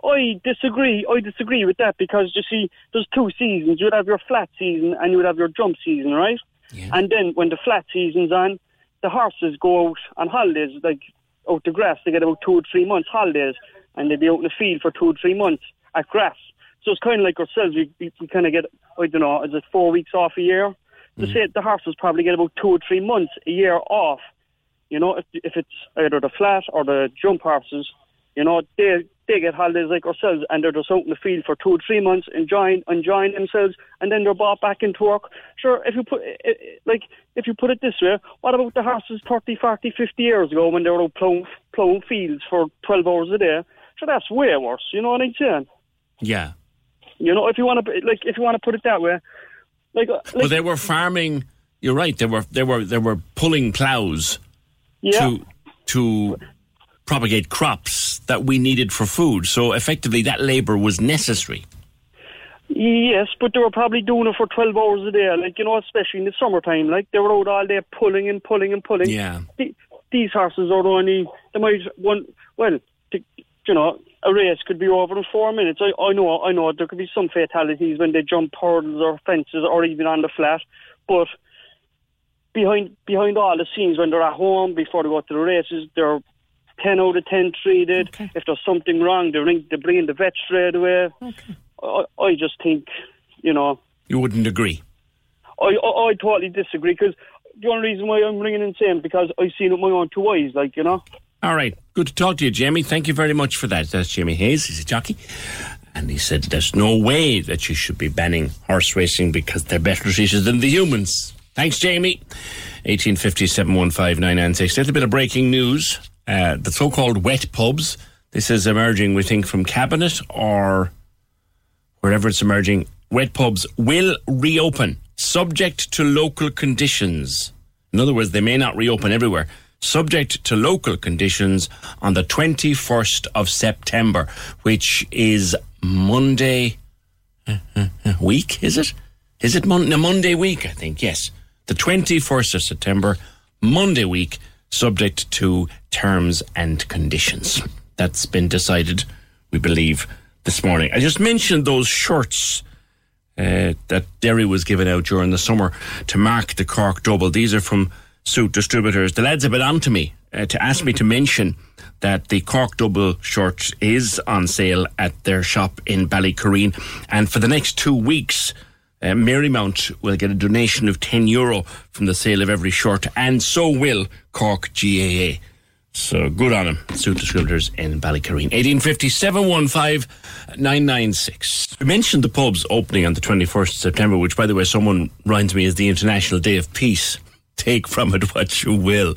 I disagree. I disagree with that because you see, there's two seasons. You would have your flat season and you would have your jump season, right? Yeah. And then when the flat season's on, the horses go out on holidays, like out to grass. They get about two or three months holidays, and they be out in the field for two or three months at grass. So it's kind of like ourselves. We, we, we kind of get, I don't know, is it four weeks off a year? To mm. say the horses probably get about two or three months a year off. You know, if if it's either the flat or the jump horses, you know, they they get holidays like ourselves, and they're just out in the field for two or three months, enjoying enjoying themselves, and then they're brought back into work. Sure, if you put eh, like if you put it this way, what about the horses 30, 40, 50 years ago when they were out plowing, plowing fields for twelve hours a day? Sure, that's way worse. You know what I'm saying? Yeah. You know, if you want to like if you want to put it that way, like, uh, But they were farming. You're right. They were they were they were pulling plows Yeah. to to propagate crops that we needed for food. So effectively, that labour was necessary. Yes, but they were probably doing it for 12 hours a day, like, you know, especially in the summertime. Like, they were out all day pulling and pulling and pulling. Yeah. The- these horses are only, they might, one, well, the, you know, a race could be over in four minutes. I, I know, I know there could be some fatalities when they jump hurdles or fences or even on the flat, but behind behind all the scenes when they're at home before they go to the races, they're 10 out of 10 treated. If there's something wrong, they, ring, they bring in the vet straight away. I, I just think, you know, You wouldn't agree. I, I, I totally disagree because the only reason why I'm ringing and saying because I've seen it with my own two eyes, like, you know. All right. Good to talk to you, Jamie. Thank you very much for that. That's Jamie Hayes. He's a jockey. And he said there's no way that you should be banning horse racing because they're better treated than the humans. Thanks, Jamie. 1850 715 996. Little bit of breaking news. Uh, the so called wet pubs. This is emerging, we think, from Cabinet or wherever it's emerging. Wet pubs will reopen subject to local conditions. In other words, they may not reopen everywhere. Subject to local conditions on the 21st of September, which is Monday week, is it? Is it mon- Monday week? I think, yes. The 21st of September, Monday week, subject to terms and conditions. That's been decided, we believe, this morning. I just mentioned those shirts uh, that Derry was giving out during the summer to mark the Cork Double. These are from Suit Distributors. The lads have been on to me uh, to ask me to mention that the Cork Double shirt is on sale at their shop in Ballycurreen. And for the next two weeks, uh, Marymount will get a donation of 10 euro from the sale of every shirt, and so will Cork GAA. So good on him. Suit Distributors in Ballycurreen. 1850 715 996. We mentioned the pubs opening on the 21st of September, which, by the way, someone reminds me is the International Day of Peace. Take from it what you will.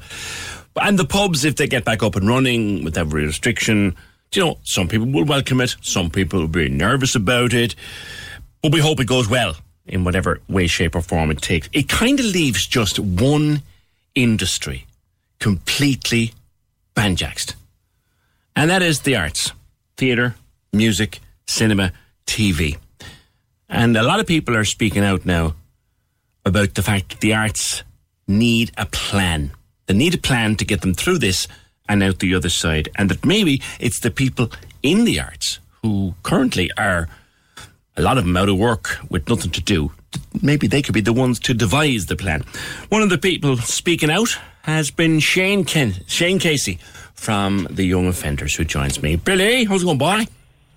And the pubs, if they get back up and running with every restriction, you know, some people will welcome it, some people will be nervous about it, but we hope it goes well in whatever way, shape, or form it takes. It kind of leaves just one industry completely banjaxed, and that is the arts theatre, music, cinema, TV. And a lot of people are speaking out now about the fact that the arts need a plan. They need a plan to get them through this and out the other side. And that maybe it's the people in the arts who currently are, a lot of them out of work with nothing to do. Maybe they could be the ones to devise the plan. One of the people speaking out has been Shane Ken, Shane Casey from the Young Offenders who joins me. Billy, how's it going, boy?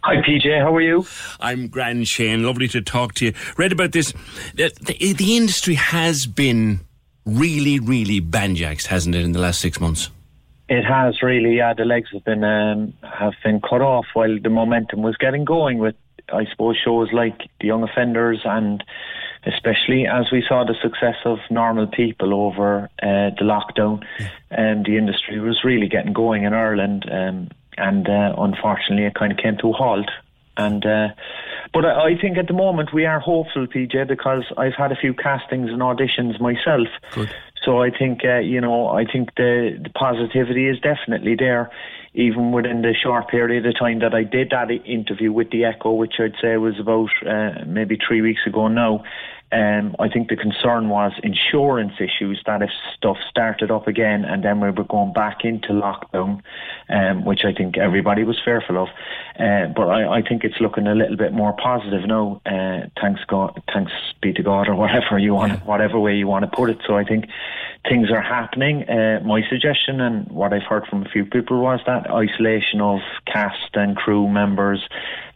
Hi, PJ. How are you? I'm grand, Shane. Lovely to talk to you. Read about this. The, the, the industry has been really, really banjaxed, hasn't it, in the last six months? It has really. Yeah, the legs have been um, have been cut off while the momentum was getting going with, I suppose, shows like the Young Offenders and especially as we saw the success of normal people over uh, the lockdown, um, the industry was really getting going in Ireland, um, and uh, unfortunately, it kind of came to a halt. And uh, but I, I think at the moment we are hopeful, PJ, because I've had a few castings and auditions myself. Good. So I think uh, you know I think the, the positivity is definitely there, even within the short period of time that I did that interview with the Echo, which I'd say was about uh, maybe three weeks ago now. Um, I think the concern was insurance issues that if stuff started up again and then we were going back into lockdown, um, which I think everybody was fearful of. Uh, but I, I think it's looking a little bit more positive now. Uh, thanks God, thanks be to God, or whatever you want, yeah. whatever way you want to put it. So I think things are happening. Uh, my suggestion and what I've heard from a few people was that isolation of cast and crew members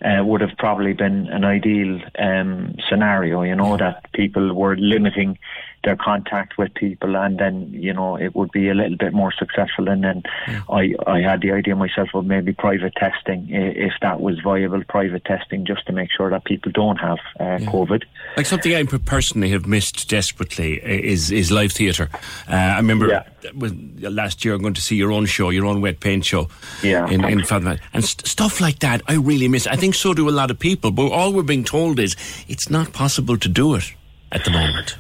uh, would have probably been an ideal um, scenario. You know that people were limiting their contact with people, and then you know it would be a little bit more successful. And then yeah. I I had the idea myself of maybe private testing if that was viable, private testing just to make sure that people don't have uh, yeah. COVID. Like something I personally have missed desperately is is live theatre. Uh, I remember yeah. last year I'm going to see your own show, your own wet paint show, yeah, in, in Fatman. and st- stuff like that. I really miss. I think so do a lot of people. But all we're being told is it's not possible to do it at the moment.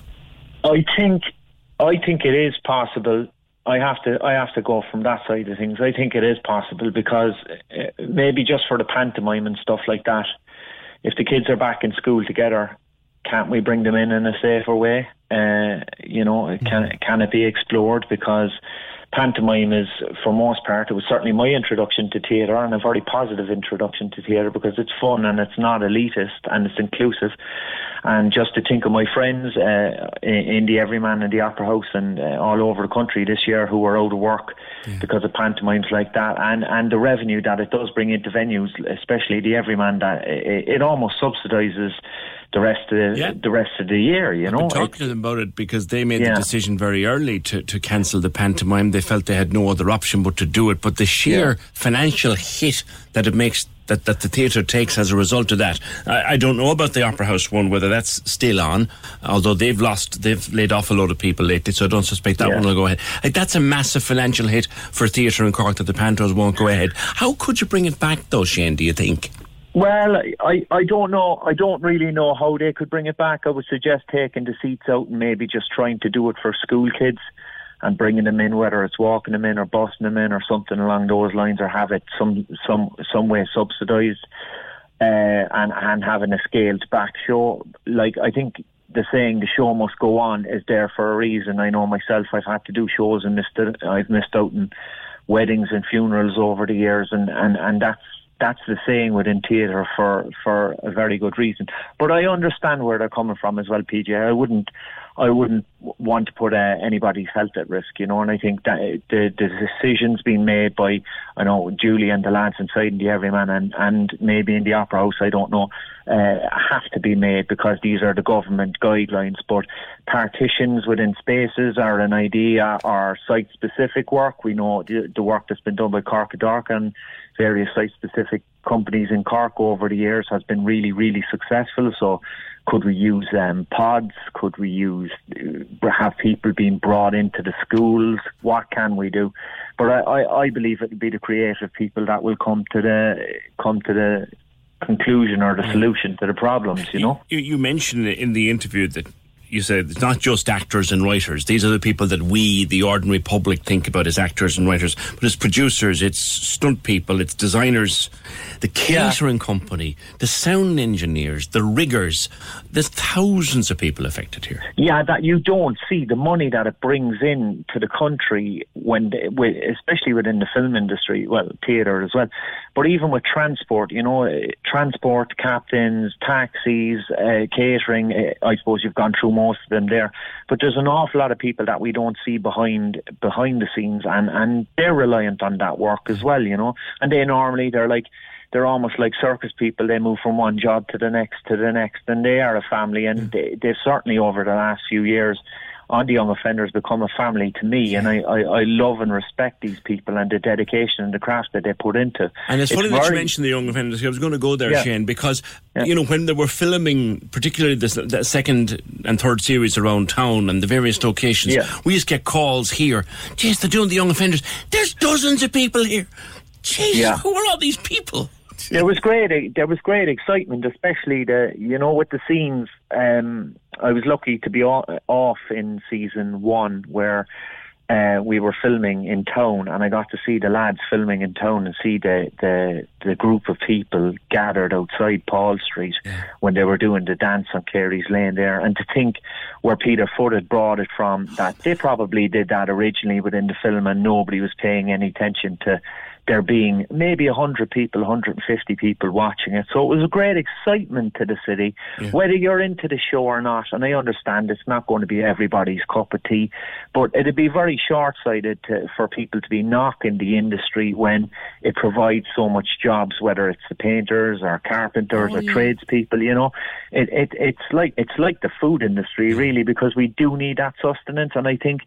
I think I think it is possible. I have to I have to go from that side of things. I think it is possible because uh, maybe just for the pantomime and stuff like that, if the kids are back in school together, can't we bring them in in a safer way? Uh, you know, can can it be explored? Because pantomime is, for most part, it was certainly my introduction to theatre and a very positive introduction to theatre because it's fun and it's not elitist and it's inclusive. And just to think of my friends uh, in the Everyman and the Opera House and uh, all over the country this year who are out of work yeah. because of pantomimes like that, and and the revenue that it does bring into venues, especially the Everyman, that it, it almost subsidises the rest of the, yeah. the rest of the year. You I've know, talking to them about it because they made yeah. the decision very early to, to cancel the pantomime. They felt they had no other option but to do it. But the sheer yeah. financial hit that it makes that, that the theatre takes as a result of that. I, I, don't know about the Opera House one, whether that's still on, although they've lost, they've laid off a lot of people lately, so I don't suspect that one will go ahead. Like, that's a massive financial hit for theatre in Cork that the Pantos won't go ahead. How could you bring it back, though, Shane, do you think? Well, I, I don't know. I don't really know how they could bring it back. I would suggest taking the seats out and maybe just trying to do it for school kids and bringing them in, whether it's walking them in or busing them in or something along those lines, or have it some some some way subsidised, uh, and and having a scaled back show. Like I think the saying "the show must go on" is there for a reason. I know myself. I've had to do shows and missed it. I've missed out on weddings and funerals over the years, and and and that's that's the saying within theatre for for a very good reason. But I understand where they're coming from as well, PJ. I wouldn't I wouldn't want to put uh, anybody's health at risk, you know. And I think that the the decisions being made by I know Julie and the lads inside in the Everyman and and maybe in the Opera House, I don't know, uh, have to be made because these are the government guidelines. But partitions within spaces are an idea, or site specific work. We know the, the work that's been done by Corcadorca and various site specific companies in Cork over the years has been really, really successful. So could we use um, pods? Could we use uh, have people being brought into the schools? What can we do? But I, I, I believe it will be the creative people that will come to the come to the conclusion or the solution to the problems. You know, you, you mentioned in the interview that you said it's not just actors and writers. These are the people that we, the ordinary public, think about as actors and writers. But it's producers, it's stunt people, it's designers, the catering yeah. company, the sound engineers, the riggers. There's thousands of people affected here. Yeah, that you don't see the money that it brings in to the country when, they, especially within the film industry, well, theatre as well. But even with transport, you know, transport captains, taxis, uh, catering. Uh, I suppose you've gone through more most of them there. But there's an awful lot of people that we don't see behind behind the scenes, and and they're reliant on that work as well, you know. And they normally they're like they're almost like circus people. They move from one job to the next to the next, and they are a family. And mm. they, they've certainly over the last few years on the young offenders become a family to me, and I, I, I, love and respect these people and the dedication and the craft that they put into. And it's, it's funny very, that you mentioned the young offenders. I was going to go there, yeah. Shane, because yeah. you know when they were filming, particularly the, the, second and third series around town and the various locations, yeah. we used to get calls here. Jeez, they're doing the young offenders. There's dozens of people here. Jeez, who are all these people? There was great there was great excitement, especially the you know with the scenes. Um, I was lucky to be off in season one where uh, we were filming in town, and I got to see the lads filming in town and see the the, the group of people gathered outside Paul Street when they were doing the dance on Carey's Lane there, and to think where Peter Foott had brought it from, that they probably did that originally within the film, and nobody was paying any attention to there being maybe 100 people, 150 people watching it. So it was a great excitement to the city, whether you're into the show or not. And I understand it's not going to be everybody's cup of tea, but it'd be very short sighted for people to be knocking the industry when it provides so much jobs, whether it's the painters or carpenters Oh, or yeah. tradespeople, you know. It, it, it's like it's like the food industry, really, because we do need that sustenance. And I think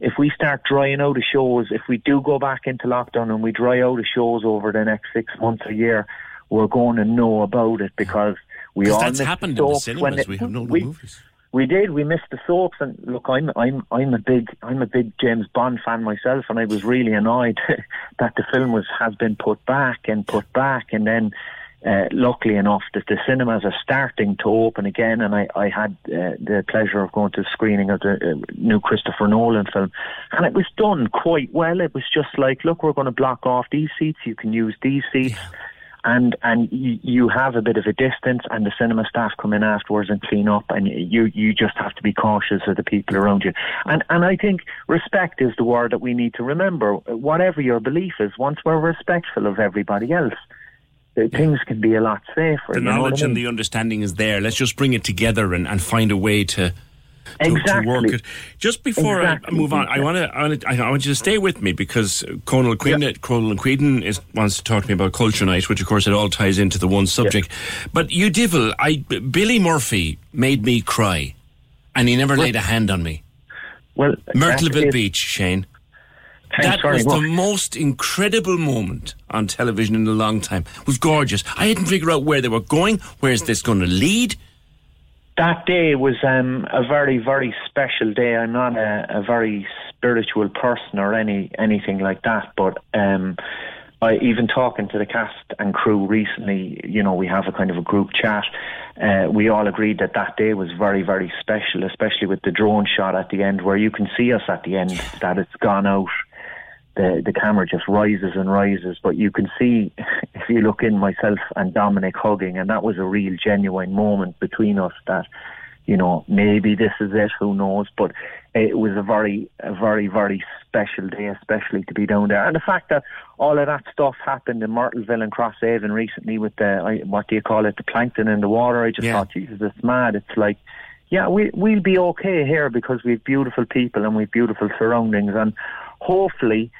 if we start drying out the shows, if we do go back into lockdown and we dry out the shows over the next six months a year, we're going to know about it because we all that's happened in the cinemas. it- we have no we, movies. we did. We missed the soaps, and look, I'm I'm I'm a big I'm a big James Bond fan myself, and I was really annoyed that the film was has been put back and put back, and then. Uh, luckily enough, that the cinemas are starting to open again, and I, I had uh, the pleasure of going to the screening of the uh, new Christopher Nolan film, and it was done quite well. It was just like, look, we're going to block off these seats. You can use these seats and and you, you have a bit of a distance, and the cinema staff come in afterwards and clean up, and you you just have to be cautious of the people around you. And and I think respect is the word that we need to remember. Whatever your belief is, once we're respectful of everybody else, things can be a lot safer. The I knowledge and mean? the understanding is there. Let's just bring it together and, and find a way to. To, to work it. Just before Exactly. I move on, I want to. I, I want you to stay with me because Conal Queen, Conal Queen is wants to talk to me about Culture Night, which of course it all ties into the one subject. But you divil, I Billy Murphy made me cry, and he never laid a hand on me. Well, is- Beach, Shane. Thanks that was the most incredible moment on television in a long time. It was gorgeous. I hadn't figured out where they were going. Where's this going to lead? that day was um, a very, very special day. I'm not a, a very spiritual person or any anything like that, but um, I even talking to the cast and crew recently. You know, we have a kind of a group chat. Uh, we all agreed that that day was very, very special, especially with the drone shot at the end, where you can see us at the end that it's gone out the the camera just rises and rises. But you can see if you look in myself and Dominic hugging, and that was a real genuine moment between us. That you know maybe this is it. Who knows? But it was a very a very very special day, especially to be down there. And the fact that all of that stuff happened in Myrtleville and Crosshaven recently with the what do you call it, the plankton in the water. I just thought, Jesus, it's mad. It's like yeah, we we'll be okay here because we've beautiful people and we've beautiful surroundings, and hopefully,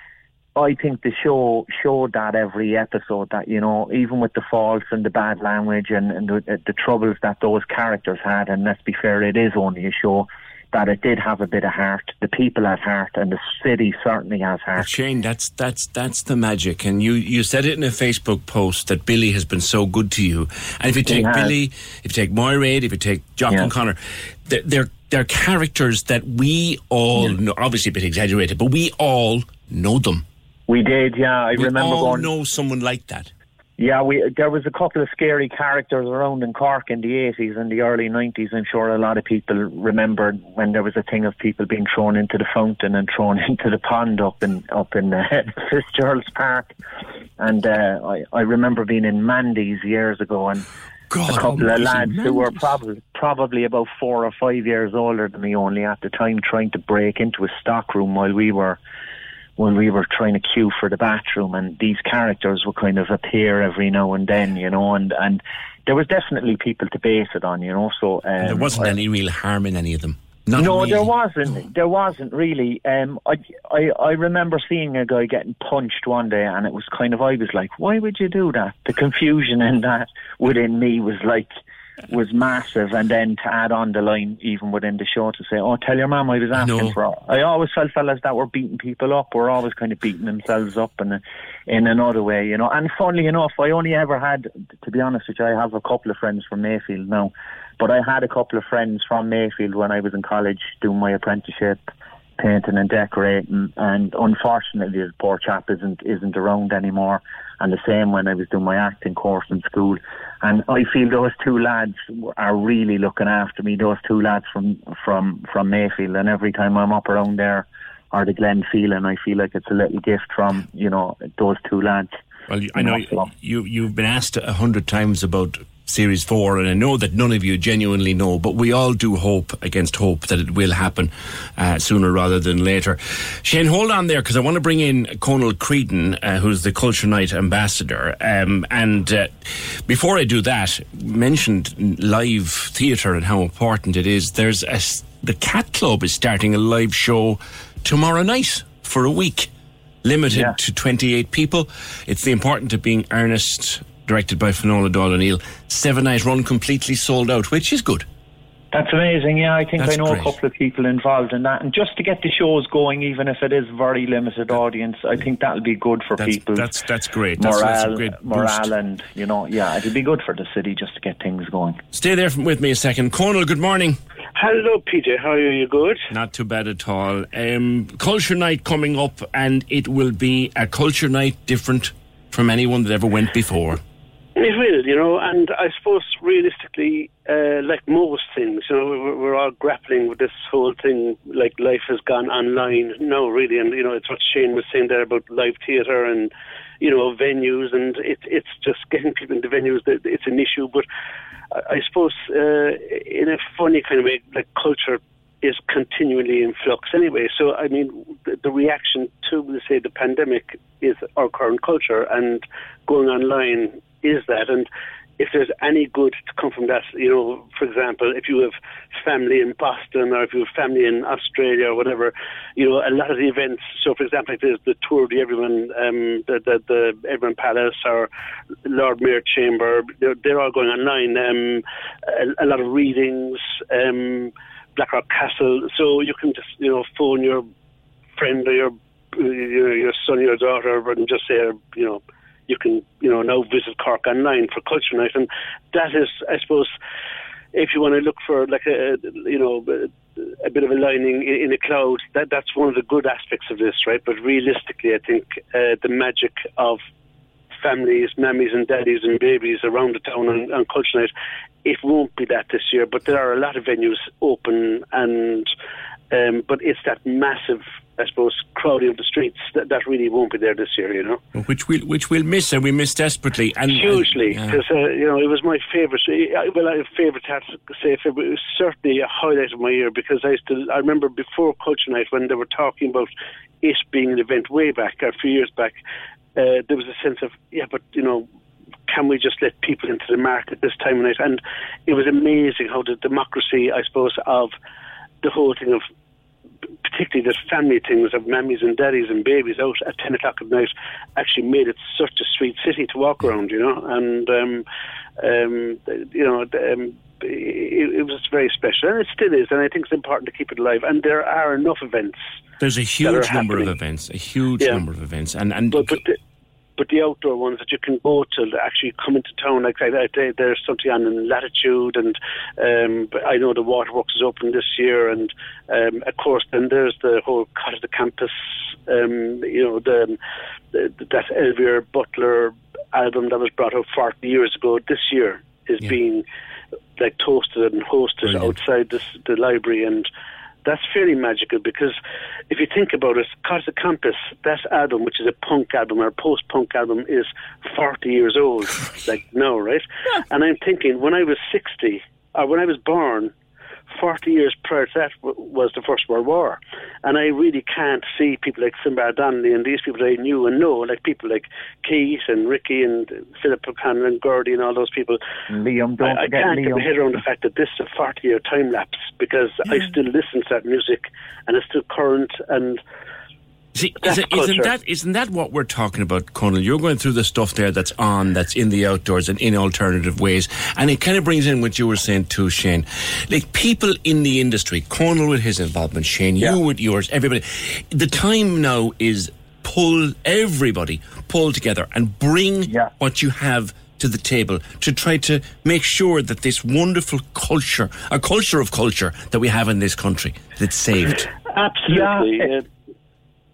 I think the show showed that every episode that you know, even with the faults and the bad language and, and the, the troubles that those characters had, and let's be fair, it is only a show. That it did have a bit of heart. The people had heart, and the city certainly has heart. But Shane, that's that's that's the magic. And you you said it in a Facebook post that Billy has been so good to you. And if you take. Billy, if you take Moira, if you take Jock Yeah. and Conor, they're, they're they're characters that we all know. Obviously, a bit exaggerated, but we all know them. We did, yeah. I we remember all going. know someone like that. Yeah, we there was a couple of scary characters around in Cork in the eighties and the early nineties. I'm sure a lot of people remembered when there was a thing of people being thrown into the fountain and thrown into the pond up in up in uh, Fitzgerald's Park. And uh, I I remember being in Mandy's years ago and. a couple of lads who were probably probably about four or five years older than me only at the time trying to break into a stock room while we were when we were trying to queue for the bathroom and these characters would kind of appear every now and then, you know, and, and there was definitely people to base it on, you know, so... Um, And there wasn't any real harm in any of them. Not no, really. there wasn't. There wasn't really. Um, I, I I remember seeing a guy getting punched one day, and it was kind of I was like, why would you do that? The confusion in that within me was like was massive, and then to add on the line even within the show to say, oh, tell your mum I was asking know. for. I always felt fellas that were beating people up were always kind of beating themselves up in a, in another way, you know. And funnily enough, I only ever had, to be honest with you, I have a couple of friends from Mayfield now. But I had a couple of friends from Mayfield when I was in college doing my apprenticeship, painting and decorating. And unfortunately, the poor chap isn't isn't around anymore. And the same when I was doing my acting course in school. And I feel those two lads are really looking after me. Those two lads from from from Mayfield. And every time I'm up around there, or the Glen feeling. I feel like it's a little gift from you know those two lads. Well, you, I know you you've been asked a hundred times about Series 4, and I know that none of you genuinely know, but we all do hope against hope that it will happen uh, sooner rather than later. Shane, hold on there because I want to bring in Conal Creedon, uh, who's the Culture Night ambassador. Um, and uh, before I do that, mentioned live theatre and how important it is. There's a, the Cat Club is starting a live show tomorrow night for a week limited Yeah. to 28 people. It's the importance of being earnest, directed by Finola Doyle O'Neill. Seven night run completely sold out, which is good. That's amazing. Yeah, I think That's I know great. a couple of people involved in that, and just to get the shows going, even if it is very limited audience, I think that'll be good for That's- people. that's- that's great. Morale, that's a great morale, boost. and you know, yeah, it'll be good for the city just to get things going. Stay there with me a second. Conal, good morning. Hello, PJ. How are you? You good? Not too bad at all. Um, culture night coming up, and it will be a culture night different from anyone that ever went before. It will, you know, and I suppose realistically, uh, like most things, you know, we're, we're all grappling with this whole thing. Like life has gone online now, really, and you know, it's what Shane was saying there about live theatre and you know venues, and it, it's just getting people into venues. That it's an issue, but I, I suppose uh, in a funny kind of way, like culture is continually in flux anyway. So, I mean, the, the reaction to, say, the pandemic is our current culture, and going online is that. And if there's any good to come from that, you know, for example, if you have family in Boston or if you have family in Australia or whatever, you know, a lot of the events. So, for example, if there's the Tour de Everyman, um, the, the the Everyman Palace or Lord Mayor Chamber, they're, they're all going online. Um, a, a lot of readings. Um, Blackrock Castle, so you can just you know phone your friend or your your, your son or your daughter and just say you know you can you know now visit Cork online for Culture Night, and that is I suppose if you want to look for like a you know a bit of a lining in a cloud, that that's one of the good aspects of this, right? But realistically, I think uh, the magic of families, mammies and daddies and babies around the town on, on Culture Night, it won't be that this year. But there are a lot of venues open, and um, but it's that massive, I suppose, crowding of the streets that, that really won't be there this year. You know. Which we'll, which we'll miss, and we miss desperately. And Hugely, and- yeah. because uh, you know it was my favourite. uh, Well, I favourite had to say it was certainly a highlight of my year because I still I remember before Culture Night when they were talking about it being an event way back a few years back. Uh, there was a sense of yeah, but you know. Can we just let people into the market this time of night? And it was amazing how the democracy, I suppose, of the whole thing of particularly the family things of mummies and daddies and babies out at 10 o'clock at night actually made it such a sweet city to walk around, you know, and, um, um, you know, um, it, it was very special, and it still is, and I think it's important to keep it alive. And there are enough events. There's a huge number of events, a huge Yeah. number of events, and and But, but, the, but the outdoor ones that you can go to actually come into town, like I, I, there- there's something on in Latitude, and um, but I know the Waterworks is open this year, and um, of course then there's the whole Kaught at the Kampus, um, you know, the, the that Elvera Butler album that was brought out 40 years ago. This year is being like toasted and hosted outside this, the library, and that's fairly magical because if you think about it, Casa Campus, that album, which is a punk album or a post-punk album, is 40 years old, like now, right? And I'm thinking, when I was 60, or when I was born, 40 years prior to that w- was the First World War. And I really can't see people like Finbarr Donnelly and these people I knew and know, like people like Keith and Ricky and Philip Buchanan and Gordy and all those people. Liam, don't I, I can't get my head around the fact that this is a 40 year time lapse because I still listen to that music and it's still current and See, isn't, isn't culture. that isn't that what we're talking about, Conal? You're going through the stuff there that's on, that's in the outdoors and in alternative ways, and it kind of brings in what you were saying too, Shane. Like people in the industry, Conal with his involvement, Shane, you with yours, everybody. The time now is pull everybody pull together and bring what you have to the table to try to make sure that this wonderful culture, a culture of culture that we have in this country, that's saved. Absolutely. Yeah,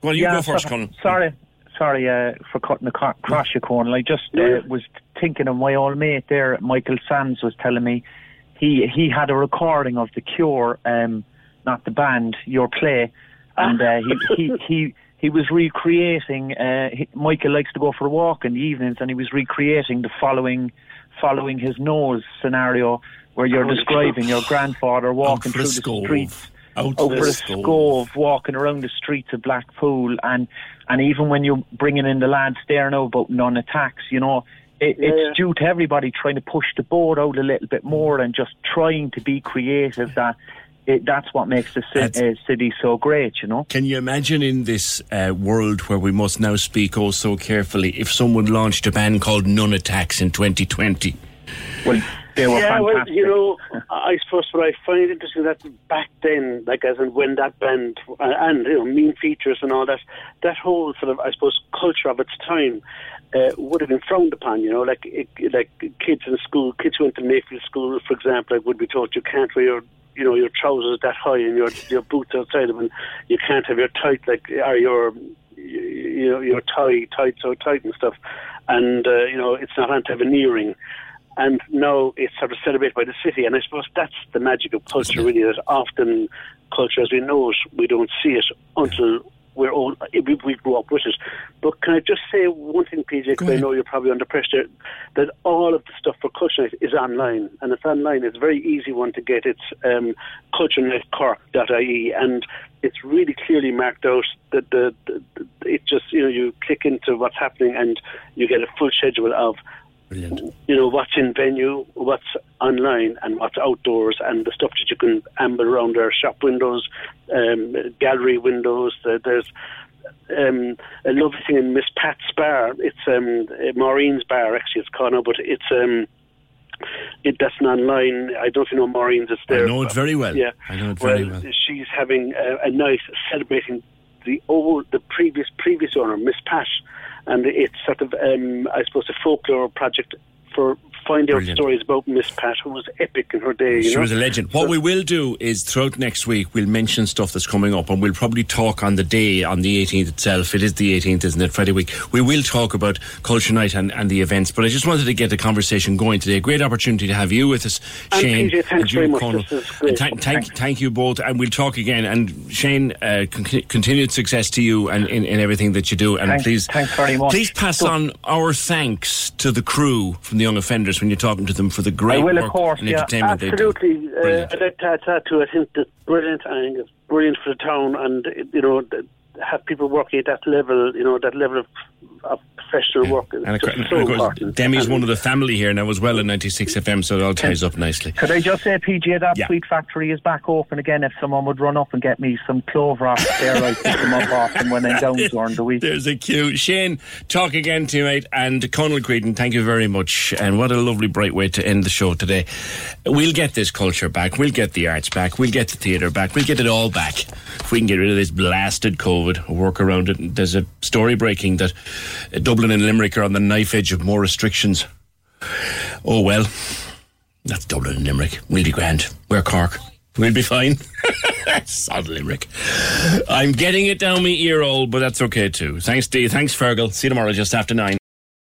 Well, you yeah, go first, Conal. Sorry, sorry uh, for cutting the co- cross you, Conal. I just uh, was thinking of my old mate there, Michael Sands, was telling me he he had a recording of The Cure, um, not the band, Your Play, and uh, he he he. He was recreating. Uh, he, Michael likes to go for a walk in the evenings, and he was recreating the following, following his nose scenario, where you're Holy describing your grandfather walking through the streets Out over for a a scove. scove, walking around the streets of Blackpool, and and even when you're bringing in the lads there now about Nun Attax, you know, it, Yeah. it's due to everybody trying to push the board out a little bit more and just trying to be creative. That it, that's what makes the ci- uh, city so great, you know. Can you imagine in this uh, world where we must now speak oh so carefully if someone launched a ban called Nun Attax in 2020? Well, they were yeah, well, you know, I suppose what I find interesting that back then, like as in when that band uh, and you know mean features and all that, that whole sort of I suppose culture of its time uh, would have been frowned upon. You know, like it, like kids in school, kids who went to Mayfield School, for example, like would be told you can't wear your you know your trousers that high and your your boots outside them, and you can't have your tight like or your you know your tie tied so tight and stuff, and uh, you know it's not anti-veneering and now it's sort of celebrated by the city. And I suppose that's the magic of culture, really. That often culture, as we know it, we don't see it until we're old. We, we grew up with it. But can I just say one thing, PJ? Because I know you're probably under pressure. That all of the stuff for Culture Night is online, and it's online. It's a very easy one to get. It's um, culturenightcork.ie, and it's really clearly marked out that the, the, the it just you know you click into what's happening and you get a full schedule of Brilliant. you know what's in venue, what's online, and what's outdoors, and the stuff that you can amble around our Shop windows, um, gallery windows. There's um, a lovely thing in Miss Pat's bar. It's um, Maureen's bar, actually. It's called now, but it's um, it, that's an online. I don't know if you know Maureen's. It's there. I know it very well. Yeah, I know it very well, well. she's having a, a night celebrating the old, the previous previous owner, Miss Pat, and it's sort of, um, I suppose, a folklore project for finding out Brilliant. stories about Miss Pat, who was epic in her day. You She know? was a legend. What we will do is throughout next week, we'll mention stuff that's coming up, and we'll probably talk on the day, on the 18th itself. It is the 18th, isn't it? Friday week. We will talk about Culture Night and, and the events, but I just wanted to get the conversation going today. Great opportunity to have you with us, And Shane. PJ, thanks and Jimmy very much. Conal. This is great. And thank, thank, thank you both, and we'll talk again. And Shane, uh, con- continued success to you and in, in everything that you do. And Thanks- please, thanks very much. Please pass So- on our thanks to the crew from the Young Offenders when you're talking to them for the great I will, of work course, and yeah. entertainment they do. Absolutely. Uh, I'd like to add to that too. I think that's brilliant. I think it's brilliant for the town, and you know, have people working at that level. You know, that level of, of professional work is And just so and of course. Demi's And- one of the family here now as well in 96 FM, so it all ties up nicely. Could I just say, PJ, that Yeah. sweet factory is back open again. If someone would run up and get me some clover off there, I'd pick them up off them when I'm down during the week. There's a cue. Shane, talk again to you, mate. And Conal Creedon, thank you very much. And what a lovely, bright way to end the show today. We'll get this culture back. We'll get the arts back. We'll get the theatre back. We'll get it all back. If we can get rid of this blasted COVID, work around it. There's a story breaking that uh, Dublin and Limerick are on the knife edge of more restrictions. Oh, well. That's Dublin and Limerick. We'll be grand. We're Cork. We'll be fine. Sod Limerick. I'm getting it down my ear but that's okay too. Thanks, Dee. Thanks, Fergal. See you tomorrow just after nine.